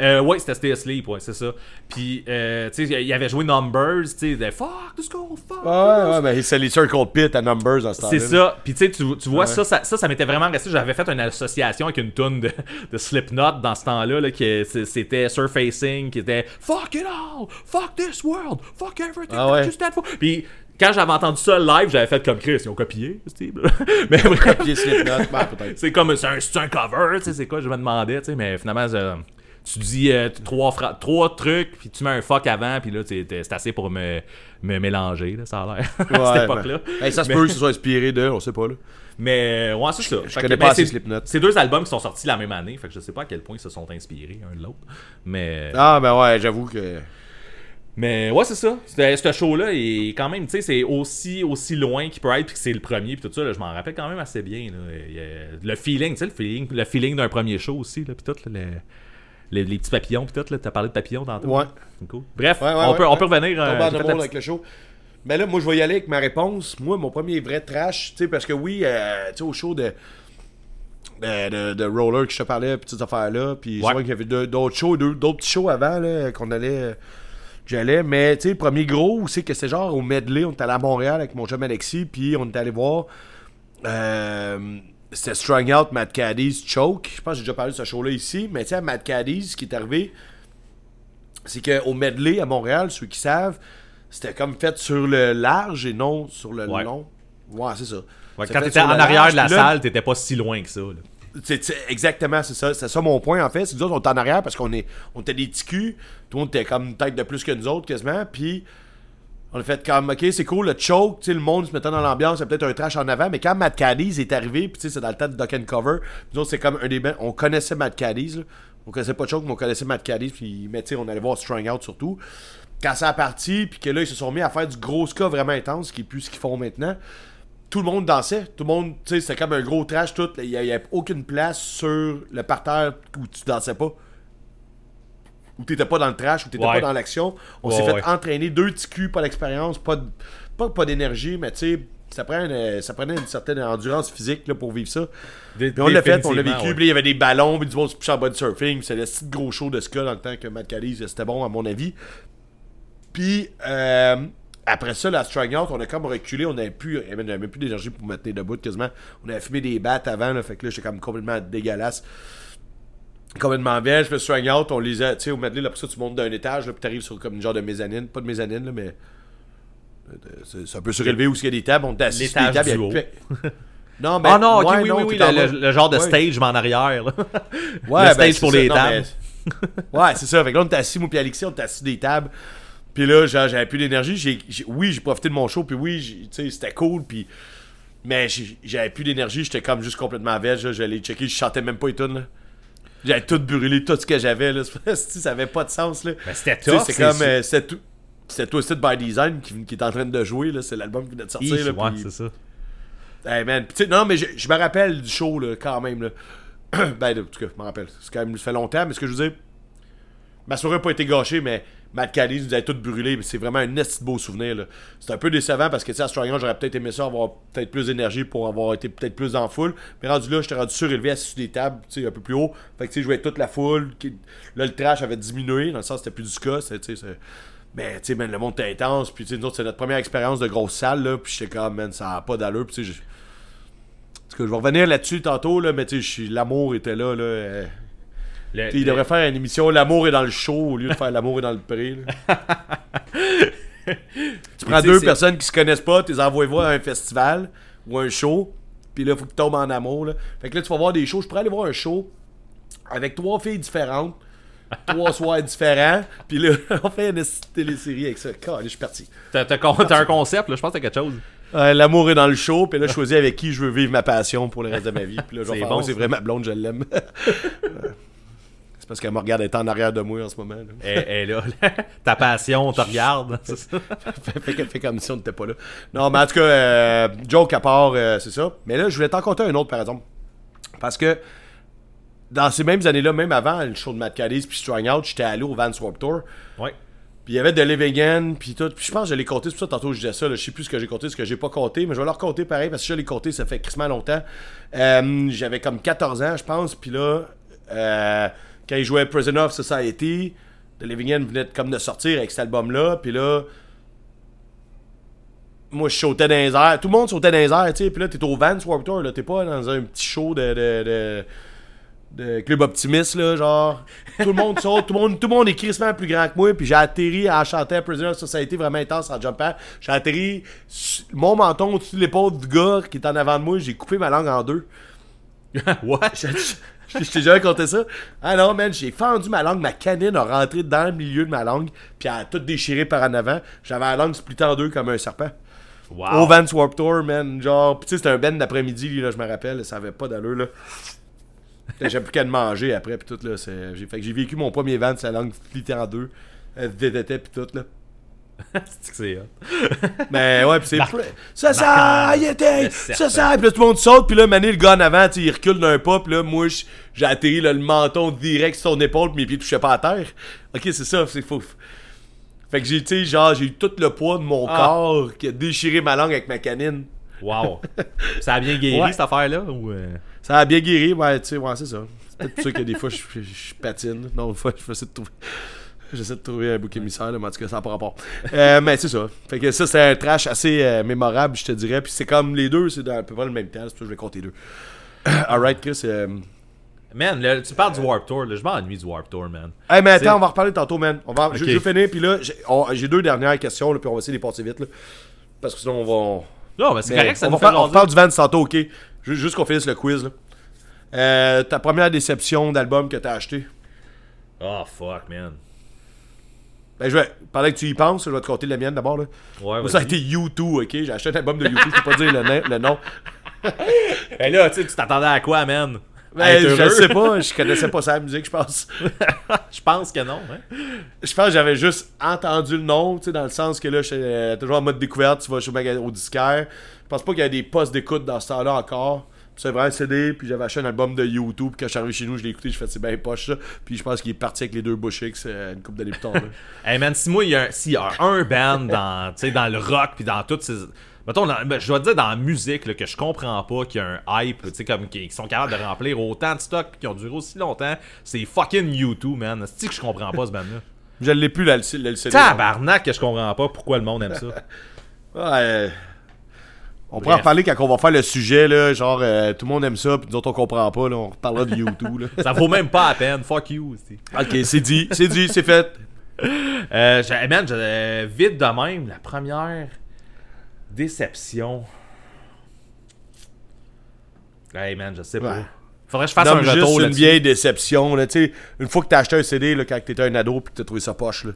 Speaker 1: Euh, ouais, c'était Stay Asleep, ouais, c'est ça. Puis, euh, tu sais, il avait joué Numbers, tu sais, de Fuck the school, fuck.
Speaker 2: Ouais, ouais, mais c'est les Circle Pit à Numbers dans ce.
Speaker 1: C'est ça. Puis, tu sais, tu vois, ça, ça, ça, ça m'était vraiment resté. J'avais fait une association avec une tune de, de Slipknot dans ce temps-là, là, qui c'était Surfacing, qui était Fuck it all, fuck this world, fuck everything
Speaker 2: Ah
Speaker 1: that
Speaker 2: ouais.
Speaker 1: for. Puis, quand j'avais entendu ça live, j'avais fait comme Chris, ils ont copié, Steve. mais
Speaker 2: Puis Slipknot, ben, peut-être.
Speaker 1: c'est comme c'est un, un cover, tu sais, c'est quoi, je me demandais, tu sais, mais finalement, tu dis euh, trois, fra- trois trucs, puis tu mets un fuck avant, puis là, c'est assez pour me, me mélanger, là, ça a l'air, à
Speaker 2: Ouais,
Speaker 1: cette époque-là.
Speaker 2: ben, hey, ça se
Speaker 1: Mais-
Speaker 2: peut que ce soit inspiré d'eux, on sait pas, là.
Speaker 1: Mais, ouais, c'est ça. Que,
Speaker 2: connais
Speaker 1: ben,
Speaker 2: pas assez
Speaker 1: c'est-
Speaker 2: Slipknot.
Speaker 1: C'est deux albums qui sont sortis la même année, fait que je sais pas à quel point ils se sont inspirés un de l'autre. Mais,
Speaker 2: Ah, ben ouais, j'avoue que.
Speaker 1: mais ouais, c'est ça. C'était- Ce show-là est quand même, tu sais, c'est aussi, aussi loin qu'il peut être, puis que c'est le premier, puis tout ça, là, je m'en rappelle quand même assez bien. là. Le feeling, tu sais, le feeling, le feeling d'un premier show aussi, là, puis tout, là, le- les, les petits papillons, puis tout, là, t'as parlé de papillons tantôt.
Speaker 2: Ouais.
Speaker 1: C'est cool. Bref,
Speaker 2: Ouais, ouais,
Speaker 1: on, peut, on peut revenir. euh,
Speaker 2: en
Speaker 1: fait
Speaker 2: avec le show. Mais là, moi, je vais y aller avec ma réponse. Moi, mon premier vrai trash, tu sais, parce que oui, euh, tu sais, au show de, de, de, de Roller que je te parlais, puis toutes affaires-là, puis je vois qu'il y avait d'autres shows, d'autres petits shows avant, là, qu'on allait. euh, J'allais, mais tu sais, le premier gros, c'est que c'est genre au medley, on était allé à Montréal avec mon chum Alexis, puis on est allé voir. euh, c'était Strung Out, Mad Caddies, Choke. Je pense que j'ai déjà parlé de ce show-là ici, mais tu sais, Mad Caddies, ce qui est arrivé, c'est qu'au medley à Montréal, ceux qui savent, c'était comme fait sur le large et non sur le
Speaker 1: Ouais.
Speaker 2: long. Ouais, c'est ça.
Speaker 1: Ouais, quand t'étais en arrière
Speaker 2: large,
Speaker 1: de la
Speaker 2: là,
Speaker 1: salle, t'étais pas si loin que ça. là.
Speaker 2: exactement, c'est ça. C'est ça mon point, en fait. C'est que nous autres, on est en arrière parce qu'on on était des petits culs. Tout le monde était comme une tête de plus que nous autres, quasiment. Puis, on a fait comme, OK, c'est cool, le choke, le monde se mettait dans l'ambiance, c'est peut-être un trash en avant. Mais quand Matt Caddies est arrivé, puis c'est dans le temps de Duck and Cover, nous autres, c'est comme un des bands, on connaissait Matt Caddies, là. On connaissait pas Choke, mais on connaissait Matt Caddies, puis, mais on allait voir Strung Out surtout. Quand ça a parti, puis que là, ils se sont mis à faire du gros ska vraiment intense, qui est plus ce qu'ils font maintenant tout le monde dansait. Tout le monde, tu sais, c'était comme un gros trash. Tout. Il n'y avait aucune place sur le parterre où tu dansais pas. Où tu pas dans le trash, où tu
Speaker 1: Ouais.
Speaker 2: pas dans l'action. On
Speaker 1: Ouais,
Speaker 2: s'est fait
Speaker 1: ouais.
Speaker 2: entraîner deux petits culs, pas d'expérience, pas, de- pas, pas d'énergie, mais tu sais, ça, une- prenait une certaine endurance physique là, pour vivre ça. Puis on l'a fait, on l'a vécu. il y avait des ballons, puis du monde se en body surfing. puis C'était des petits gros show de ska dans le temps que Matt Callis, c'était bon, à mon avis. Puis, euh, après ça, la Strung Out, on a comme reculé. On n'avait plus, on avait même plus d'énergie pour mettre debout quasiment. On avait fumé des battes avant, là, fait que là, j'étais comme complètement dégueulasse. Complètement vierge. Le Strung Out, on lisait, tu sais, au medley, là, après ça, tu montes d'un étage, là, puis t'arrives sur comme une genre de mezzanine. Pas de mezzanine, là, mais. euh, C'est un peu surélevé où il y a des tables. On assis sur
Speaker 1: L'étage
Speaker 2: tables. il y
Speaker 1: du
Speaker 2: plus- Non, mais.
Speaker 1: Ah non, ok,
Speaker 2: ouais,
Speaker 1: oui,
Speaker 2: non,
Speaker 1: oui, oui, le,
Speaker 2: bas.
Speaker 1: le- le genre de stage, mais en arrière. là.
Speaker 2: Ouais,
Speaker 1: le
Speaker 2: ben,
Speaker 1: stage
Speaker 2: c'est
Speaker 1: pour
Speaker 2: ça,
Speaker 1: les
Speaker 2: non,
Speaker 1: tables.
Speaker 2: mais- ouais, c'est ça. Fait que là, on était assis, moi puis Alexis, on était assis des tables. Puis là, genre, j'avais plus d'énergie. J'ai, j'ai- oui, j'ai profité de mon show, puis oui, tu sais, c'était cool, puis... Mais j'ai- j'avais plus d'énergie, j'étais comme juste complètement là. J'allais checker, je chantais même pas les tunes, là. J'avais tout brûlé, tout ce que j'avais, là. C'est- ça avait pas de sens, là.
Speaker 1: Mais c'était tough,
Speaker 2: c'est
Speaker 1: c'est
Speaker 2: comme... euh, c'était tout... C'était Twisted by Design qui, qui est en train de jouer, là. C'est l'album qui vient de sortir, là.
Speaker 1: ouais,
Speaker 2: puis-
Speaker 1: c'est ça.
Speaker 2: Hey man, non, mais je, je me rappelle du show, là, quand même, là. ben, en tout cas, je me rappelle. C'est quand même, ça fait longtemps, mais ce que je veux dire, ma soirée n'a pas été gâchée, mais Matt Cadiz nous avait tout brûlé, mais c'est vraiment un de beau souvenir. C'est un peu décevant parce que à Strong j'aurais peut-être aimé ça avoir peut-être plus d'énergie pour avoir été peut-être plus en foule. Mais rendu là, j'étais rendu surélevé assis sur des tables, un peu plus haut. Fait que tu sais, je voyais toute la foule. Là, le trash avait diminué, dans le sens c'était plus du c'est- Mais tu sais, le monde était intense. Puis tu sais, nous autres, c'est notre première expérience de grosse salle, là. Puis j'étais comme, man, ça a pas d'allure. Puis tu sais, je- cas, vais revenir là-dessus tantôt, mais tu sais, l'amour était là, là. euh,
Speaker 1: Le-
Speaker 2: il devrait faire une émission L'amour est dans le show au lieu de faire L'amour est dans le pré. tu prends deux personnes qui se connaissent pas, tu les envoies voir à un festival ou un show, puis là, faut que tu tombes en amour. Là. Fait que là, tu vas voir des shows. Je pourrais aller voir un show avec trois filles différentes, trois soirs différents, puis là, on fait une télésérie avec ça. Calais, je suis parti.
Speaker 1: T'as un concept, là, je pense que t'as quelque chose.
Speaker 2: Euh, L'amour est dans le show, puis là, je choisis avec qui je veux vivre ma passion pour le reste de ma vie. Puis là,
Speaker 1: C'est bon,
Speaker 2: ouais, c'est vrai, ma blonde, je l'aime. Parce qu'elle me regarde, elle est en arrière de moi en ce moment. là.
Speaker 1: Elle, elle est là, ta passion, on te regarde. c'est ça.
Speaker 2: fait qu'elle fait comme si on n'était pas là. Non, mais en tout cas, euh, joke à part, euh, c'est ça. Mais là, je voulais t'en compter un autre, par exemple. Parce que dans ces mêmes années-là, même avant le show de Matt Cadiz puis Strong Out, j'étais allé au Vans Warped Tour.
Speaker 1: Ouais.
Speaker 2: Puis il y avait de Living puis tout. Puis je pense que je l'ai compté, c'est pour ça tantôt je disais ça. là. Je sais plus ce que j'ai compté, ce que j'ai pas compté, mais je vais leur compter pareil parce que je l'ai compté, ça fait crissement longtemps. Euh, J'avais comme 14 ans, je pense. Puis là, euh, quand ils jouaient Prisoner of Society, The Living End venait de- comme de sortir avec cet album-là. Puis là, moi je sautais dans les airs. Tout le monde sautait dans les airs, tu sais. Puis là, t'es au Vans Warped Tour, là. T'es pas dans un petit show de. de, de de Club Optimiste, là, genre. Tout le monde saute, tout le monde, tout le monde est crissement plus grand que moi, puis j'ai atterri en chantant Prisoner Society vraiment intense en jumpant. J'ai atterri mon menton au-dessus de l'épaule du gars qui est en avant de moi, j'ai coupé ma langue en deux.
Speaker 1: What?
Speaker 2: Je t'ai jamais compté ça. Ah non, man, j'ai fendu ma langue, ma canine a rentré dans le milieu de ma langue, puis elle a tout déchiré par en avant. J'avais la langue splittée en deux comme un serpent.
Speaker 1: Wow.
Speaker 2: Au Vans Warped Tour, man. Genre, pis tu sais, c'était un ben d'après-midi, là, je me rappelle. Ça avait pas d'allure, là. J'ai plus qu'à le manger après, pis tout, là. J'ai fait que j'ai vécu mon premier Vans, sa langue splittée en deux. Elle dététait, pis tout, là.
Speaker 1: C'est que c'est hot?
Speaker 2: Mais ouais, pis c'est. Ça, ça, il était! Ça, ça! Pis là, tout le monde saute, pis là, Mané, le gars en avant, il recule d'un pas, pis là, moi, j'ai atterri, là, le menton direct sur son épaule, pis mes pieds touchaient pas à terre. Ok, c'est ça, c'est fou. Fait que j'ai, tu sais, genre, j'ai eu tout le poids de mon
Speaker 1: Ah.
Speaker 2: corps qui a déchiré ma langue avec ma canine.
Speaker 1: Wow. Ça a bien guéri,
Speaker 2: Ouais.
Speaker 1: cette affaire-là? Ou euh,
Speaker 2: Ça a bien guéri, ouais, tu sais, ouais, c'est ça. C'est peut-être pour ça que des fois, je, patine. Non, une fois, je vais essayer de trouver. J'essaie de trouver un bouc émissaire, là, mais en tout cas, ça n'a pas rapport. Euh, mais c'est ça. Fait que ça, c'est un trash assez euh, mémorable, je te dirais. Puis c'est comme les deux, c'est à peu près le même temps. C'est que je vais compter les deux. Alright, Chris. Euh...
Speaker 1: Man, là, tu parles du Warp Tour, là. Je m'ennuie du Warp Tour, man.
Speaker 2: Hey, mais attends, on va reparler tantôt, man. On va... je, vais finir, puis là, j'ai deux dernières questions, là, puis on va essayer de les passer vite, là. Parce que sinon, on va. on-
Speaker 1: Non, mais c'est correct, ça
Speaker 2: on,
Speaker 1: nous
Speaker 2: va
Speaker 1: fait
Speaker 2: on parle du Vans tantôt, ok? Ju- Juste qu'on finisse le quiz, là. Euh, ta première déception d'album que t'as acheté?
Speaker 1: Oh, fuck, man.
Speaker 2: Ben, je vais, pendant que tu y penses, je vais te compter la mienne d'abord. Là.
Speaker 1: Ouais,
Speaker 2: Moi, ça a été U2, ok? J'ai acheté un album de U2, je peux pas dire le, na- le nom.
Speaker 1: Ben là, tu t'attendais à quoi, man?
Speaker 2: Ben, je sais pas, je connaissais pas sa musique, je pense.
Speaker 1: Je pense que non, hein?
Speaker 2: Je pense que j'avais juste entendu le nom, tu sais, dans le sens que là, j'étais euh, toujours en mode découverte, tu vas magasin- au disquaire. Je pense pas qu'il y a des postes d'écoute dans ce temps-là encore. C'est vraiment un CD, puis j'avais acheté un album de YouTube, puis quand je suis arrivé chez nous, je l'ai écouté, je fais c'est bien poche ça. Puis je pense qu'il est parti avec les deux Bushicks euh, une couple d'années plus tard.
Speaker 1: Hey man, si moi, il y a un, s'il y a un band dans, dans le rock puis dans toutes ces. Mettons, dans- ben, je dois dire dans la musique là, que je comprends pas qu'il y a un hype, tu sais, comme qui, sont capables de remplir autant de stock puis qui ont duré aussi longtemps, c'est fucking U2, man. C'est que je comprends pas ce band-là?
Speaker 2: Je l'ai plus, le, le, le CD.
Speaker 1: Tabarnak que je comprends pas pourquoi le monde aime ça.
Speaker 2: Ouais. On pourra en
Speaker 1: Bref.
Speaker 2: reparler quand on va faire le sujet, là, genre euh, tout le monde aime ça, puis nous autres on comprend pas, là, on reparlera de YouTube. Là.
Speaker 1: Ça vaut même pas la peine. Fuck you aussi.
Speaker 2: ok, c'est dit, c'est dit, c'est fait.
Speaker 1: Euh, j'ai- man, euh, vite de même, la première déception. Hey man, je sais pas.
Speaker 2: Ouais.
Speaker 1: Faudrait que je fasse
Speaker 2: Nomme
Speaker 1: un
Speaker 2: juste
Speaker 1: retour
Speaker 2: une
Speaker 1: là-dessus.
Speaker 2: vieille déception, là, tu sais, une fois que t'as acheté un CD, là, quand t'étais un ado, puis que t'as trouvé ça poche, là.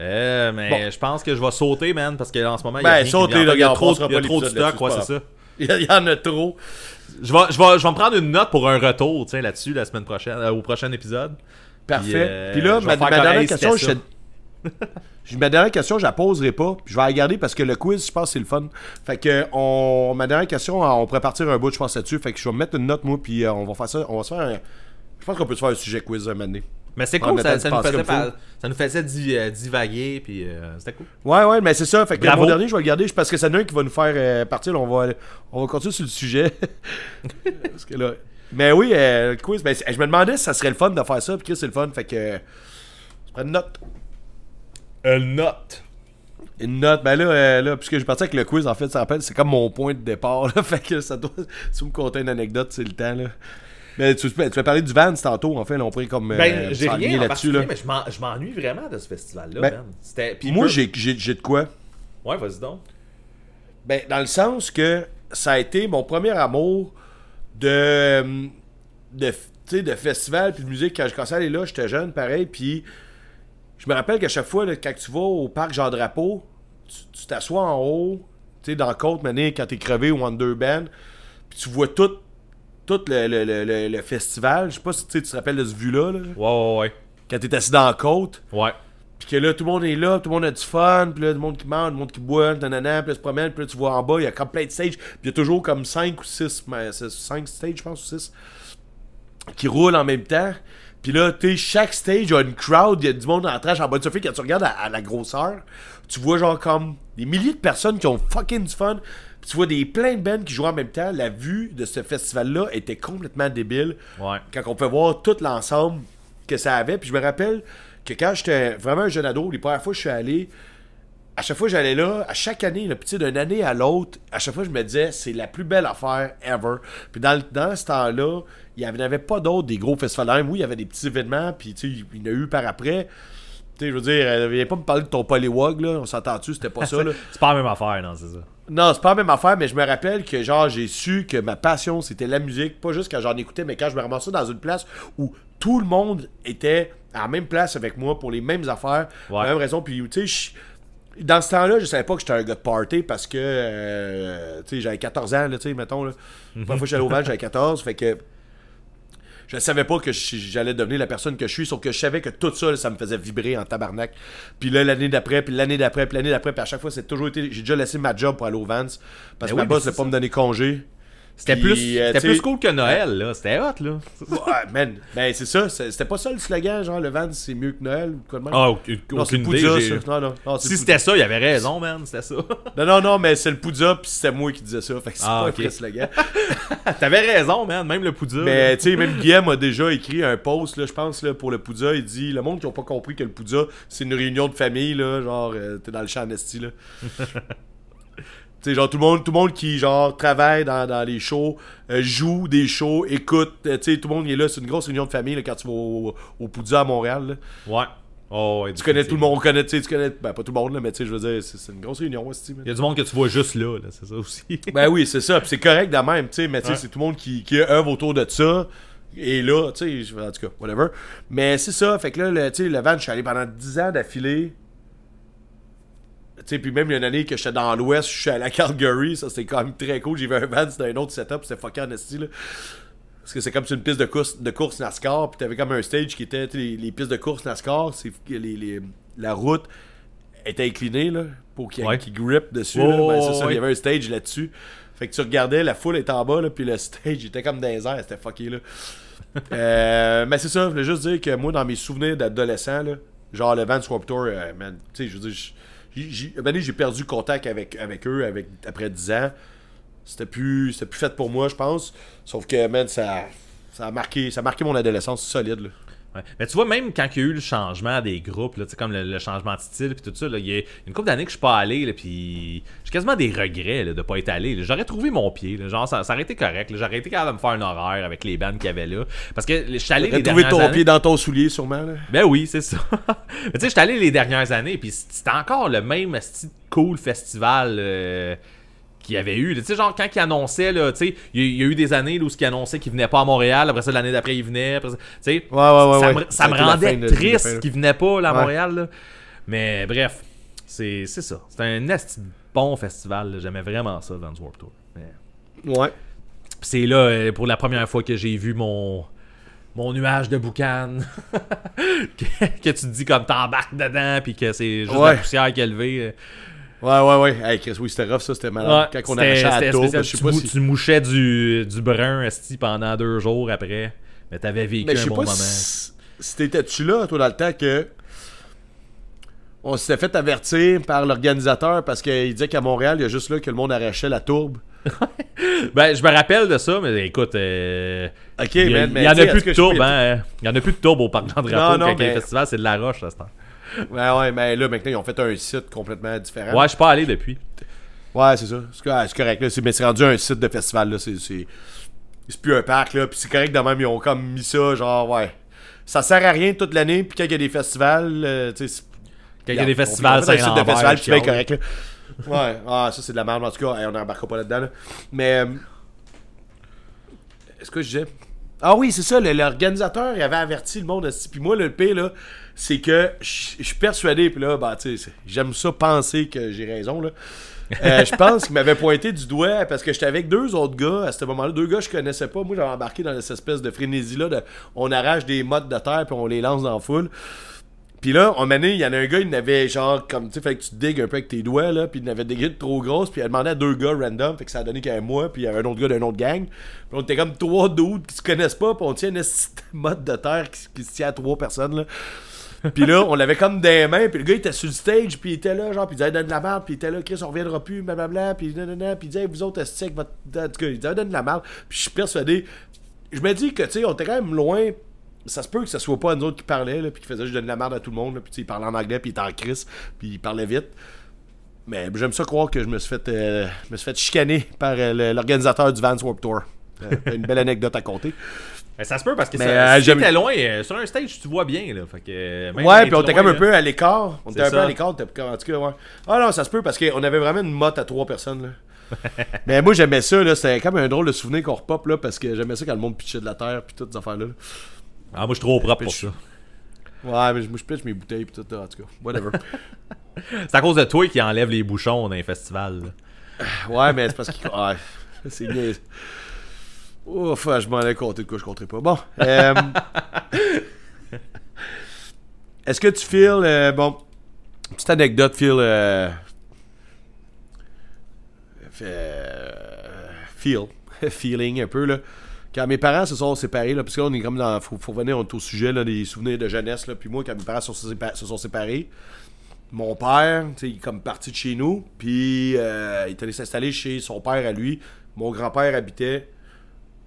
Speaker 1: Euh, mais
Speaker 2: Bon.
Speaker 1: je pense que je vais sauter, man, parce que en ce moment, il y
Speaker 2: Ben,
Speaker 1: a rien qui
Speaker 2: saute
Speaker 1: vient.
Speaker 2: les,
Speaker 1: En fait, il y a
Speaker 2: là,
Speaker 1: trop, il y a trop de stock,
Speaker 2: là-dessus,
Speaker 1: c'est ça.
Speaker 2: Il y, en a trop.
Speaker 1: Je vais, je, vais, je vais me prendre une note pour un retour, tiens, là-dessus, la semaine prochaine, euh, au prochain épisode.
Speaker 2: Parfait.
Speaker 1: euh,
Speaker 2: Puis là, ma, dernière question, je Ma dernière question, je la poserai pas. puis Je vais la garder parce que le quiz, je pense que c'est le fun. Fait que on, ma dernière question, on pourrait partir un bout, je pense, là-dessus. Fait que je vais mettre une note, moi, puis euh, on va faire ça. On va se faire un- Je pense qu'on peut se faire un sujet quiz un moment donné.
Speaker 1: Mais c'est cool, ça, nous faisait, par- ça nous faisait di- euh, divaguer, puis euh, c'était cool.
Speaker 2: Ouais, ouais, mais c'est ça. Fait que
Speaker 1: Bravo.
Speaker 2: dernier, je vais le garder parce que c'est un qui va nous faire euh, partir. là, on, va, on va continuer sur le sujet. parce que là. Mais oui, euh, le quiz, ben, je me demandais si ça serait le fun de faire ça. Puis Chris, c'est le fun. Fait que. euh, je prends une note.
Speaker 1: Une note.
Speaker 2: Une note, ben là, euh, là, puisque j'ai parti avec le quiz, en fait, ça rappelle, c'est comme mon point de départ, là, fait que ça doit, si vous me contez une anecdote, c'est le temps, là. Mais tu, tu vas parler du Vans tantôt, en fait, là, on pourrait comme,
Speaker 1: Ben,
Speaker 2: euh,
Speaker 1: j'ai rien en
Speaker 2: là-dessus, là.
Speaker 1: mais je m'en- je m'ennuie vraiment de ce festival-là,
Speaker 2: Ben,
Speaker 1: man. C'était... puis
Speaker 2: Moi,
Speaker 1: peu-
Speaker 2: j'ai, j'ai, j'ai de quoi?
Speaker 1: Ouais, vas-y donc.
Speaker 2: Ben, dans le sens que ça a été mon premier amour de, de, de festival puis de musique. Quand je commençais à aller là, j'étais jeune, pareil, puis je me rappelle qu'à chaque fois, là, quand tu vas au parc Jean-Drapeau, tu tu t'assois en haut, tu sais, dans la côte, mané, quand t'es crevé ou Wonder Band, puis tu vois tout, tout le, le- le- le- le festival. Je sais pas si tu te rappelles de ce vue-là, là,
Speaker 1: Ouais, ouais,
Speaker 2: quand t'es assis dans la côte.
Speaker 1: ouais. Ouais.
Speaker 2: Puis que là, tout le monde est là, tout le monde a du fun, puis là, du monde qui mange, du monde qui boit, nanana, puis là, se promène, puis là, tu vois en bas, il y a comme plein de stages, puis il y a toujours comme 5 ou 6, 5 stages, je pense, ou 6, qui roulent en même temps. Puis là, tu sais, chaque stage, il y a une crowd, il y a du monde en trash en bas de Sophie. Quand tu regardes à, à la grosseur, tu vois genre comme des milliers de personnes qui ont fucking du fun. Puis tu vois des plein de bands qui jouent en même temps. La vue de ce festival-là était complètement débile
Speaker 1: Ouais.
Speaker 2: quand on peut voir tout l'ensemble que ça avait. Puis je me rappelle que quand j'étais vraiment un jeune ado, les premières fois que je suis allé, à chaque fois que j'allais là, à chaque année, d'une année à l'autre, à chaque fois je me disais, c'est la plus belle affaire ever. Puis dans, le- dans ce temps-là, il n'y avait, avait pas d'autres des gros festivals. Même, oui, il y avait des petits événements, puis tu sais, il y en a eu par après. Tu sais, je veux dire, euh, viens pas me parler de ton polywog, là, on s'entend-tu, c'était pas ça, là.
Speaker 1: C'est pas la même affaire, non, c'est ça.
Speaker 2: Non, c'est pas la même affaire, mais je me rappelle que genre j'ai su que ma passion c'était la musique, pas juste quand j'en écoutais, mais quand je me ramassais dans une place où tout le monde était à la même place avec moi pour les mêmes affaires, pour
Speaker 1: Ouais.
Speaker 2: la même raison. Puis tu sais, dans ce temps-là, je savais pas que j'étais un gars de party parce que euh, tu sais, j'avais 14 ans, là, tu sais, mettons. Là. La fois que j'allais au Val, j'avais 14, fait que je savais pas que j'allais devenir la personne que je suis, sauf que je savais que tout ça, là, ça me faisait vibrer en tabarnak. Puis là, l'année d'après, puis l'année d'après, puis l'année d'après, puis à chaque fois, c'est toujours été. J'ai déjà laissé ma job pour aller au Vans parce
Speaker 1: Ben
Speaker 2: que
Speaker 1: oui,
Speaker 2: ma boss ne pas
Speaker 1: ça.
Speaker 2: me donner congé.
Speaker 1: C'était plus,
Speaker 2: euh,
Speaker 1: plus cool que Noël, là. C'était hot, là.
Speaker 2: Ouais, man. Ben, c'est ça. C'était pas ça le slogan, genre le Vans, c'est mieux que Noël ou quoi de même?
Speaker 1: Ah, aucune,
Speaker 2: non,
Speaker 1: idée.
Speaker 2: Poudja,
Speaker 1: Si c'était ça, il avait raison, man. C'était ça.
Speaker 2: Non, non, non, mais c'est le Poudja, puis c'était moi qui disais ça. Fait que c'est
Speaker 1: Ah,
Speaker 2: pas
Speaker 1: ok.
Speaker 2: un vrai slogan.
Speaker 1: T'avais raison, man. Même le Poudja.
Speaker 2: Mais tu sais, même Guillaume a déjà écrit un post, là, je pense, là, pour le Poudja. Il dit Le monde qui n'a pas compris que le Poudja, c'est une réunion de famille, là, genre, euh, t'es dans le champ d'Esti, là. Tu sais, genre, tout le monde, tout le monde qui, genre, travaille dans, dans les shows, euh, joue des shows, écoute, euh, tu sais, tout le monde est là. C'est une grosse réunion de famille, là, quand tu vas au, au à Montréal, là.
Speaker 1: Ouais. Oh, ouais,
Speaker 2: Tu connais tout le monde, on connaît, tu connais, ben, pas tout le monde, là, mais tu sais, je veux dire, c'est une grosse réunion, man.
Speaker 1: Il y a du monde que tu vois juste là, là. C'est ça aussi.
Speaker 2: Ben oui, c'est ça. Puis c'est correct de même, tu sais, mais tu sais,
Speaker 1: Ouais.
Speaker 2: c'est tout le monde qui, qui œuvre autour de ça. Et là, tu sais, en tout cas, whatever. Mais c'est ça, fait que là, le, tu sais, le van, je suis allé pendant 10 ans d'affilée. Tu sais, puis même il y a une année que j'étais dans l'Ouest, je suis allé à Calgary, ça c'était quand même très cool. J'ai vu un van, c'était un autre setup, c'était fucking en esti, là. Parce que c'est comme sur une piste de course, de course NASCAR, puis t'avais comme un stage qui était, les, les pistes de course NASCAR, c'est les, les- la route était inclinée, là, pour qu'il y ait
Speaker 1: Ouais.
Speaker 2: qui grip dessus. Ben, c'est ça,
Speaker 1: ouais.
Speaker 2: il y avait un stage là-dessus. Fait que tu regardais, la foule était en bas, là, puis le stage était comme dans les airs, c'était fucké, là. Euh, mais c'est ça, je voulais juste dire que moi, dans mes souvenirs d'adolescent, là, genre le Vans Warped Tour, euh, man, tu sais, je veux dire, j'ai- perdu contact avec, avec eux avec, après 10 ans. C'était plus, plus fait pour moi, je pense. Sauf que, man, ça, ça, a marqué, ça a marqué mon adolescence solide, là.
Speaker 1: Ouais. Mais tu vois, même quand il y a eu le changement des groupes, là, comme le, le changement de style puis tout ça, il y a une couple d'années que je suis pas allé, là, puis j'ai quasiment des regrets là, de pas être allé. J'aurais trouvé mon pied, là, genre ça, ça aurait été correct. J'aurais été capable de me faire un horaire avec les bandes qu'il y avait là. Parce que je suis allé les
Speaker 2: trouvé
Speaker 1: dernières
Speaker 2: ton
Speaker 1: années-
Speaker 2: pied dans ton soulier, sûrement, là.
Speaker 1: Ben oui, c'est ça. Mais tu sais, j'étais allé les dernières années, puis c'était encore le même style cool festival euh, qu'il y avait eu. Tu sais, genre, quand ils annonçaient, là, tu sais, il y, a- il y a eu des années là, où ils annonçaient qu'ils venaient pas à Montréal, après ça, l'année d'après. Après ça, tu sais,
Speaker 2: Ouais, ouais, ouais,
Speaker 1: ça me,
Speaker 2: Ça
Speaker 1: rendait
Speaker 2: de-
Speaker 1: triste
Speaker 2: là.
Speaker 1: qu'ils venaient pas là, à. Montréal. là. Mais bref, c'est c'est ça. C'était un bon festival. J'aimais vraiment ça, Vans Warped Tour. Mais-
Speaker 2: Ouais.
Speaker 1: C'est là, euh, pour la première fois que j'ai vu mon mon nuage de boucan. que, que tu te dis comme t'embarques dedans, puis que c'est juste
Speaker 2: Ouais.
Speaker 1: la poussière qui est levée.
Speaker 2: Ouais, ouais, ouais. Hey, Chris, oui, c'était rough, ça, c'était malade.
Speaker 1: Ouais,
Speaker 2: Quand on arrachait la tour, je sais
Speaker 1: tu,
Speaker 2: pas si...
Speaker 1: tu mouchais du, du brun esti, pendant deux jours après. Mais t'avais vécu
Speaker 2: Mais je
Speaker 1: un
Speaker 2: sais
Speaker 1: bon
Speaker 2: pas
Speaker 1: moment.
Speaker 2: si, si t'étais-tu là, toi, dans le temps que on s'était fait avertir par l'organisateur parce qu'il disait qu'à Montréal, il y a juste là que le monde arrachait la tourbe?
Speaker 1: Ben, je me rappelle de ça, mais écoute, euh,
Speaker 2: Ok,
Speaker 1: il y, en a plus de tourbe, hein. Il y en a plus de tourbe au Parc Jean-Drapeau
Speaker 2: Non, non,
Speaker 1: quand
Speaker 2: mais-
Speaker 1: festivals, c'est de la roche, à ce temps.
Speaker 2: Ouais, ouais, mais là, maintenant, ils ont fait un site complètement différent.
Speaker 1: Ouais, je suis pas allé depuis.
Speaker 2: Ouais, c'est ça. C'est co- c'est correct, là. C'est- Mais c'est rendu un site de festival, là. C'est. C'est c'est plus un parc, là. Puis c'est correct de même, ils ont comme mis ça, genre, ouais. Ça sert à rien toute l'année, puis quand il y a des festivals, euh, tu sais. c'est-
Speaker 1: Quand il y a des festivals,
Speaker 2: fait un site de festival, puis c'est correct, là. Ouais, ah, ça c'est de la merde, en tout cas, hey, on n'embarquera pas là-dedans, là. Mais. euh, Est-ce que je disais? Ah oui, c'est ça, l'organisateur, avait averti le monde. Puis moi, le pire, là, c'est que je suis persuadé, puis là, bah, j'aime ça penser que j'ai raison, là. Euh, je pense qu'il m'avait pointé du doigt parce que j'étais avec deux autres gars à ce moment-là. Deux gars que je connaissais pas. Moi, j'avais embarqué dans cette espèce de frénésie-là. De, on arrache des mottes de terre puis on les lance dans la foule. Puis là, on m'a il y en a un gars, il n'avait genre, comme, tu sais, fait que tu digues un peu avec tes doigts, là, puis il n'avait des grittes trop grosses, puis il a demandé à deux gars random, fait que ça a donné qu'un moi, puis il y avait un autre gars d'un autre gang. Puis on était comme trois dudes qui se connaissent pas, puis on tient une esti de motte de terre qui, qui se tient à trois personnes, là. Puis là, on l'avait comme des mains, puis le gars il était sur le stage, puis il était là, genre, puis il disait donne de la merde, puis il était là, Chris, on reviendra plus, blablabla, puis nanana, puis il disait, vous autres, avec votre. En tout cas, il disait, donne de la merde, puis je suis persuadé. Je me dis que, tu sais, on était quand même loin. Ça se peut que ce soit pas nous autres qui parlaient, là, puis qui faisaient juste donner de la merde à tout le monde, puis il parlait en anglais, puis il était en crise, puis il parlait vite. Mais j'aime ça croire que je me suis fait, euh, je me suis fait chicaner par euh, l'organisateur du Vans Warped Tour. Euh, une belle anecdote à compter.
Speaker 1: Ben, ça se peut parce que ça,
Speaker 2: euh,
Speaker 1: si loin, euh, sur un stage, tu vois bien, là. Fait que, euh,
Speaker 2: Ouais, puis on était comme un peu à l'écart. On était un peu à l'écart. on était comme- En tout cas, ouais. Ah non, ça se peut parce qu'on avait vraiment une motte à trois personnes. Là. mais moi, j'aimais ça. là C'était comme un drôle de souvenir qu'on repop là, parce que j'aimais ça quand le monde pitchait de la terre puis toutes ces affaires-là. là.
Speaker 1: Ah, moi, je suis trop propre pour ça.
Speaker 2: Ouais, mais je- moi, je pitch mes bouteilles puis tout. En tout cas, whatever.
Speaker 1: C'est à cause de toi qui enlève les bouchons dans les festivals. là.
Speaker 2: ouais, mais c'est parce que. Ouais, c'est bien. Ouf, je m'en ai compté de quoi je compterai pas. Bon. euh, Est-ce que tu files. euh, bon. Petite anecdote, Phil. euh, euh, feel. Feeling un peu, là. Quand mes parents se sont séparés, là, parce que là, on est comme dans. Faut, faut est au sujet, là, des souvenirs de jeunesse, là. Puis moi, quand mes parents se sont sépa- se sont séparés, mon père, tu sais, il est comme parti de chez nous, puis il est allé s'installer chez son père à lui. Mon grand-père habitait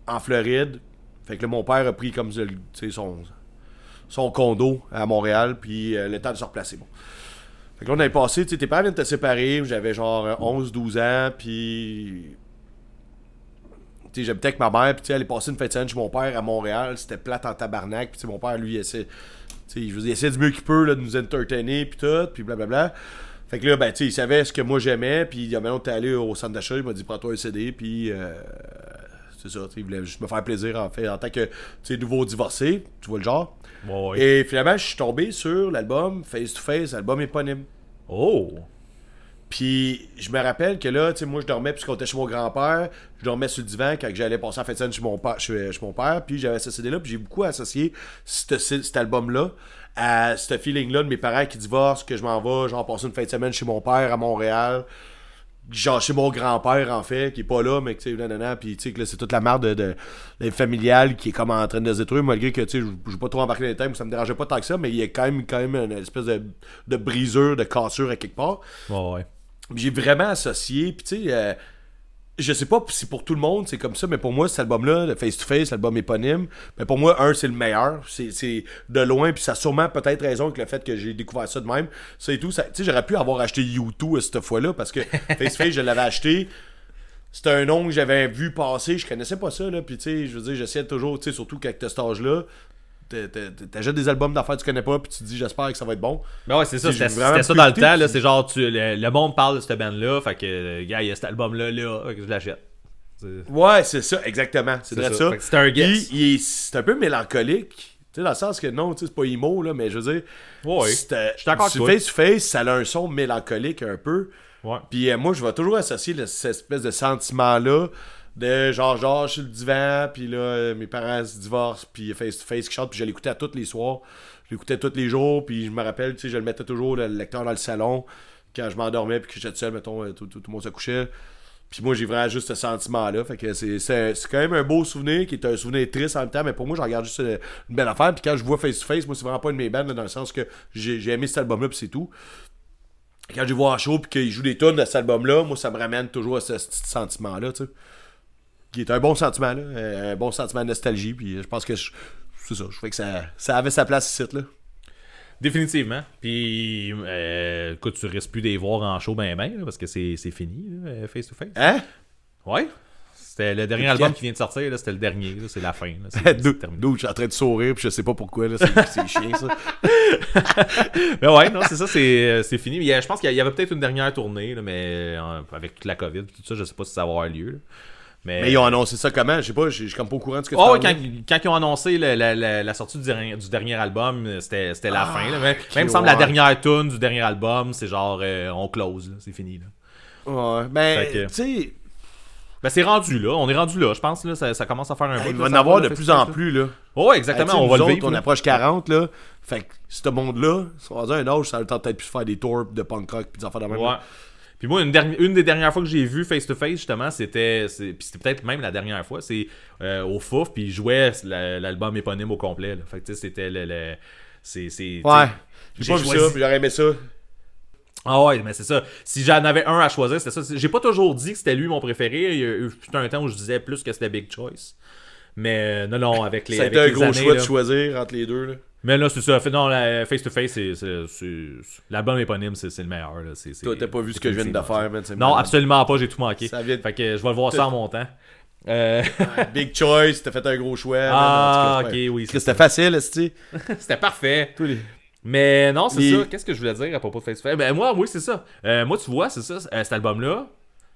Speaker 2: en Floride. Fait que là, mon père a pris comme son, son condo à Montréal, puis euh, le temps de se replacer. Fait que là, on avait passé, tu sais, tes parents viennent te séparer, j'avais genre euh, 11-12 ans, puis. Tu sais, j'habitais avec ma mère, puis tu sais, elle est passée une fête de chez mon père à Montréal, c'était plate en tabarnak, puis mon père, lui, il essaie. Je veux dire, il essaie du mieux qu'il peut là, de nous entertainer, puis tout, puis blablabla. Fait que là, ben, tu sais, il savait ce que moi j'aimais, puis il a maintenant t'es allé au centre d'achat, il m'a dit prends-toi un CD, puis euh, c'est ça, il voulait juste me faire plaisir en fait, en tant que, nouveau divorcé, tu vois le genre. Et finalement, je suis tombé sur l'album Face to Face, album éponyme.
Speaker 1: Oh!
Speaker 2: Puis je me rappelle que là, tu sais, moi je dormais puisqu'on était chez mon grand-père, je dormais sur le divan quand j'allais passer la fin de semaine chez mon, père, chez, chez mon père, puis j'avais ce CD-là, puis j'ai beaucoup associé cet, cet album-là à ce feeling-là de mes parents qui divorcent, que je m'en vais, genre passer une fin de semaine chez mon père à Montréal, genre chez mon grand-père en fait, qui est pas là, mais tu sais, nanana, puis tu sais que là c'est toute la merde de, de, de familiale qui est comme en train de se détruire, malgré que tu sais, je pas trop embarquer dans les thèmes, ça me dérangeait pas tant que ça, mais il y a quand même, quand même une espèce de, de brisure, de cassure à quelque part.
Speaker 1: Ouais.
Speaker 2: J'ai vraiment associé, puis tu sais, euh, je sais pas si pour tout le monde c'est comme ça, mais pour moi, cet album-là, le Face to Face, l'album éponyme, mais pour moi, un, c'est le meilleur. C'est c'est de loin, puis ça a sûrement peut-être raison avec le fait que j'ai découvert ça de même. Ça et tout, tu sais, j'aurais pu avoir acheté U2 à cette fois-là, parce que Face to Face, je l'avais acheté. C'était un nom que j'avais vu passer, je connaissais pas ça, là, puis tu sais, je veux dire, j'essayais toujours, tu sais, surtout qu'avec ce âge-là, t'achètes des albums d'affaires que tu connais pas, puis tu te dis, j'espère que ça va être bon.
Speaker 1: Ben ouais, c'est ça, c'était ça dans le temps, là, c'est genre, tu, le, le monde parle de cette band-là, fait que, euh, gars, il y a cet album-là, là, que je l'achète. C'est-
Speaker 2: Ouais, c'est ça, exactement. C'est
Speaker 1: C'est
Speaker 2: vrai
Speaker 1: ça. c'était un
Speaker 2: c'est un peu mélancolique. Tu sais, dans le sens que non, tu sais, c'est pas emo, là, mais je veux dire.
Speaker 1: Ouais,
Speaker 2: c'était-
Speaker 1: je d'accord toi.
Speaker 2: Face to Face, ça a un son mélancolique un peu.
Speaker 1: Ouais.
Speaker 2: Puis euh, moi, je vais toujours associer le- cette espèce de sentiment-là De genre, genre, sur le divan, puis là, mes parents se divorcent, puis face to face qui chante, puis je l'écoutais à tous les soirs. Je l'écoutais tous les jours, puis je me rappelle, tu sais, je le mettais toujours, le lecteur dans le salon, quand je m'endormais, puis que j'étais seul, mettons, euh, tout, tout, tout le monde se couchait. Puis moi, j'ai vraiment juste ce sentiment-là. Fait que c'est, quand même un beau souvenir, qui est un souvenir triste en même temps, mais pour moi, je regarde juste euh, une belle affaire. Puis quand je vois Face to Face, moi, c'est vraiment pas une de mes bandes, là, dans le sens que j'ai, aimé cet album-là, puis c'est tout. Quand je vois en show, puis qu'il joue des tunes de cet album-là, moi, ça me ramène toujours à ce, ce petit sentiment-là, tu sais. Qui est un bon sentiment, là. euh, Un bon sentiment de nostalgie, puis je pense que c'est ça. Je trouvais que ça, ça avait sa place ici, là.
Speaker 1: Définitivement. Puis, euh, écoute, tu risques plus de les voir en show ben ben, là, parce que c'est fini, là, euh, face to face.
Speaker 2: Hein?
Speaker 1: Ouais. C'était le dernier album qui vient de sortir, c'était le dernier, c'est la fin.
Speaker 2: D'où je suis en train de sourire, puis je sais pas pourquoi. C'est, chiant, ça.
Speaker 1: Mais ouais, non, c'est ça, c'est euh, fini. A- je pense qu'il y avait peut-être une dernière tournée, là, mais euh, avec toute la COVID, tout ça, je sais pas si ça va avoir lieu. là. Mais,
Speaker 2: Mais ils ont annoncé ça comment? Je sais pas, je suis comme pas au courant de ce que tu
Speaker 1: Oh, quand, ils ont annoncé la, la- la- la sortie du dernier, du dernier album, c'était la
Speaker 2: Ah,
Speaker 1: fin. Là. Même, semble la dernière tune du dernier album, c'est genre euh, on close, c'est fini. Là.
Speaker 2: Ouais, ben, tu sais,
Speaker 1: Ben c'est rendu là, on est rendu là, je pense là, ça, ça commence à faire un
Speaker 2: il
Speaker 1: bout,
Speaker 2: va
Speaker 1: là,
Speaker 2: en
Speaker 1: ça
Speaker 2: avoir
Speaker 1: va,
Speaker 2: de plus en plus, là.
Speaker 1: Ouais, exactement,
Speaker 2: sais,
Speaker 1: on va le vivre.
Speaker 2: on approche 40, là. Fait que ce monde-là, sont rendus à un âge, ça a le temps peut-être plus de faire des tours de punk rock pis des affaires de même.
Speaker 1: Puis moi, une, dernière- une des dernières fois que j'ai vu face to face, justement, c'était. Puis c'était peut-être même la dernière fois, c'est euh, au Fouf, puis il jouait la- l'album éponyme au complet. Là. Fait que tu sais, c'était le. le- c'est,
Speaker 2: Ouais. J'ai pas vu ça, j'aurais aimé ça.
Speaker 1: Ah ouais, mais c'est ça. Si j'en avais un à choisir, c'était ça. J'ai pas toujours dit que c'était lui mon préféré. Il y a eu un temps où je disais plus que c'était Big Choice. Mais euh, non, non, avec les.
Speaker 2: Été un
Speaker 1: les
Speaker 2: gros
Speaker 1: années,
Speaker 2: choix
Speaker 1: là.
Speaker 2: de choisir entre les deux, là.
Speaker 1: Mais là, c'est ça. Non, la face to face, l'album éponyme, c'est, le meilleur. Là. C'est-
Speaker 2: Toi, t'as pas vu ce que je viens de faire, man.
Speaker 1: Non, absolument pas, j'ai tout manqué.
Speaker 2: Ça vient de-
Speaker 1: Fait que je vais le voir ça en montant. Euh,
Speaker 2: Big Choice, t'as fait un gros choix.
Speaker 1: Ah, ok, oui,
Speaker 2: Parce que
Speaker 1: c'est
Speaker 2: c'était facile.
Speaker 1: C'était parfait.
Speaker 2: Tous les-
Speaker 1: Mais non, c'est
Speaker 2: Les-
Speaker 1: ça. Qu'est-ce que je voulais dire à propos de Face to Face? Ben moi, oui, c'est ça. Euh, moi, tu vois, c'est ça. euh, cet album-là,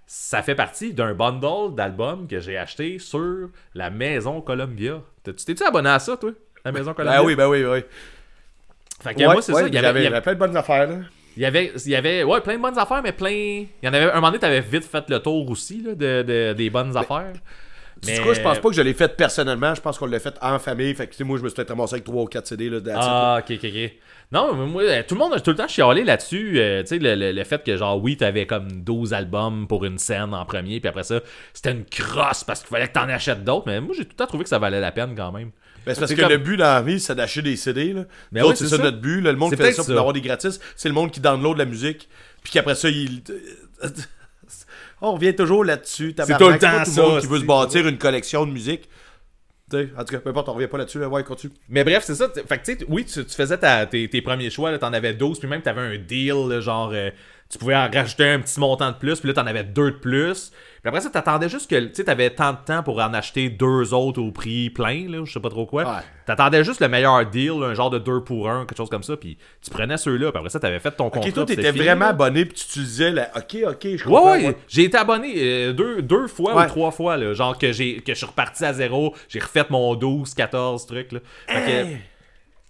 Speaker 1: ça fait partie d'un bundle d'albums que j'ai acheté sur la Maison Columbia. T'es-tu abonné à ça, toi? La Maison Columbia?
Speaker 2: Ah oui, ben oui, oui.
Speaker 1: Fait que
Speaker 2: Ouais,
Speaker 1: moi, c'est
Speaker 2: ouais,
Speaker 1: ça. Il y avait,
Speaker 2: j'avais-
Speaker 1: il y
Speaker 2: j'avais
Speaker 1: avait-
Speaker 2: plein de bonnes affaires, là.
Speaker 1: il y avait, il y avait ouais, plein de bonnes affaires, mais plein. Il y en avait un moment donné, t'avais vite fait le tour aussi là, de, de- des bonnes affaires.
Speaker 2: Tu sais quoi, je pense pas que je l'ai fait personnellement, je pense qu'on l'a fait en famille. Fait que, tu sais, moi, je me suis peut-être ramassé avec 3 ou 4 CD, là.
Speaker 1: Ah, ok, ok, ok. Non, mais moi, euh, tout le monde a tout le temps chialé là-dessus. euh, tu sais, le, le- le fait que, genre, oui, t'avais comme 12 albums pour une scène en premier, puis après ça, c'était une crosse parce qu'il fallait que t'en achètes d'autres. Mais moi, j'ai tout le temps trouvé que ça valait la peine quand même.
Speaker 2: Ben, c'est parce
Speaker 1: C'est
Speaker 2: que
Speaker 1: comme-
Speaker 2: le but dans la vie, c'est d'acheter des CD. Là.
Speaker 1: Mais
Speaker 2: Nous
Speaker 1: ouais,
Speaker 2: c'est
Speaker 1: c'est
Speaker 2: ça,
Speaker 1: ça.
Speaker 2: notre but. là. le monde
Speaker 1: C'est
Speaker 2: qui fait ça pour
Speaker 1: ça.
Speaker 2: avoir des gratis. C'est le monde qui download la musique. Puis qu'après ça, il. On revient toujours là-dessus. tabarnak.
Speaker 1: tout le
Speaker 2: C'est
Speaker 1: temps
Speaker 2: tout
Speaker 1: ça,
Speaker 2: le monde qui veut
Speaker 1: c'est-
Speaker 2: se bâtir une collection de musique. En tout cas, peu importe, on revient pas là-dessus. Là. Ouais, continue.
Speaker 1: Mais bref, c'est ça. Fait que, tu sais, oui, tu, tu faisais ta- tes, tes premiers choix, t'en avais 12, puis même t'avais un deal, là, genre, euh, tu pouvais en rajouter un petit montant de plus, puis là, t'en avais deux de plus. Puis après ça, t'attendais juste que, tu sais, t'avais tant de temps pour en acheter deux autres au prix plein, là, je sais pas trop quoi.
Speaker 2: Ouais.
Speaker 1: T'attendais juste le meilleur deal, là, un genre de 2 pour 1, quelque chose comme ça, puis tu prenais ceux-là, puis après ça, t'avais fait ton contrat.
Speaker 2: Ok, toi, t'étais vraiment
Speaker 1: là.
Speaker 2: abonné. Puis tu utilisais la. Ok, ok, je
Speaker 1: Ouais,
Speaker 2: comprends.
Speaker 1: ouais, j'ai été abonné euh, deux, deux fois
Speaker 2: Ouais.
Speaker 1: ou trois fois, là, genre que, j'ai, que je suis reparti à zéro, j'ai refait mon 12, 14 trucs. Là. Fait que-
Speaker 2: Hey!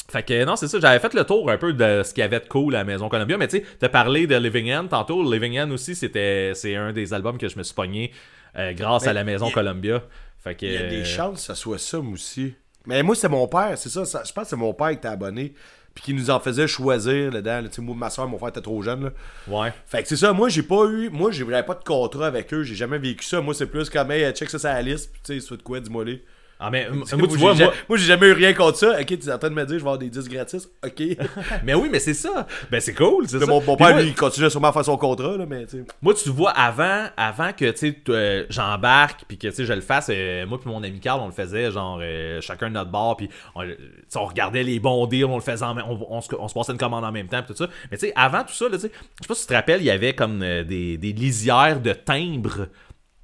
Speaker 1: Fait que non, c'est ça, j'avais fait le tour un peu de ce qu'il y avait de cool à la Maison Columbia, mais tu sais, t'as parlé de Living End tantôt. Living End aussi, c'était c'est un des albums que je me suis pogné euh, grâce
Speaker 2: Mais
Speaker 1: à la Maison
Speaker 2: a-
Speaker 1: Columbia. Fait que,
Speaker 2: Il y a des
Speaker 1: euh,
Speaker 2: chances que ça soit ça, moi aussi. Mais moi, c'est mon père, c'est ça, ça- Je pense que c'est mon père qui était abonné. Puis qui nous en faisait choisir là-dedans. là. Moi, ma soeur, mon frère était trop jeune. Là.
Speaker 1: Ouais.
Speaker 2: Fait que c'est ça, moi j'ai pas eu. Moi j'ai j'avais pas de contrat avec eux, j'ai jamais vécu ça. Moi c'est plus comme hey, check ça sur la liste, puis tu sais, de quoi, dis-moi les.
Speaker 1: Ah, mais moi,
Speaker 2: Moi,
Speaker 1: tu vois,
Speaker 2: j'ai,
Speaker 1: moi,
Speaker 2: moi, j'ai jamais eu rien contre ça. Ok, tu es en train de me dire je vais avoir des disques gratis. Ok.
Speaker 1: mais oui, mais c'est ça. Ben, c'est cool, c'est
Speaker 2: Là,
Speaker 1: ça.
Speaker 2: mon, père,
Speaker 1: moi-
Speaker 2: lui, il continuait sûrement à faire son contrat, là, mais.
Speaker 1: Moi, tu vois, avant, avant que euh, j'embarque puis que je le fasse, euh, moi puis mon ami Carl, on le faisait genre euh, chacun de notre bar, puis on, euh, regardait les bons deals, on le faisait, en même- on, on se, on se passait une commande en même temps, puis tout ça. Mais tu sais, avant tout ça, je sais pas si tu te rappelles, il y avait comme euh, des, des lisières de timbres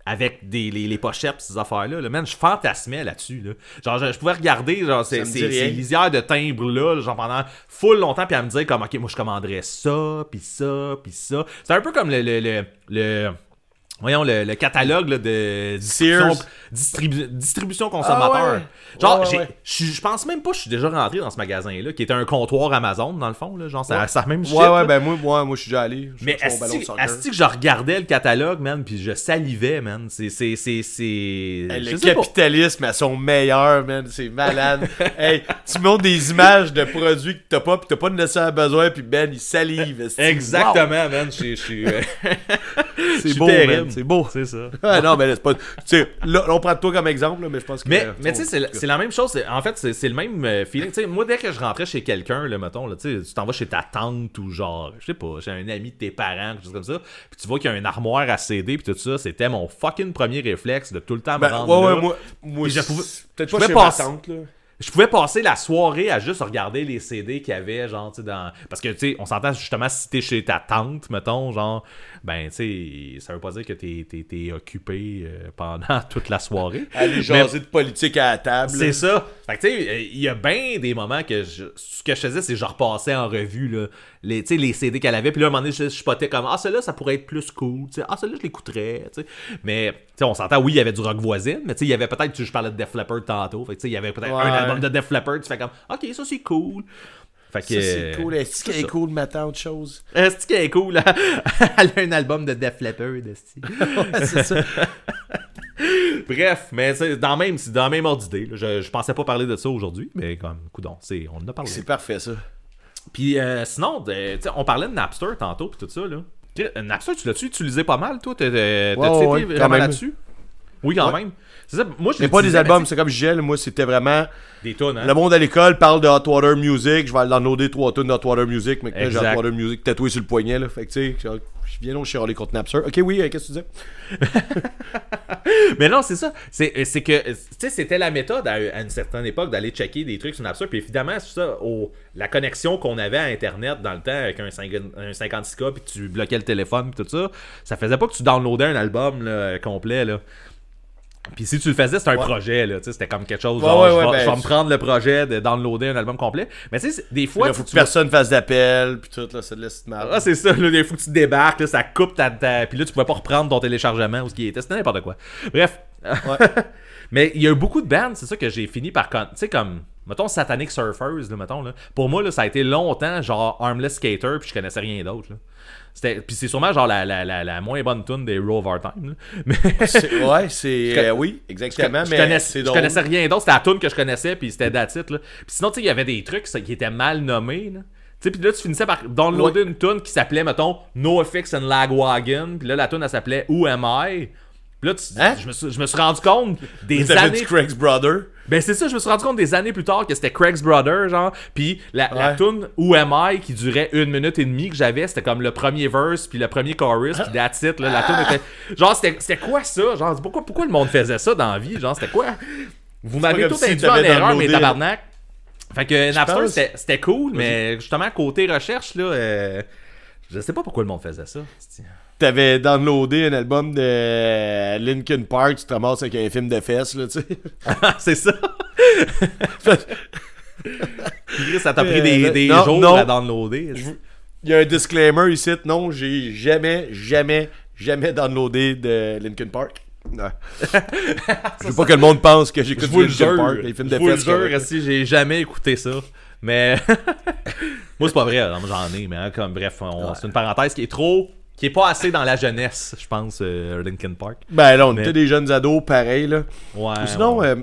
Speaker 1: avec des, les, les pochettes ces affaires-là. Là. Man, je fantasmais là-dessus. Là. Genre, je, je pouvais regarder genre, ces, ces- ces lisières de timbres-là, là, genre pendant full longtemps, puis à me dire comme, ok, moi je commanderais ça, puis ça, puis ça. C'est un peu comme le, le, le, le- Voyons, le, le catalogue là, de distribution, distribu- distribution consommateur.
Speaker 2: Ah ouais.
Speaker 1: Genre,
Speaker 2: Ouais,
Speaker 1: je pense même pas que je suis déjà rentré dans ce magasin-là, qui était un comptoir Amazon, dans le fond. Là, genre, ça, ça même shit,
Speaker 2: Ouais, ouais, ben moi, moi, moi je suis déjà allé.
Speaker 1: Mais asti que je regardais le catalogue, man, puis je salivais, man? C'est. c'est, c'est, c'est...
Speaker 2: Hey,
Speaker 1: je
Speaker 2: le capitalisme à son meilleur, man. C'est malade. hey, tu montres des images de produits que t'as pas, pis t'as pas nécessairement besoin, puis Ben, il salive.
Speaker 1: Exactement, man. Je suis. euh,
Speaker 2: Wow, C'est beau,
Speaker 1: terrible.
Speaker 2: man. C'est beau.
Speaker 1: C'est ça.
Speaker 2: Ah, non, mais là, c'est pas. Tu sais, là, on prend toi comme exemple, là, mais je pense que.
Speaker 1: Mais,
Speaker 2: euh,
Speaker 1: mais tu sais, c'est la- même chose. En fait, c'est le même euh, feeling. Tu sais, moi, dès que je rentrais chez quelqu'un, là, mettons, là, tu t'en vas chez ta tante ou genre, je sais pas, chez un ami de tes parents, quelque chose comme ça, puis tu vois qu'il y a une armoire à CD, puis tout ça, c'était mon fucking premier réflexe de tout le temps me
Speaker 2: Ben,
Speaker 1: rendre
Speaker 2: ouais,
Speaker 1: là.
Speaker 2: ouais, moi.
Speaker 1: je pouvais-
Speaker 2: Peut-être pas chez
Speaker 1: passer-
Speaker 2: ma tante, là.
Speaker 1: Je pouvais passer la soirée à juste regarder les CD qu'il y avait, genre, tu sais, dans. Parce que, tu sais, on s'entend justement si t'es chez ta tante, mettons, genre, ben, tu sais, ça veut pas dire que t'es t'es occupé euh, pendant toute la soirée.
Speaker 2: Aller
Speaker 1: Mais-
Speaker 2: jaser de politique à la table.
Speaker 1: C'est ça. Fait que, tu sais, euh, il y a bien des moments que je, ce que je faisais, c'est que je repassais en revue, là, les, tu sais, les CD qu'elle avait. Puis là, à un moment donné, je, je spotais comme, ah, celui-là, ça pourrait être plus cool. tu sais. Ah, celui-là, je l'écouterais. tu sais. Mais, tu sais, on s'entend, oui, il y avait du rock voisine, mais tu sais, il y avait peut-être, tu- je parlais de Def Leppard tantôt. Fait que, tu sais, il y avait peut-être
Speaker 2: Ouais.
Speaker 1: un album de Def Leppard. Tu fais comme, ok, ça, c'est cool. Fait que.
Speaker 2: Ça, c'est cool. Est-ce qu'elle est cool, ma tante, chose?
Speaker 1: Est-ce qu'elle est cool? hein? Elle a un album de Def Leppard, esti.
Speaker 2: c'est ça.
Speaker 1: Bref, mais c'est dans le même, c'est dans le même ordre d'idée. Je, je pensais pas parler de ça aujourd'hui, mais comme, coudon, c'est, on en a parlé.
Speaker 2: C'est parfait, ça.
Speaker 1: Puis euh, sinon, sais, on parlait de Napster tantôt, puis tout ça, là. Sais, Napster, tu l'as-tu utilisé pas mal, toi? T'as- T'as- T'as-tu
Speaker 2: Ouais, ouais,
Speaker 1: été vraiment là-dessus? Oui, quand
Speaker 2: Ouais.
Speaker 1: même. C'est ça, moi, je
Speaker 2: Mais pas des albums, c'est comme Gilles, moi c'était vraiment.
Speaker 1: Des tonnes, hein?
Speaker 2: Le monde à l'école parle de Hot Water Music, je vais aller downloader trois tunes de Hot Water Music, mais que j'ai. Hot Water Music tatoué sur le poignet, là. Fait que tu sais, je viens donc chialer contre Napster. Ok, oui, euh, qu'est-ce que tu disais?
Speaker 1: Mais non, c'est ça. C'est euh, c'est que, euh, tu sais, c'était la méthode à, à une certaine époque d'aller checker des trucs sur Napster. Puis évidemment, c'est ça, au- la connexion qu'on avait à Internet dans le temps avec un, 5 un 56K, puis tu bloquais le téléphone, puis tout ça, ça faisait pas que tu downloadais un album là, complet, là. Puis si tu le faisais, c'était un
Speaker 2: Ouais.
Speaker 1: projet, là, tu sais, c'était comme quelque chose, genre,
Speaker 2: ouais,
Speaker 1: je,
Speaker 2: ouais,
Speaker 1: vais,
Speaker 2: ben,
Speaker 1: je vais me prendre le projet de downloader un album complet. Mais tu sais, c'est- des fois,
Speaker 2: Il
Speaker 1: tu,
Speaker 2: faut que
Speaker 1: tu vois-
Speaker 2: personne fasse d'appel, puis tout, là, te laisse mal.
Speaker 1: ah, c'est ça, là, il faut que tu débarques, là, ça coupe ta, ta- Puis là, tu pouvais pas reprendre ton téléchargement ou ce qui était. C'était n'importe quoi. Bref. Mais il y a eu beaucoup de bands, c'est ça que j'ai fini par. Tu sais, comme. Mettons Satanic Surfers, là, mettons. Là. Pour moi, là, ça a été longtemps, genre Armless Skater, puis je connaissais rien d'autre. là. Puis c'est sûrement genre la, la, la, la moins bonne tune des Raw of Time. Mais.
Speaker 2: Ouais, c'est. Euh, oui, exactement,
Speaker 1: je,
Speaker 2: mais
Speaker 1: connaissais rien d'autre. C'était la tune que je connaissais, puis c'était that's it, là. Puis sinon, tu sais, il y avait des trucs ça, qui étaient mal nommés. Là. Tu sais, puis là, tu finissais par downloader une tune qui s'appelait, mettons, NoFX and Lagwagon. Puis là, la tune, elle s'appelait Who Am I? Puis là, tu-
Speaker 2: Hein?
Speaker 1: je, me suis, je me suis rendu compte des
Speaker 2: T'avais
Speaker 1: années.
Speaker 2: Craig's Brother.
Speaker 1: Ben, c'est ça, je me suis rendu compte des années plus tard que c'était Craig's Brother, genre. Puis la, la
Speaker 2: Ouais.
Speaker 1: tune Who Am I qui durait une minute et demie que j'avais, c'était comme le premier verse, puis le premier chorus, puis that's it, là. La tune était. Genre, c'était c'était quoi ça? Genre, pourquoi, pourquoi le monde faisait ça dans la vie? Genre, c'était quoi? Vous m'avez tout
Speaker 2: si
Speaker 1: induit en erreur, mais tabarnak. Fait que Napster, c'était cool, mais justement, côté recherche, là, euh, je sais pas pourquoi le monde faisait ça.
Speaker 2: T'avais downloadé un album de Linkin Park, tu te ramasses avec un film de fesses, là, tu sais.
Speaker 1: c'est ça. Ça t'a pris des, des
Speaker 2: non,
Speaker 1: jours
Speaker 2: non.
Speaker 1: à downloader.
Speaker 2: Il y a un disclaimer ici. Non, j'ai jamais, jamais, jamais downloadé de Linkin Park. Non. Je veux pas que le monde pense que j'écoute
Speaker 1: Je
Speaker 2: Linkin
Speaker 1: jure,
Speaker 2: Park, les films
Speaker 1: je
Speaker 2: de
Speaker 1: vous le
Speaker 2: fesses.
Speaker 1: jure,
Speaker 2: correct.
Speaker 1: si j'ai jamais écouté ça. Mais moi c'est pas vrai, hein, j'en ai, mais hein, comme bref, c'est une parenthèse qui est trop, qui est pas assez dans la jeunesse, je pense, euh, Linkin Park.
Speaker 2: Ben là, on
Speaker 1: Mais-
Speaker 2: était des jeunes ados, pareil, là.
Speaker 1: Ouais.
Speaker 2: Ou sinon,
Speaker 1: ouais.
Speaker 2: euh,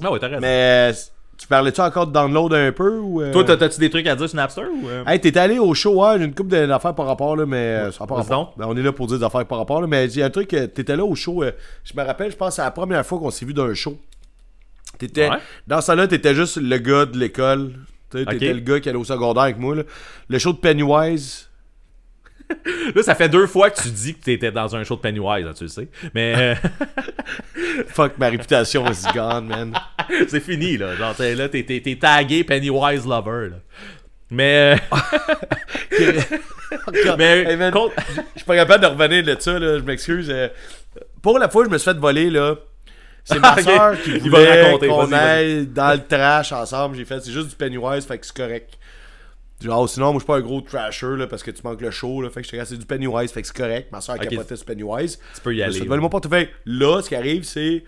Speaker 1: Ah ouais, t'as raison.
Speaker 2: mais tu parlais-tu encore de download un peu ou. euh?
Speaker 1: Toi, t'as- t'as-tu des trucs à dire sur Napster ou euh?
Speaker 2: Hey, t'es allé au show, ouais, j'ai une couple d'affaires par rapport, là, mais euh, ça rapport.
Speaker 1: donc.
Speaker 2: Ben, on est là pour dire des affaires par rapport, là, mais il y a un truc, euh, t'étais là au show, euh, je me rappelle, je pense c'est la première fois qu'on s'est vu d'un show. T'étais,
Speaker 1: Ouais.
Speaker 2: Dans ça là, t'étais juste le gars de l'école. T'étais le gars qui allait au secondaire avec moi. Là. Le show de Pennywise.
Speaker 1: Là, ça fait deux fois que tu dis que t'étais dans un show de Pennywise, hein, tu le sais. Mais euh,
Speaker 2: Fuck, ma réputation is gone, man.
Speaker 1: c'est fini, là. Genre, t'es- là, t'es, tagué Pennywise Lover, là. Mais. euh, mais.
Speaker 2: Hey, man,
Speaker 1: contre-
Speaker 2: Je suis pas capable de revenir de ça, là, je m'excuse. euh. Pour la fois, je me suis fait voler, là. C'est ma soeur qui voulait
Speaker 1: raconter,
Speaker 2: qu'on aille dans le trash ensemble. J'ai fait, c'est juste du Pennywise, fait que c'est correct. Genre, sinon, moi, je suis pas un gros trasher, là, parce que tu manques le show, là. Fait que j'étais resté du Pennywise, fait que c'est correct. Ma soeur
Speaker 1: Ok.
Speaker 2: capotait sur Pennywise.
Speaker 1: Tu peux y
Speaker 2: Je
Speaker 1: aller.
Speaker 2: volé mon portefeuille. Là, ce qui arrive, c'est.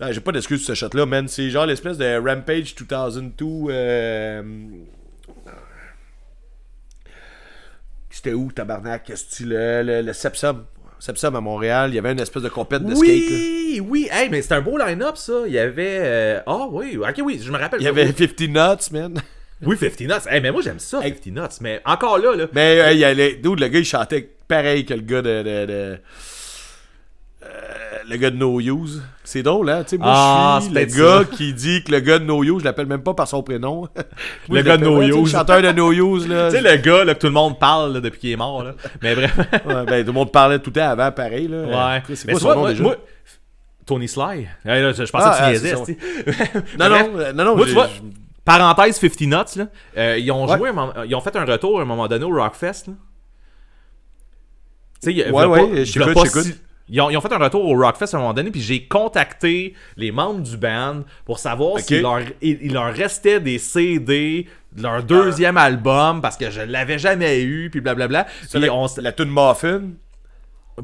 Speaker 2: Ah, J'ai pas d'excuse sur ce shot-là, man. C'est genre l'espèce de Rampage 2002. Euh... C'était où, tabarnak? Qu'est-ce que le, le, le Sepsum. Sepsum à Montréal, il y avait une espèce de compète de skate. là.
Speaker 1: Oui, oui, hey, mais c'était un beau line-up ça. Il y avait. euh, Ah oui, ok, oui, je me rappelle.
Speaker 2: Il y avait 50 Nuts, man.
Speaker 1: Oui, 50 Nuts. Hey, mais moi j'aime ça,
Speaker 2: Hey.
Speaker 1: 50 Nuts. Mais encore là, là.
Speaker 2: Mais euh, y allait. Dude, le gars, il chantait pareil que le gars de. de- de- euh, le gars de No Use. C'est drôle, hein? Tu sais, moi,
Speaker 1: Ah,
Speaker 2: je suis le gars
Speaker 1: ça.
Speaker 2: qui dit que le gars de No Use, je l'appelle même pas par son prénom.
Speaker 1: Le gars de No Use.
Speaker 2: Le chanteur de No Use, là.
Speaker 1: Tu sais, le gars là, que tout le monde parle là, depuis qu'il est mort. Là. Mais bref.
Speaker 2: Ouais, ben, tout le monde parlait tout le temps avant, pareil, là.
Speaker 1: Ouais. Mais
Speaker 2: quoi nom
Speaker 1: moi, Tony Sly. Je, pensais
Speaker 2: Ah,
Speaker 1: que tu
Speaker 2: ah,
Speaker 1: niaisais.
Speaker 2: Non, non, euh, non, non,
Speaker 1: Moi, tu vois, parenthèse 50 Nuts, là, euh, ils ont
Speaker 2: Ouais.
Speaker 1: joué, un ils ont fait un retour à un moment donné au Rockfest. là. Tu sais,
Speaker 2: Ouais, ouais, je t'écoute.
Speaker 1: si- Ils ont, ils ont fait un retour au Rockfest à un moment donné, puis j'ai contacté les membres du band pour savoir s'il leur, il, leur restait des CD de leur deuxième album parce que je l'avais jamais eu, puis blablabla.
Speaker 2: C'est
Speaker 1: Puis
Speaker 2: la,
Speaker 1: on s-
Speaker 2: la toune Muffin.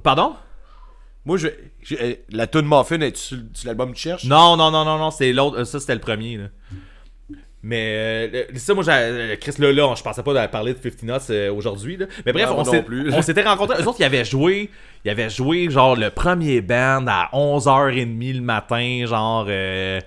Speaker 1: Pardon?
Speaker 2: Moi, je, je- euh, la toune Muffin est sur, sur l'album que tu cherches?
Speaker 1: Non, non, non, non, non, c'est l'autre. euh, Ça, c'était le premier. Là. Mais euh, le- ça, moi, j'ai- euh, Chris, là, là, je pensais pas parler de 50 Nuts euh, aujourd'hui. Mais bref,
Speaker 2: Non,
Speaker 1: on, s'était rencontrés. Eux autres, ils avaient joué. Ils avaient joué, genre, le premier band à 11h30 le matin, genre. euh,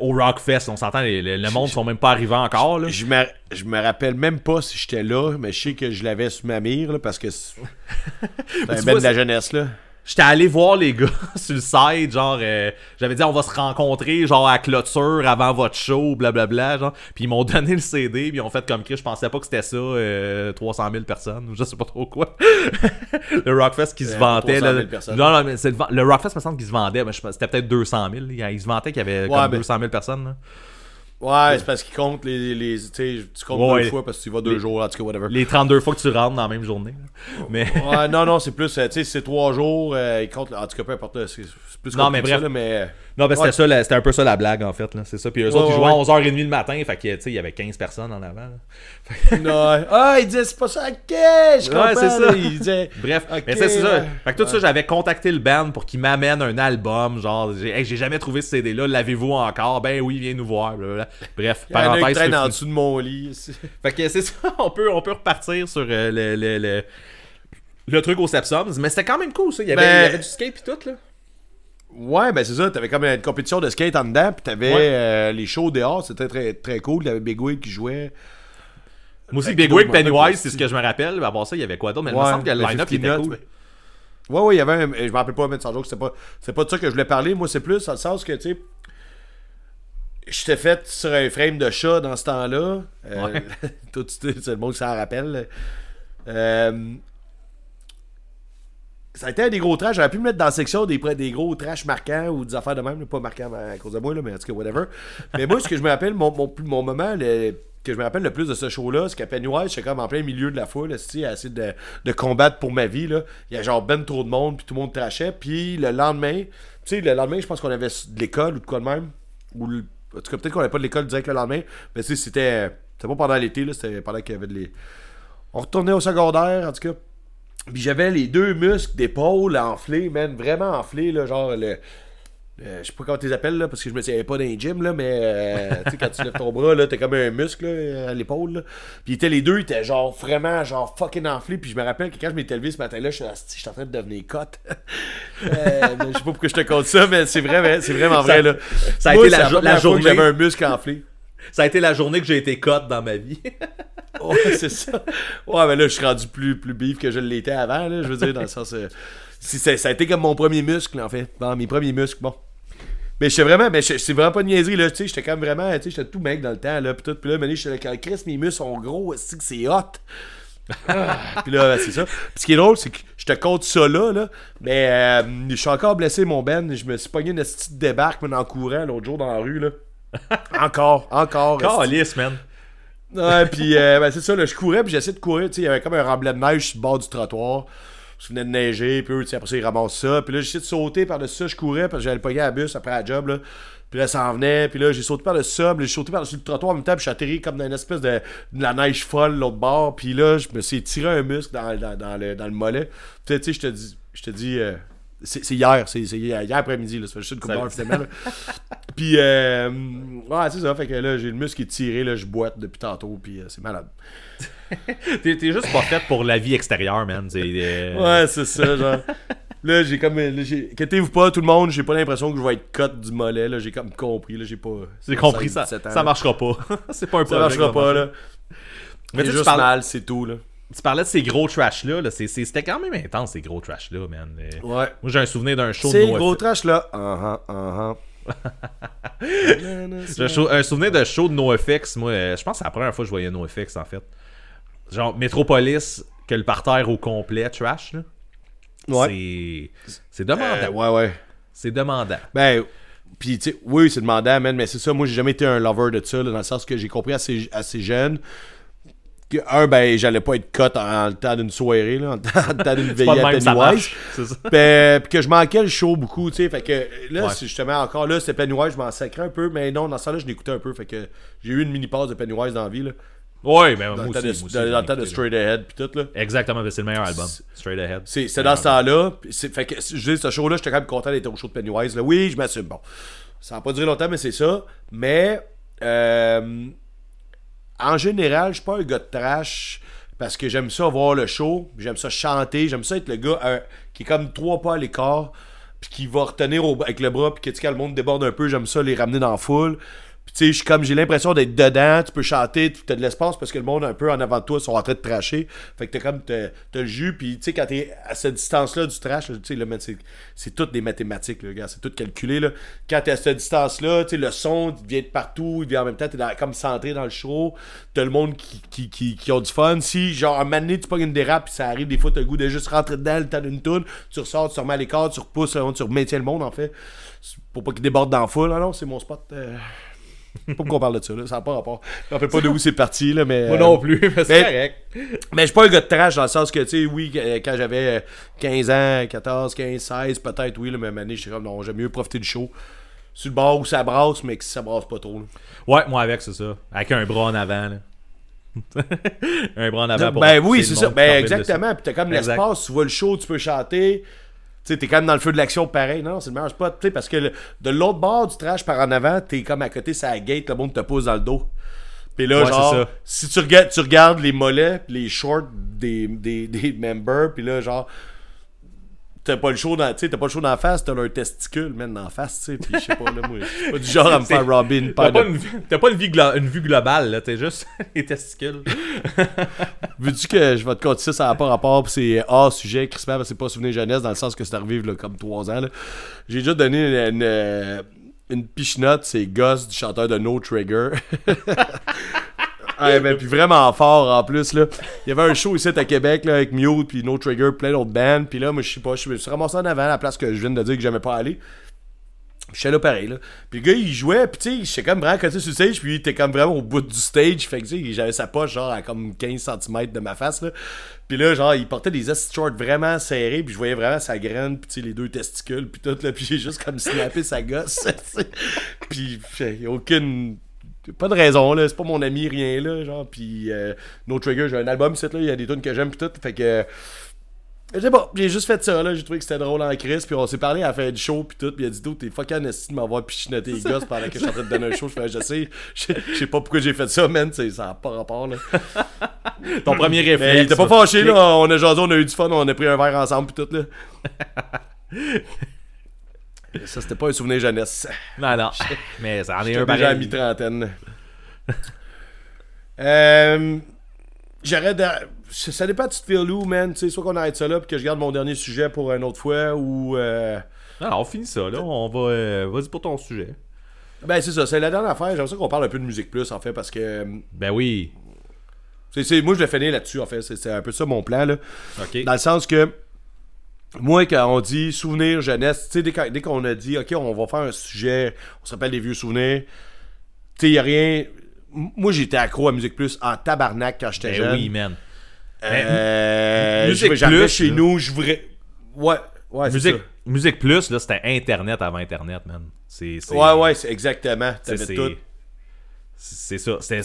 Speaker 1: au Rockfest, on s'entend, les- le monde sont même pas arrivés encore. Là.
Speaker 2: Je me, je me rappelle même pas si j'étais là, mais je sais que je l'avais sur ma mire, là, parce que c'est un ben de la jeunesse, là.
Speaker 1: J'étais allé voir les gars sur le site, genre, euh, j'avais dit on va se rencontrer, genre, à clôture avant votre show, blablabla, genre. Puis ils m'ont donné le CD, puis ils ont fait comme Chris, je pensais pas que c'était ça, euh, 300 000 personnes, ou je sais pas trop quoi. le Rockfest qui se
Speaker 2: Euh,
Speaker 1: vantait,
Speaker 2: 300
Speaker 1: là.
Speaker 2: 000 personnes.
Speaker 1: Non, non, mais c'est le, le Rockfest me semble qu'il se vendait, mais c'était peut-être 200 000. Il il se vantait qu'il y avait comme
Speaker 2: mais-
Speaker 1: 200 000 personnes, là.
Speaker 2: Ouais, c'est parce qu'ils comptent les. les tu comptes
Speaker 1: Ouais.
Speaker 2: deux fois parce que tu y vas deux jours, en tout cas, whatever.
Speaker 1: Les 32 fois que tu rentres dans la même journée. là. Mais.
Speaker 2: Ouais, non, non, c'est plus. euh, Tu sais, c'est trois jours, euh, ils comptent. En tout cas, peu importe, c'est plus
Speaker 1: Non, mais
Speaker 2: ça,
Speaker 1: bref.
Speaker 2: là, mais.
Speaker 1: Non, ben c'était
Speaker 2: Ouais.
Speaker 1: ça, la- c'était un peu ça la blague en fait, là. C'est ça. Puis eux autres, ils jouaient à
Speaker 2: ouais.
Speaker 1: 11h30 le matin, fait que, tu sais, il y avait 15 personnes en avant,
Speaker 2: non, ah, ils disaient, c'est pas ça, ok, je comprends.
Speaker 1: Ouais, c'est ça.
Speaker 2: Ils disaient.
Speaker 1: Bref,
Speaker 2: Ok,
Speaker 1: mais ça, c'est ça. Fait que tout ça, j'avais contacté le band pour qu'il m'amène un album. Genre, j'ai hey, j'ai jamais trouvé ce CD-là, l'avez-vous encore? Ben oui, viens nous voir. blablabla. Bref,
Speaker 2: Il y en a un qui
Speaker 1: parenthèse.
Speaker 2: traîne en
Speaker 1: 50.
Speaker 2: dessous de mon lit. ici.
Speaker 1: Fait que c'est ça, on peut, on peut repartir sur euh, le, le, le, le truc au Sepsums. Mais c'était quand même cool, ça. Il y avait,
Speaker 2: Ben-
Speaker 1: il y avait du skate pis tout, là.
Speaker 2: Ouais, ben c'est ça. T'avais comme une compétition de skate en dedans, puis t'avais
Speaker 1: Ouais.
Speaker 2: euh, les shows dehors, c'était très, très cool. T'avais Big Wig qui jouait.
Speaker 1: Moi aussi,
Speaker 2: Avec
Speaker 1: Big Wig,
Speaker 2: je
Speaker 1: Pennywise, c'est ce que je me rappelle. À part ça, il y avait quoi d'autre? Mais il me semble que le
Speaker 2: le
Speaker 1: line-up
Speaker 2: 50
Speaker 1: était cool.
Speaker 2: Ouais, ouais, il y avait un. Je me rappelle pas, mais sans joke, c'est pas, c'est pas de ça que je voulais parler. Moi, c'est plus dans le sens que, tu sais, j'étais fait sur un frame de chat dans ce temps-là. Euh,
Speaker 1: Ouais.
Speaker 2: tout, sais, c'est le monde s'en rappelle. Euh, ça a été un des gros trash. J'aurais pu me mettre dans la section des, des gros trash marquants ou des affaires de même. Pas marquants à cause de moi, là, mais en tout cas, whatever. mais moi, ce que je me rappelle, mon, mon, moment le- que je me rappelle le plus de ce show-là, c'est qu'à Pennywise, j'étais comme en plein milieu de la foule, à essayer de, de combattre pour ma vie. Là. Il y a genre ben trop de monde, puis tout le monde trashait. Puis le lendemain, tu sais, le lendemain, je pense qu'on avait de l'école ou de quoi de même. Ou en tout cas, peut-être qu'on n'avait pas de l'école direct le lendemain. Mais tu sais, c'était. C'était pas pendant l'été, là, c'était pendant qu'il y avait de les. On retournait au secondaire, en tout cas. Puis j'avais les deux muscles d'épaule enflés, man, vraiment enflés, là, genre le. le- je sais pas comment tu les appelles, là, parce que je me tiens pas dans les gym, là, mais euh, tu sais, quand tu lèves ton bras, là, t'as comme un muscle là, à l'épaule, là. Puis les deux, ils étaient genre vraiment, genre fucking enflés. Puis je me rappelle que quand je m'étais levé ce matin-là, je suis en train de devenir cote. Euh, je sais pas pourquoi je te compte ça, mais c'est vrai, c'est vraiment vrai, là.
Speaker 1: ça a
Speaker 2: Moi,
Speaker 1: été la la
Speaker 2: que
Speaker 1: journée-
Speaker 2: J'avais un muscle enflé.
Speaker 1: Ça a été la journée que j'ai été cut dans ma vie.
Speaker 2: Ouais, c'est ça. Ouais, mais là, je suis rendu plus, plus bif que je l'étais avant, là, je veux dire, dans le sens. euh, si ça a été comme mon premier muscle, en fait. Dans mes premiers muscles, bon. Mais j'étais vraiment, mais je- c'est vraiment pas de niaiserie, là, tu sais, j'étais quand même vraiment, tu sais, j'étais tout mec dans le temps, là, pis tout, pis là, mais j'étais quand Chris, mes muscles sont gros, c'est que c'est hot? Ah, Puis là, c'est ça. Puis ce qui est drôle, c'est que je te compte ça là, là mais euh, je suis encore blessé, mon Ben. Je me suis pogné une petite débarque, mais en courant l'autre jour dans la rue, là. Encore, encore.
Speaker 1: Calice, man.
Speaker 2: Ouais, puis euh, ben, c'est ça, là, je courais, puis j'essayais de courir, il y avait comme un remblai de neige sur le bord du trottoir. je venais de neiger, puis eux, après ça, ils ramassent ça. Puis là, j'essayais de sauter par-dessus ça, je courais, parce que j'allais pogner à la bus après la job, là. Puis là, ça en venait, puis là, j'ai sauté par-dessus ça, puis j'ai sauté par-dessus le trottoir en même temps, puis j'ai atterri comme dans une espèce de, de la neige folle, l'autre bord. Puis là, je me suis tiré un muscle dans, dans, dans le, dans le mollet. Puis tu sais, je te dis, je te dis, euh, c'est hier, c'est hier, hier après-midi, là, ça fait juste une
Speaker 1: Ça-
Speaker 2: finalement, là. Puis, euh, ouais, c'est ça, fait que là, j'ai le muscle qui est tiré, là, je boite depuis tantôt, puis euh, c'est malade.
Speaker 1: T'es juste pas fait pour la vie extérieure, man. Euh,
Speaker 2: Ouais, c'est ça, genre. Là, j'ai comme. Inquiétez-vous pas, tout le monde, j'ai pas l'impression que je vais être cut du mollet, là. J'ai comme compris, là. J'ai pas.
Speaker 1: J'ai compris ça.
Speaker 2: 17 ans,
Speaker 1: Ça marchera pas. c'est pas un
Speaker 2: Ça
Speaker 1: projet
Speaker 2: marchera pas, là.
Speaker 1: Mais tu
Speaker 2: juste
Speaker 1: parles-
Speaker 2: mal, c'est tout, là.
Speaker 1: Tu parlais de ces gros trash-là. Là. C'était quand même intense, ces gros trash-là, man.
Speaker 2: Ouais.
Speaker 1: Moi, j'ai un souvenir d'un show de
Speaker 2: C'est
Speaker 1: NoFX.
Speaker 2: gros trash, là. Uh-huh, uh-huh.
Speaker 1: J'ai un, show- un souvenir de show de NoFX. Moi, euh, je pense que c'est la première fois que je voyais NoFX, en fait. Genre, Metropolis, que le parterre au complet, trash, là.
Speaker 2: Ouais.
Speaker 1: C'est. C'est demandant.
Speaker 2: Euh, ouais, ouais.
Speaker 1: C'est demandant.
Speaker 2: Ben, puis tu sais, oui, c'est demandant, man, mais c'est ça, moi j'ai jamais été un lover de ça, là, dans le sens que j'ai compris assez, assez jeune que, un, ben, j'allais pas être cut en, en le temps d'une soirée, là, en, le temps d'une veillée à Pennywise. Ben, puis que je manquais le show beaucoup, tu sais, fait que là,
Speaker 1: Ouais.
Speaker 2: justement, encore là, c'était Pennywise, je m'en sacrais un peu, mais non, dans ce temps-là, je l'écoutais un peu, fait que j'ai eu une mini-passe de Pennywise dans la vie, là,
Speaker 1: Ouais, ben,
Speaker 2: dans
Speaker 1: moi
Speaker 2: le temps
Speaker 1: aussi.
Speaker 2: de,
Speaker 1: moi
Speaker 2: dans- le temps de Straight Ahead, puis tout, là.
Speaker 1: là. Exactement, ben, c'est le meilleur album. Straight Ahead.
Speaker 2: C'est c'est dans ce temps-là. Fait que, je dis, ce show-là, j'étais quand même content d'être au show de Pennywise. Là. Oui, je m'assume. Bon, ça n'a pas duré longtemps, mais c'est ça. Mais, euh, en général, je suis pas un gars de trash parce que j'aime ça voir le show, j'aime ça chanter, j'aime ça être le gars euh, qui est comme trois pas à l'écart, puis qui va retenir avec le bras, puis que le monde déborde un peu, j'aime ça les ramener dans la foule. Puis tu sais, comme j'ai l'impression d'être dedans, tu peux chanter, tu as de l'espace parce que le monde un peu en avant de toi sont en train de tracher. Fait que t'as comme t'as, le jus, puis tu sais quand t'es à cette distance-là du trash, tu sais là, c'est, toutes des mathématiques, là, gars, c'est tout calculé là. Quand t'es à cette distance-là, tu sais le son il vient de partout, il vient en même temps t'es comme centré dans le show, t'as le monde qui, qui, qui, qui ont du fun. Si genre un donné, tu pognes une dérape, puis ça arrive des fois t'as le goût de juste rentrer dedans le temps d'une toune, tu ressors, tu remets à l'écart, tu repousses, tu maintiens le monde en fait, pour pas qu'il déborde dans la foule. Ah non, c'est mon spot. euh, pas qu'on parle de ça, là. ça n'a pas rapport. Je me rappelle pas de où c'est parti, là, mais.
Speaker 1: Moi
Speaker 2: euh,
Speaker 1: non plus, mais c'est
Speaker 2: mais-
Speaker 1: correct.
Speaker 2: Mais je suis pas un gars de trash dans le sens que, tu sais, oui, euh, quand j'avais euh, 15 ans, 14, 15, 16, peut-être, oui, la même année, j'étais comme, non, j'aime mieux profiter du show. Sur le bord où ça brasse, mais que ça brasse pas trop. là.
Speaker 1: Ouais, moi avec, c'est ça. Avec un bras en avant, là. un bras en avant pour
Speaker 2: Ben oui, c'est ça. Ben exactement. Puis t'as comme l'espace, tu vois le show, tu peux chanter. Tu sais, t'es quand même dans le feu de l'action pareil. Non, c'est le meilleur spot. Tu sais, parce que le- de l'autre bord du trash par en avant, t'es comme à côté, la gate, le monde te pose dans le dos. Puis là,
Speaker 1: Ouais,
Speaker 2: genre,
Speaker 1: ça.
Speaker 2: si tu regardes, tu regardes les mollets, les shorts des, des, des members, puis là, genre, t'as pas le show dans, t'as pas le show dans la face, t'as leur testicule, man, dans la face, tu sais, puis je sais pas, là, moi, pas du genre à me faire Robin,
Speaker 1: T'as
Speaker 2: pas
Speaker 1: une, t'as pas une, vie glo- une vue globale, là. T'es juste les testicules.
Speaker 2: Veux-tu que je vais te compter ça, ça n'a pas rapport, pis c'est hors sujet, que c'est pas souvenir jeunesse, dans le sens que c'est arrivé, là, comme 3 ans, là. J'ai déjà donné une, une, une pichenote, c'est Gus, du chanteur de No Trigger. Ouais, ben, puis vraiment fort en plus là. Il y avait un show ici à Québec là, avec Mute puis No Trigger, plein d'autres bands. Puis là, moi je sais pas, je suis ramassé en avant à la place que je viens de dire que j'aimais pas aller. J'étais là pareil là. Puis le gars il jouait, puis tu sais, j'étais comme vraiment côté sur le stage, puis il était comme vraiment au bout du stage. Fait que tu sais, j'avais sa poche genre à comme 15 cm de ma face là. Puis là, genre, il portait des shorts vraiment serrés, puis je voyais vraiment sa graine, puis tu sais, les deux testicules, puis tout là, puis j'ai juste comme snappé sa gosse. puis aucune pas de raison là. C'est pas mon ami rien là genre. Puis euh, No Trigger j'ai un album ici là. Il y a des tunes que j'aime puis tout. Fait que je sais pas. J'ai juste fait ça là. J'ai trouvé que c'était drôle en crise. Puis on s'est parlé à la fin du show puis tout. Puis il a dit tout t'es fucking esti de m'avoir pichinoté les gosses pendant que je suis en train de donner un show. Je fais je sais. Je sais pas pourquoi j'ai fait ça man. Sais, ça a pas rapport là.
Speaker 1: Ton premier
Speaker 2: mais
Speaker 1: réflexe.
Speaker 2: il était pas fâché là. On a jasé on a eu du fun on a pris un verre ensemble puis tout là ça c'était pas un souvenir jeunesse
Speaker 1: Non, non. Mais ça en est un
Speaker 2: déjà à mi-trentaine. euh, J'arrête de... Ça dépend tu te où, man. Tu sais, soit qu'on arrête ça là puis que je garde mon dernier sujet pour une autre fois ou... euh,
Speaker 1: Non, on finit ça, là. On va. euh, Vas-y pour ton sujet.
Speaker 2: Ben c'est ça, c'est la dernière affaire. J'aimerais ça qu'on parle un peu de musique plus en fait parce que... euh,
Speaker 1: Ben oui.
Speaker 2: moi je vais finir là-dessus en fait. C'est c'est un peu ça mon plan là.
Speaker 1: Ok.
Speaker 2: Dans le sens que... Moi, quand on dit souvenir jeunesse, tu sais, dès qu'on dès qu'on a dit, OK, on va faire un sujet, on se rappelle des vieux souvenirs, tu sais, il a rien... Moi, j'étais accro à Musique Plus en tabarnak quand j'étais
Speaker 1: Ben
Speaker 2: jeune.
Speaker 1: oui, man.
Speaker 2: Euh,
Speaker 1: Musique
Speaker 2: je- J'arrivais
Speaker 1: Plus,
Speaker 2: chez
Speaker 1: là.
Speaker 2: nous, je voudrais. Ouais, ouais, c'est
Speaker 1: Musique,
Speaker 2: ça.
Speaker 1: Musique Plus, là, c'était Internet avant Internet, man. C'est,
Speaker 2: Ouais, ouais, c'est exactement.
Speaker 1: c'est-
Speaker 2: T'avais tout.
Speaker 1: C'est ça. C'était,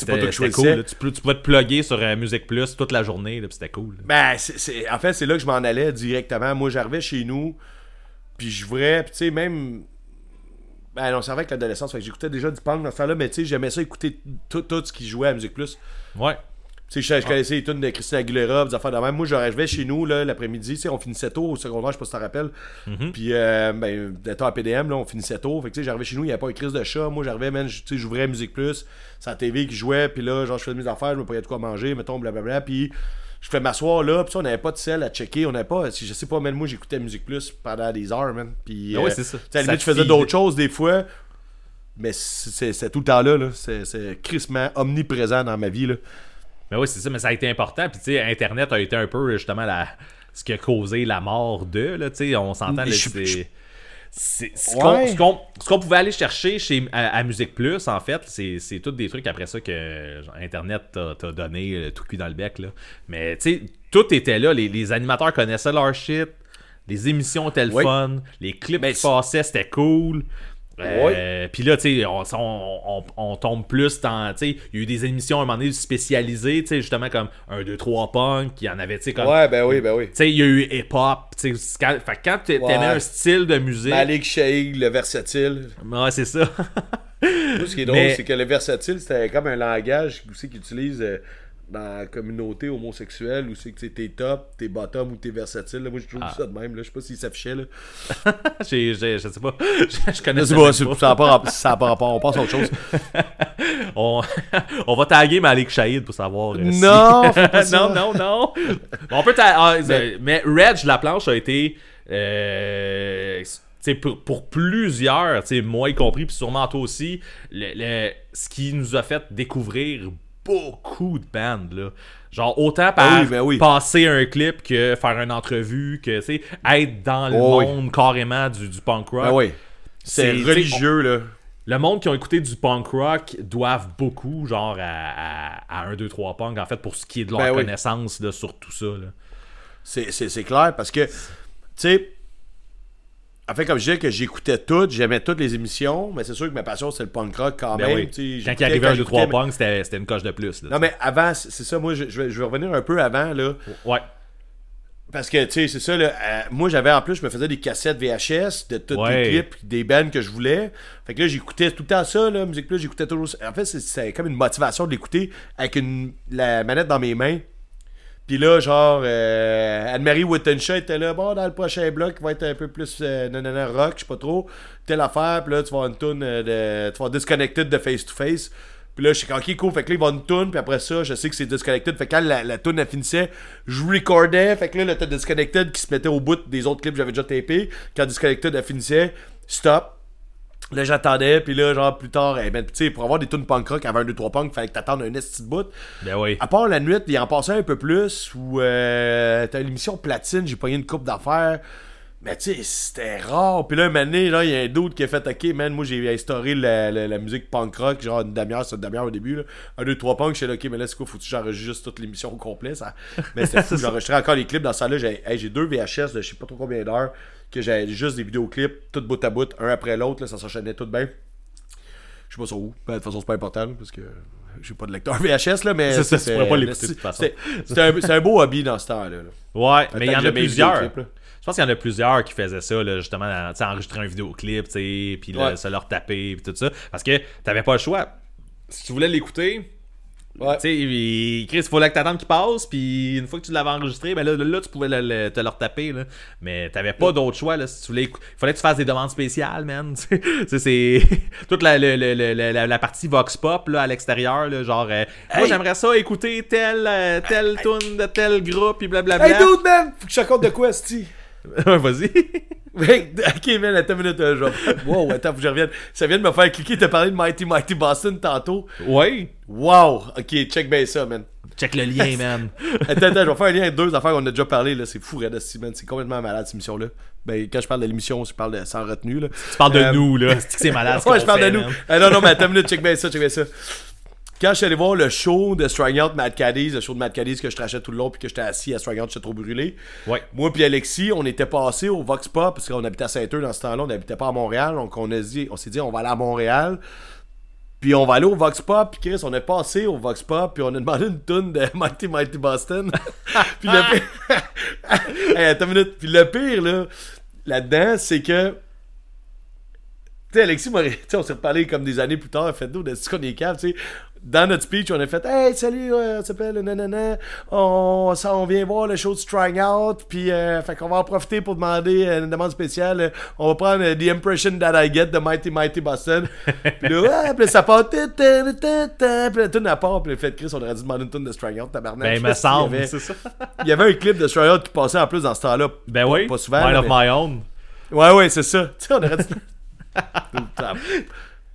Speaker 1: cool. là. Tu, peux- tu pouvais te plugger sur euh, Musique Plus toute la journée, c'était cool. là.
Speaker 2: Ben, c'est- c'est- en fait, c'est là que je m'en allais directement. Moi, j'arrivais chez nous, puis je voudrais, puis tu sais, même. Ben non, c'est vrai que l'adolescence, j'écoutais déjà du punk dans ce temps-là, mais tu sais, j'aimais ça écouter tout, tout ce qui jouait à Musique Plus.
Speaker 1: Ouais.
Speaker 2: Tu sais, je, je connaissais les tunes de Christina Aguilera, des affaires de même. Moi, j'arrivais chez nous, l'après-midi, tu sais, on finissait tôt au secondaire, je sais pas si t'en rappelles. Puis, euh, ben, d'étant à PDM, là, on finissait tôt. Fait que, tu sais, j'arrivais chez nous, il n'y avait pas une crise de chat. Moi, j'arrivais, man, je- tu sais, j'ouvrais Musique Plus, c'est la TV qui jouait, puis là, genre, je faisais mes affaires, je me prenais de quoi manger, mettons, blablabla, puis je fais m'asseoir là, puis on n'avait pas de sel à checker, on n'avait pas, je sais pas, man, moi, j'écoutais Musique Plus pendant des heures, man. Puis,
Speaker 1: Ah ouais,
Speaker 2: euh,
Speaker 1: c'est ça.
Speaker 2: tu sais, à la limite, je faisais d'autres choses des fois, mais c'est tout le temps là, c'est crissement omniprésent dans ma vie, là.
Speaker 1: Mais oui, c'est ça, mais ça a été important. Puis, tu sais, Internet a été un peu, justement, la... ce qui a causé la mort de, là, tu sais, on s'entend, c'est... c'est- ce
Speaker 2: Ouais.
Speaker 1: qu'on pouvait aller chercher chez, à, à Musique Plus, en fait, c'est tous des trucs après ça que genre, Internet t'a donné euh, tout cul dans le bec. Là. Mais tu sais, tout était là. Les, les animateurs connaissaient leur shit. Les émissions étaient le fun. Les clips
Speaker 2: Ben,
Speaker 1: qui passaient, c'était cool. Euh, Puis là, tu sais, on, on, on- on tombe plus dans. Tu sais, il y a eu des émissions à un moment donné spécialisées, tu sais, justement comme 1, 2, 3 punk. Il y en avait, tu sais, comme.
Speaker 2: Ouais, ben oui, ben oui.
Speaker 1: Tu sais, il y a eu hip-hop. tu sais, Quand, fait que quand
Speaker 2: Ouais.
Speaker 1: t'aimais un style de musique.
Speaker 2: Malik Shahig, le versatile.
Speaker 1: Ouais, c'est ça.
Speaker 2: Moi, ce qui est drôle,
Speaker 1: Mais-
Speaker 2: c'est que le versatile, c'était comme un langage aussi qu'ils utilisent euh, dans la communauté homosexuelle où c'est que t'es top, t'es bottom ou t'es versatile. là. Moi, je trouve
Speaker 1: Ah.
Speaker 2: ça de même. Là. Je sais pas s'il s'affichait. Là.
Speaker 1: J'ai- j'ai- je sais pas. Je, je connais
Speaker 2: Je sais pas,
Speaker 1: pas.
Speaker 2: ça n'a pas, rapport- ça a pas rapport. On passe à autre chose.
Speaker 1: On, on va taguer Malik Shahid pour savoir. euh, si-
Speaker 2: Non, fais pas ça.
Speaker 1: non, non, non. On peut ah, euh, mais Reg La Planche a été. euh, pour, pour plusieurs, moi y compris, puis sûrement toi aussi, le, le- ce qui nous a fait découvrir beaucoup de bandes, là. Genre, autant par
Speaker 2: Ah oui, ben oui.
Speaker 1: passer un clip que faire une entrevue, que, tu sais, être dans le
Speaker 2: Oh oui.
Speaker 1: monde carrément du, du punk rock.
Speaker 2: Ah oui. C'est
Speaker 1: C'est-
Speaker 2: religieux, là.
Speaker 1: Le monde qui ont écouté du punk rock doivent beaucoup, genre, à, à, à 1, 2, 3 punk, en fait, pour ce qui est de leur
Speaker 2: Ben
Speaker 1: connaissance là, sur tout ça. Là.
Speaker 2: C'est- C'est c'est clair parce que, tu sais, fait, comme je disais que j'écoutais toutes, j'aimais toutes les émissions, mais c'est sûr que ma passion, c'est le punk rock quand
Speaker 1: Ben
Speaker 2: même.
Speaker 1: oui. Quand il arrivait 1, 2,
Speaker 2: j'écoutais,
Speaker 1: 3
Speaker 2: mais-
Speaker 1: punk, c'était une coche de plus. Là,
Speaker 2: Non, mais avant, c'est ça, moi, je, je vais, je vais revenir un peu avant, là.
Speaker 1: Ouais.
Speaker 2: Parce que, tu sais, c'est ça, là. euh, moi, j'avais en plus, je me faisais des cassettes VHS de
Speaker 1: Ouais.
Speaker 2: les clips, des bands que je voulais. Fait que là, j'écoutais tout le temps ça, là. Musique Plus, j'écoutais toujours ça. En fait, c'est- c'est comme une motivation de l'écouter avec une, la manette dans mes mains. Puis là, genre, euh, Anne-Marie Wittenshaw était là, bon, dans le prochain bloc, il va être un peu plus euh, nanana rock, je sais pas trop, telle affaire, puis là, tu vas une tune euh, de. Tu vas Disconnected de Face to Face. Puis là, je suis ok, cool, fait que là, il va une tune, puis après ça, je sais que c'est Disconnected. Fait que quand la, la tune, elle finissait, je recordais, fait que là, le Disconnected qui se mettait au bout des autres clips que j'avais déjà tapés. Quand Disconnected, elle finissait, stop. Là, j'attendais, puis là, genre, plus tard, eh ben, tu sais, pour avoir des tunes punk rock avant un 2-3 punk, fallait que t'attendes un esti de bout.
Speaker 1: Ben oui.
Speaker 2: À part la nuit, il en passait un peu plus, où euh, t'as l'émission Platine, j'ai pogné une coupe d'affaires. Mais tu sais, c'était rare. Puis là, un moment donné, là, il y a un doute qui a fait OK, man, moi j'ai instauré la, la- la musique punk rock, genre une demi-heure, c'est une demi-heure au début. Là. Un, deux, trois punk, je suis là, OK, mais là, c'est quoi, faut-tu que j'enregistre toute l'émission au complet ça? Mais c'était fou, j'enregistrais encore les clips dans ça là. J'ai hey, deux VHS de je sais pas trop combien d'heures, que j'avais juste des vidéoclips, tout bout à bout, un après l'autre, là, ça s'enchaînait tout bien. Je sais pas sur où. Ben, de toute façon, c'est pas important là, parce que j'ai pas de lecteur VHS, là, mais.
Speaker 1: C'est
Speaker 2: c'est-
Speaker 1: pourrais pas l'écouter, de toute façon.
Speaker 2: c'était- C'était un, beau hobby dans ce temps-là. là.
Speaker 1: Ouais, mais il y en a plusieurs. Je pense qu'il y en a plusieurs qui faisaient ça, là, justement, dans- enregistrer un vidéoclip, puis
Speaker 2: Ouais.
Speaker 1: se leur taper, puis tout ça. Parce que t'avais pas le choix. Si tu voulais l'écouter,
Speaker 2: Ouais.
Speaker 1: tu sais, il- Chris, il fallait que t'attendes qu'il passe, puis une fois que tu l'avais enregistré, ben là, là, tu pouvais le- le- te le retaper, là. Mais t'avais pas d'autre choix, là. Si tu voulais il fallait que tu fasses des demandes spéciales, man. Tu sais, c'est toute la, le- la, la partie Vox Pop, là, à l'extérieur, là, genre, euh, moi, j'aimerais ça écouter tel, euh, tel tune de tel groupe, puis blablabla.
Speaker 2: Hey dude man! Faut que je te raconte de quoi, Sti?
Speaker 1: Vas-y.
Speaker 2: Ok man, attends une minute, euh, je vais- Wow, attends, faut que je revienne. Ça vient de me faire cliquer, t'as parlé de Mighty Mighty Boston tantôt.
Speaker 1: ouais.
Speaker 2: Wow! Ok, check bien ça, man.
Speaker 1: Check le lien, man.
Speaker 2: Attends, attends, je vais faire un lien avec deux affaires qu'on a déjà parlé, là. C'est fou, Red man. C'est complètement malade, cette émission-là. Ben, quand je parle de l'émission, je parle de sans retenue, là.
Speaker 1: Tu parles de
Speaker 2: Euh,
Speaker 1: nous, là. C'est que c'est malade. ce
Speaker 2: Ouais, je parle
Speaker 1: fait,
Speaker 2: de nous. Ah, non, non, mais attends une minute, check bien ça, check bien ça. Quand je suis allé voir le show de Strang Out Mad Caddies, le show de Mad Caddies que je trachais tout le long puis que j'étais assis à Strang Out, j'étais trop brûlé.
Speaker 1: Ouais.
Speaker 2: Moi puis Alexis, on était passé au Vox Pop parce qu'on habitait à Saint-Eustache dans ce temps-là, on n'habitait pas à Montréal, donc on a dit, on s'est dit on va aller à Montréal. Puis on va aller au Vox Pop, puis Chris, on est passé au Vox Pop, puis on a demandé une tune de Mighty Mighty Boston. puis le pire... hey, attends une minute. Puis le pire, là, là-dedans, c'est que... Tu sais, Alexis, on s'est reparlé comme des années plus tard, fait nous, on a dit qu'on est tu sais. Dans notre speech, on a fait Hey, salut, euh, on s'appelle nanana, on, ça, on vient voir le show de Strang Out, puis euh, fait qu'on va en profiter pour demander euh, une demande spéciale. On va prendre euh, The Impression That I Get de Mighty Mighty Boston. puis là, ouais, puis ça part, puis la tune à part, puis le fait Chris, on aurait dû demander une tune de Strang Out, tabarnak.
Speaker 1: Ben, il me semble, c'est ça.
Speaker 2: Il y avait un clip de Strang Out qui passait en plus dans ce temps-là.
Speaker 1: Ben oui.
Speaker 2: Pas souvent.
Speaker 1: Mind of my own.
Speaker 2: Ouais, ouais, c'est ça. Tu sais, on aurait dû.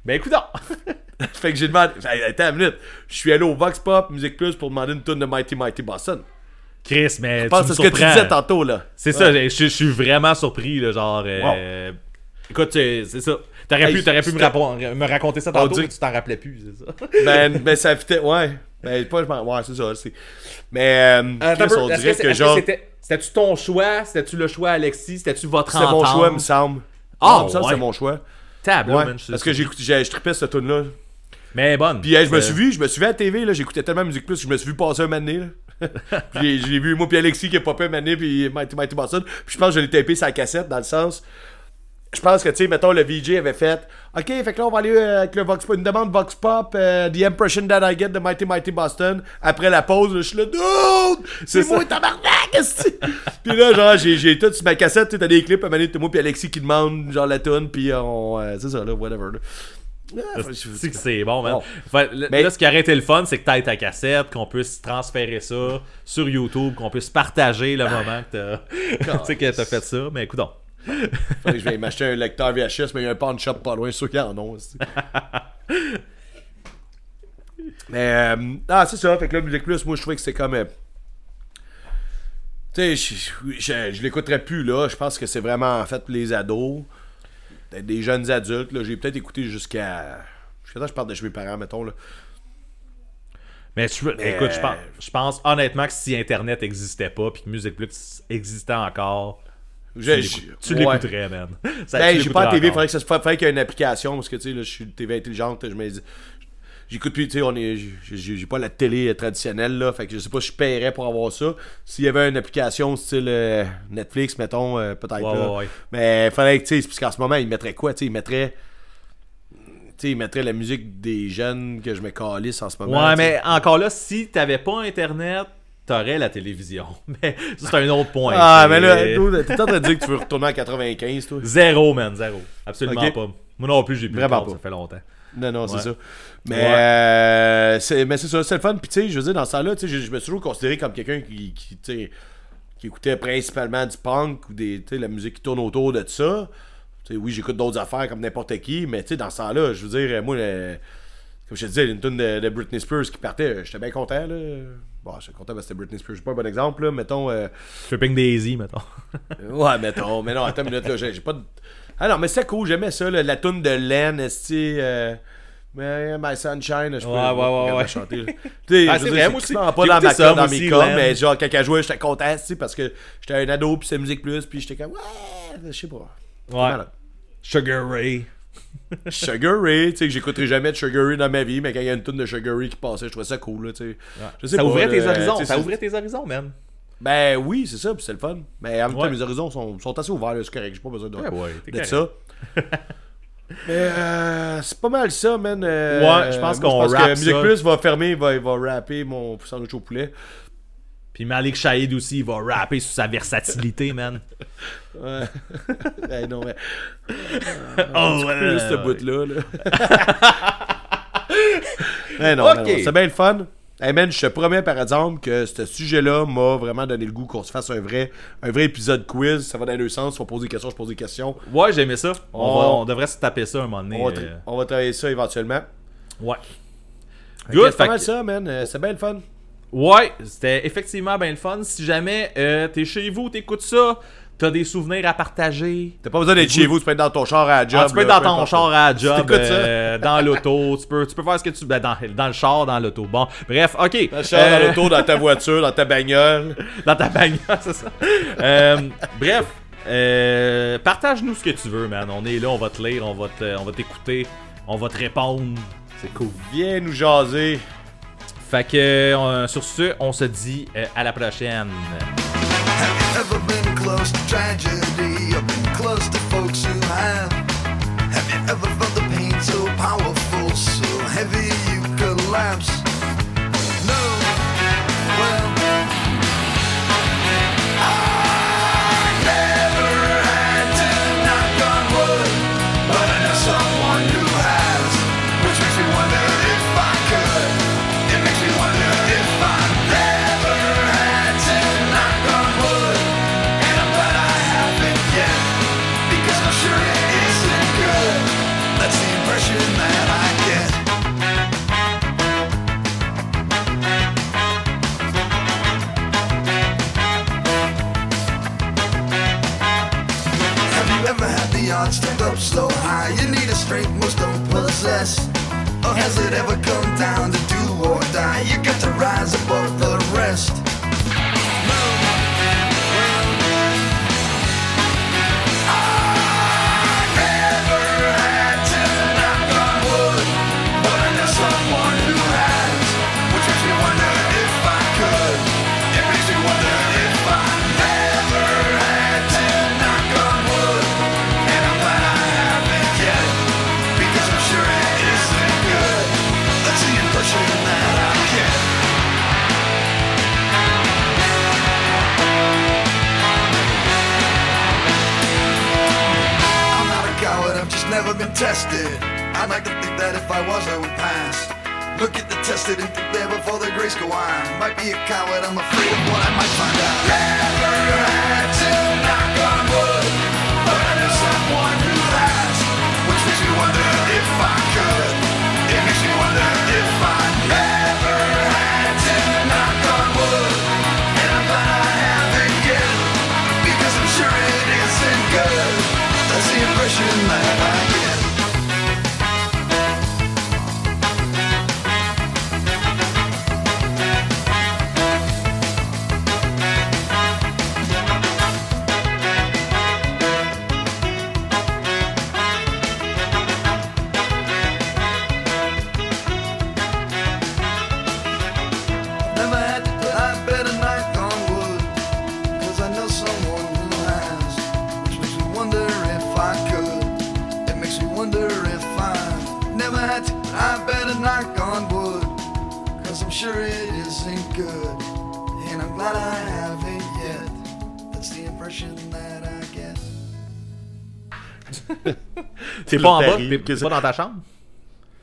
Speaker 1: Ben écoute.
Speaker 2: Fait que j'ai demandé. Hey, attends une minute. Je suis allé au Vox Pop Music Plus pour demander une tune de Mighty Mighty Boston.
Speaker 1: Chris, mais
Speaker 2: Je pense c'est ce que tu disais tantôt, là.
Speaker 1: C'est ça, je, je suis vraiment surpris, là, genre... euh, Écoute, c'est ça. T'aurais
Speaker 2: Hey,
Speaker 1: pu, t'aurais pu me,
Speaker 2: c'était-
Speaker 1: rapon- me raconter ça tantôt,
Speaker 2: dit-
Speaker 1: mais tu t'en rappelais plus, c'est ça.
Speaker 2: Ben, ben ça fitait. Ouais. Ben, pas, je m'en- Ouais, c'est ça. c'est- Mais, euh, Chris, on dirait que, genre.
Speaker 1: C'était, c'était-tu ton choix? C'était-tu le choix, Alexis? C'était-tu votre
Speaker 2: C'est mon
Speaker 1: entente?
Speaker 2: choix, me semble.
Speaker 1: Ah, ouais.
Speaker 2: c'est mon choix.
Speaker 1: Table,
Speaker 2: Ouais.
Speaker 1: man, je-
Speaker 2: Parce que j'ai- je trippais cette tune là
Speaker 1: Mais bonne.
Speaker 2: Puis hey, je me
Speaker 1: C'est-
Speaker 2: suis vu, je me suis vu à la TV, là, j'écoutais tellement Musique Plus, je me suis vu passer un mané, là. puis j'ai vu moi puis Alexis qui a popé un mané, puis Mighty Mighty Boston. Puis je pense que je l'ai tapé sa cassette, dans le sens... Je pense que, tu sais, mettons, le VJ avait fait OK, fait que là, on va aller euh, avec le Vox Pop, une demande Vox Pop, euh, The Impression That I Get de Mighty Mighty Boston. Après la pause, je suis là, Dude! C'est moi, tabarnak! esti! Puis là, genre, j'ai, tout sur ma cassette, tu t'as des clips, à moment t'as moi puis Alexis qui demande, genre, la tune, puis on. euh, c'est ça, là, whatever. Là. Ah,
Speaker 1: C'est que c'est bon, man.
Speaker 2: Bon.
Speaker 1: Fait, là,
Speaker 2: Mais-
Speaker 1: là, ce qui aurait été le fun, c'est que t'aies ta cassette, qu'on puisse transférer ça sur YouTube, qu'on puisse partager le moment que t'as, tu sais, que t'as fait ça. Mais écoute donc.
Speaker 2: Faudrait que je vais m'acheter un lecteur VHS, mais il y a un pawn shop pas loin, ceux qui en ont. aussi. mais, euh, ah, c'est ça. Fait que là, Musique Plus, moi, je trouvais que c'était comme. euh, tu sais, je, je, je l'écouterais plus, là. Je pense que c'est vraiment fait pour les ados. Peut-être des jeunes adultes, là. J'ai peut-être écouté jusqu'à. Jusqu'à temps que je parle de chez mes parents, mettons, là.
Speaker 1: Mais tu- écoute, je pense, je pense honnêtement que si Internet existait pas, puis que Music Plus existait encore,
Speaker 2: Je-
Speaker 1: tu
Speaker 2: je-
Speaker 1: l'écoute- tu
Speaker 2: ouais.
Speaker 1: l'écouterais, man.
Speaker 2: Ben, j'ai pas la
Speaker 1: l'écouterais
Speaker 2: TV,
Speaker 1: encore.
Speaker 2: faudrait que ça se fasse, qu'il y ait une application, parce que, tu sais, là, je suis une TV intelligente, je me dis... J'écoute plus, tu sais, on est... j'ai- pas la télé traditionnelle, là, fait que je sais pas si je paierais pour avoir ça. S'il y avait une application style euh, Netflix, mettons, euh, peut-être,
Speaker 1: Ouais.
Speaker 2: Mais fallait que, tu sais, parce qu'en ce moment, ils mettraient quoi, tu sais, ils mettraient... Tu sais, ils mettraient la musique des jeunes que je me calisse en ce moment.
Speaker 1: Ouais, mais encore là, si t'avais pas Internet, t'aurais la télévision. Mais c'est un autre point.
Speaker 2: Ah, mais là, t'es en train de dire que tu veux retourner en 95, toi?
Speaker 1: Zéro, man, zéro. Absolument pas. Moi non plus, j'ai plus
Speaker 2: Vraiment
Speaker 1: de ça fait longtemps.
Speaker 2: Non, non, c'est
Speaker 1: Ouais.
Speaker 2: ça. Mais,
Speaker 1: Ouais.
Speaker 2: euh, c'est, mais c'est ça, c'est le fun. Puis, tu sais, je veux dire, dans ce temps-là, tu sais, je, je me suis toujours considéré comme quelqu'un qui, qui, qui écoutait principalement du punk ou des, tu sais, la musique qui tourne autour de ça. Tu sais, oui, j'écoute d'autres affaires comme n'importe qui, mais tu sais, dans ce temps-là, je veux dire, moi, le- comme je te disais, une tune de, de Britney Spears qui partait, j'étais bien content, là. Bon, j'étais content parce que c'était Britney Spears. C'est pas un bon exemple, là. Mettons, euh,
Speaker 1: Tripping Daisy, mettons.
Speaker 2: Ouais, mettons. Mais non, attends une minute, là. J'ai pas de. Ah non, mais c'est cool, j'aimais ça, là, la tune de Len, esti. Euh... mais My Sunshine, je peux
Speaker 1: Ouais, ouais, ouais, ouais.
Speaker 2: chanter. Tu sais,
Speaker 1: Ah,
Speaker 2: je
Speaker 1: c'est vrai, moi aussi.
Speaker 2: pas dans ma com, dans mes coms, mais genre, quand elle jouait, j'étais content, esti, parce que j'étais un ado, puis c'est musique plus, puis j'étais comme, ouais, je sais pas.
Speaker 1: Ouais. Sugar Ray.
Speaker 2: Sugar Ray, tu sais, que j'écouterai jamais de Sugar Ray dans ma vie, mais quand il y a une tune de Sugar Ray qui passait, je trouvais ça cool, là, tu sais. Je sais
Speaker 1: Ça
Speaker 2: pas,
Speaker 1: ouvrait tes
Speaker 2: là,
Speaker 1: horizons. Ça ouvrait tes horizons, man.
Speaker 2: Ben oui, c'est ça, puis c'est le fun. Mais en même temps,
Speaker 1: Ouais.
Speaker 2: mes horizons sont, sont assez ouverts, c'est correct, j'ai pas besoin de,
Speaker 1: Ouais,
Speaker 2: ça. Mais euh, c'est pas mal ça, man. Euh,
Speaker 1: Ouais, je pense qu'on rappe
Speaker 2: que Music
Speaker 1: ça.
Speaker 2: Plus va fermer, va, va rapper mon sandwich au poulet.
Speaker 1: Puis Malik Shahid aussi, il va rapper sur sa versatilité, man.
Speaker 2: Ouais. Ben non, mais.
Speaker 1: Oh,
Speaker 2: Plus
Speaker 1: ouais,
Speaker 2: ce bout-là, là. Non, c'est bien le fun. Hey man, je te promets par exemple que ce sujet-là m'a vraiment donné le goût qu'on se fasse un vrai, un vrai épisode quiz. Ça va dans les deux sens. Vas poser des questions, je pose des questions.
Speaker 1: Ouais, j'ai aimé ça. On,
Speaker 2: On-
Speaker 1: va- on devrait se taper ça un moment donné.
Speaker 2: On va, tra-
Speaker 1: euh,
Speaker 2: on va travailler ça éventuellement.
Speaker 1: Ouais. Good,
Speaker 2: c'est pas mal ça, man. Euh, C'est bien le fun.
Speaker 1: Ouais, c'était effectivement bien le fun. Si jamais euh, t'es chez vous, t'écoutes ça, t'as des souvenirs à partager.
Speaker 2: T'as pas besoin d'être chez vous, tu peux être dans ton char à la job.
Speaker 1: Ah, tu peux être dans ton char à la job,
Speaker 2: t'écoutes ça.
Speaker 1: euh, dans l'auto, tu peux, tu peux faire ce que tu... Ben, dans, dans le char, dans l'auto. Bon, bref, ok.
Speaker 2: Dans le char, dans
Speaker 1: Euh,
Speaker 2: l'auto, dans ta voiture, dans ta bagnole.
Speaker 1: dans ta bagnole, c'est ça. Euh, bref, partage-nous ce que tu veux, man. On est là, on va te lire, on va t'écouter, on va te répondre. C'est cool.
Speaker 2: Viens nous jaser.
Speaker 1: Sur ce, on se dit euh, à la prochaine.
Speaker 4: Has it ever come down to do or die? You got to rise above the rest. I've been tested. I'd like to think that if I was, I would pass. Look at the tested and think there before their grace go on. Might be a coward, I'm afraid of what I might find out. Never had to
Speaker 1: T'es pas en bas? T'es
Speaker 2: ça-
Speaker 1: pas dans ta chambre?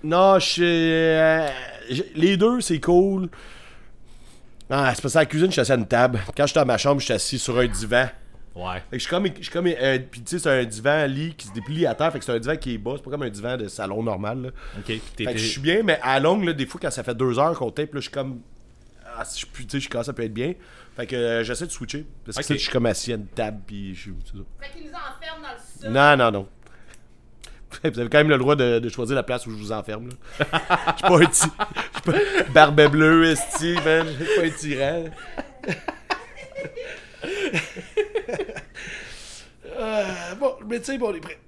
Speaker 2: Non, je suis. euh, les deux, c'est cool. Ah, c'est parce que à la cuisine, je suis assis à une table. Quand je suis dans ma chambre, je suis assis sur un divan.
Speaker 1: Ouais.
Speaker 2: Fait que je suis comme. Je suis comme euh, puis tu sais, c'est un divan lit qui se déplie à terre. Fait que c'est un divan qui est bas. C'est pas comme un divan de salon normal. Là.
Speaker 1: Ok.
Speaker 2: Fait que je suis bien, mais à longue, là, des fois, quand ça fait deux heures qu'on tape, là, je suis comme. Ah, si je, puis, tu sais, je commence à peut être bien. Fait que euh, j'essaie de switcher. Parce que
Speaker 1: Ok.
Speaker 2: tu sais, je suis comme assis à une table, puis je suis. c'est ça.
Speaker 5: Fait qu'il nous enferme dans le sol.
Speaker 2: Non, non, non. Vous avez quand même le droit de, choisir la place où je vous enferme. Je suis pas un petit. Pas. Barbe bleue, esti, man. Je suis pas un tyran. Euh, bon, tu sais, bon, on est prêt.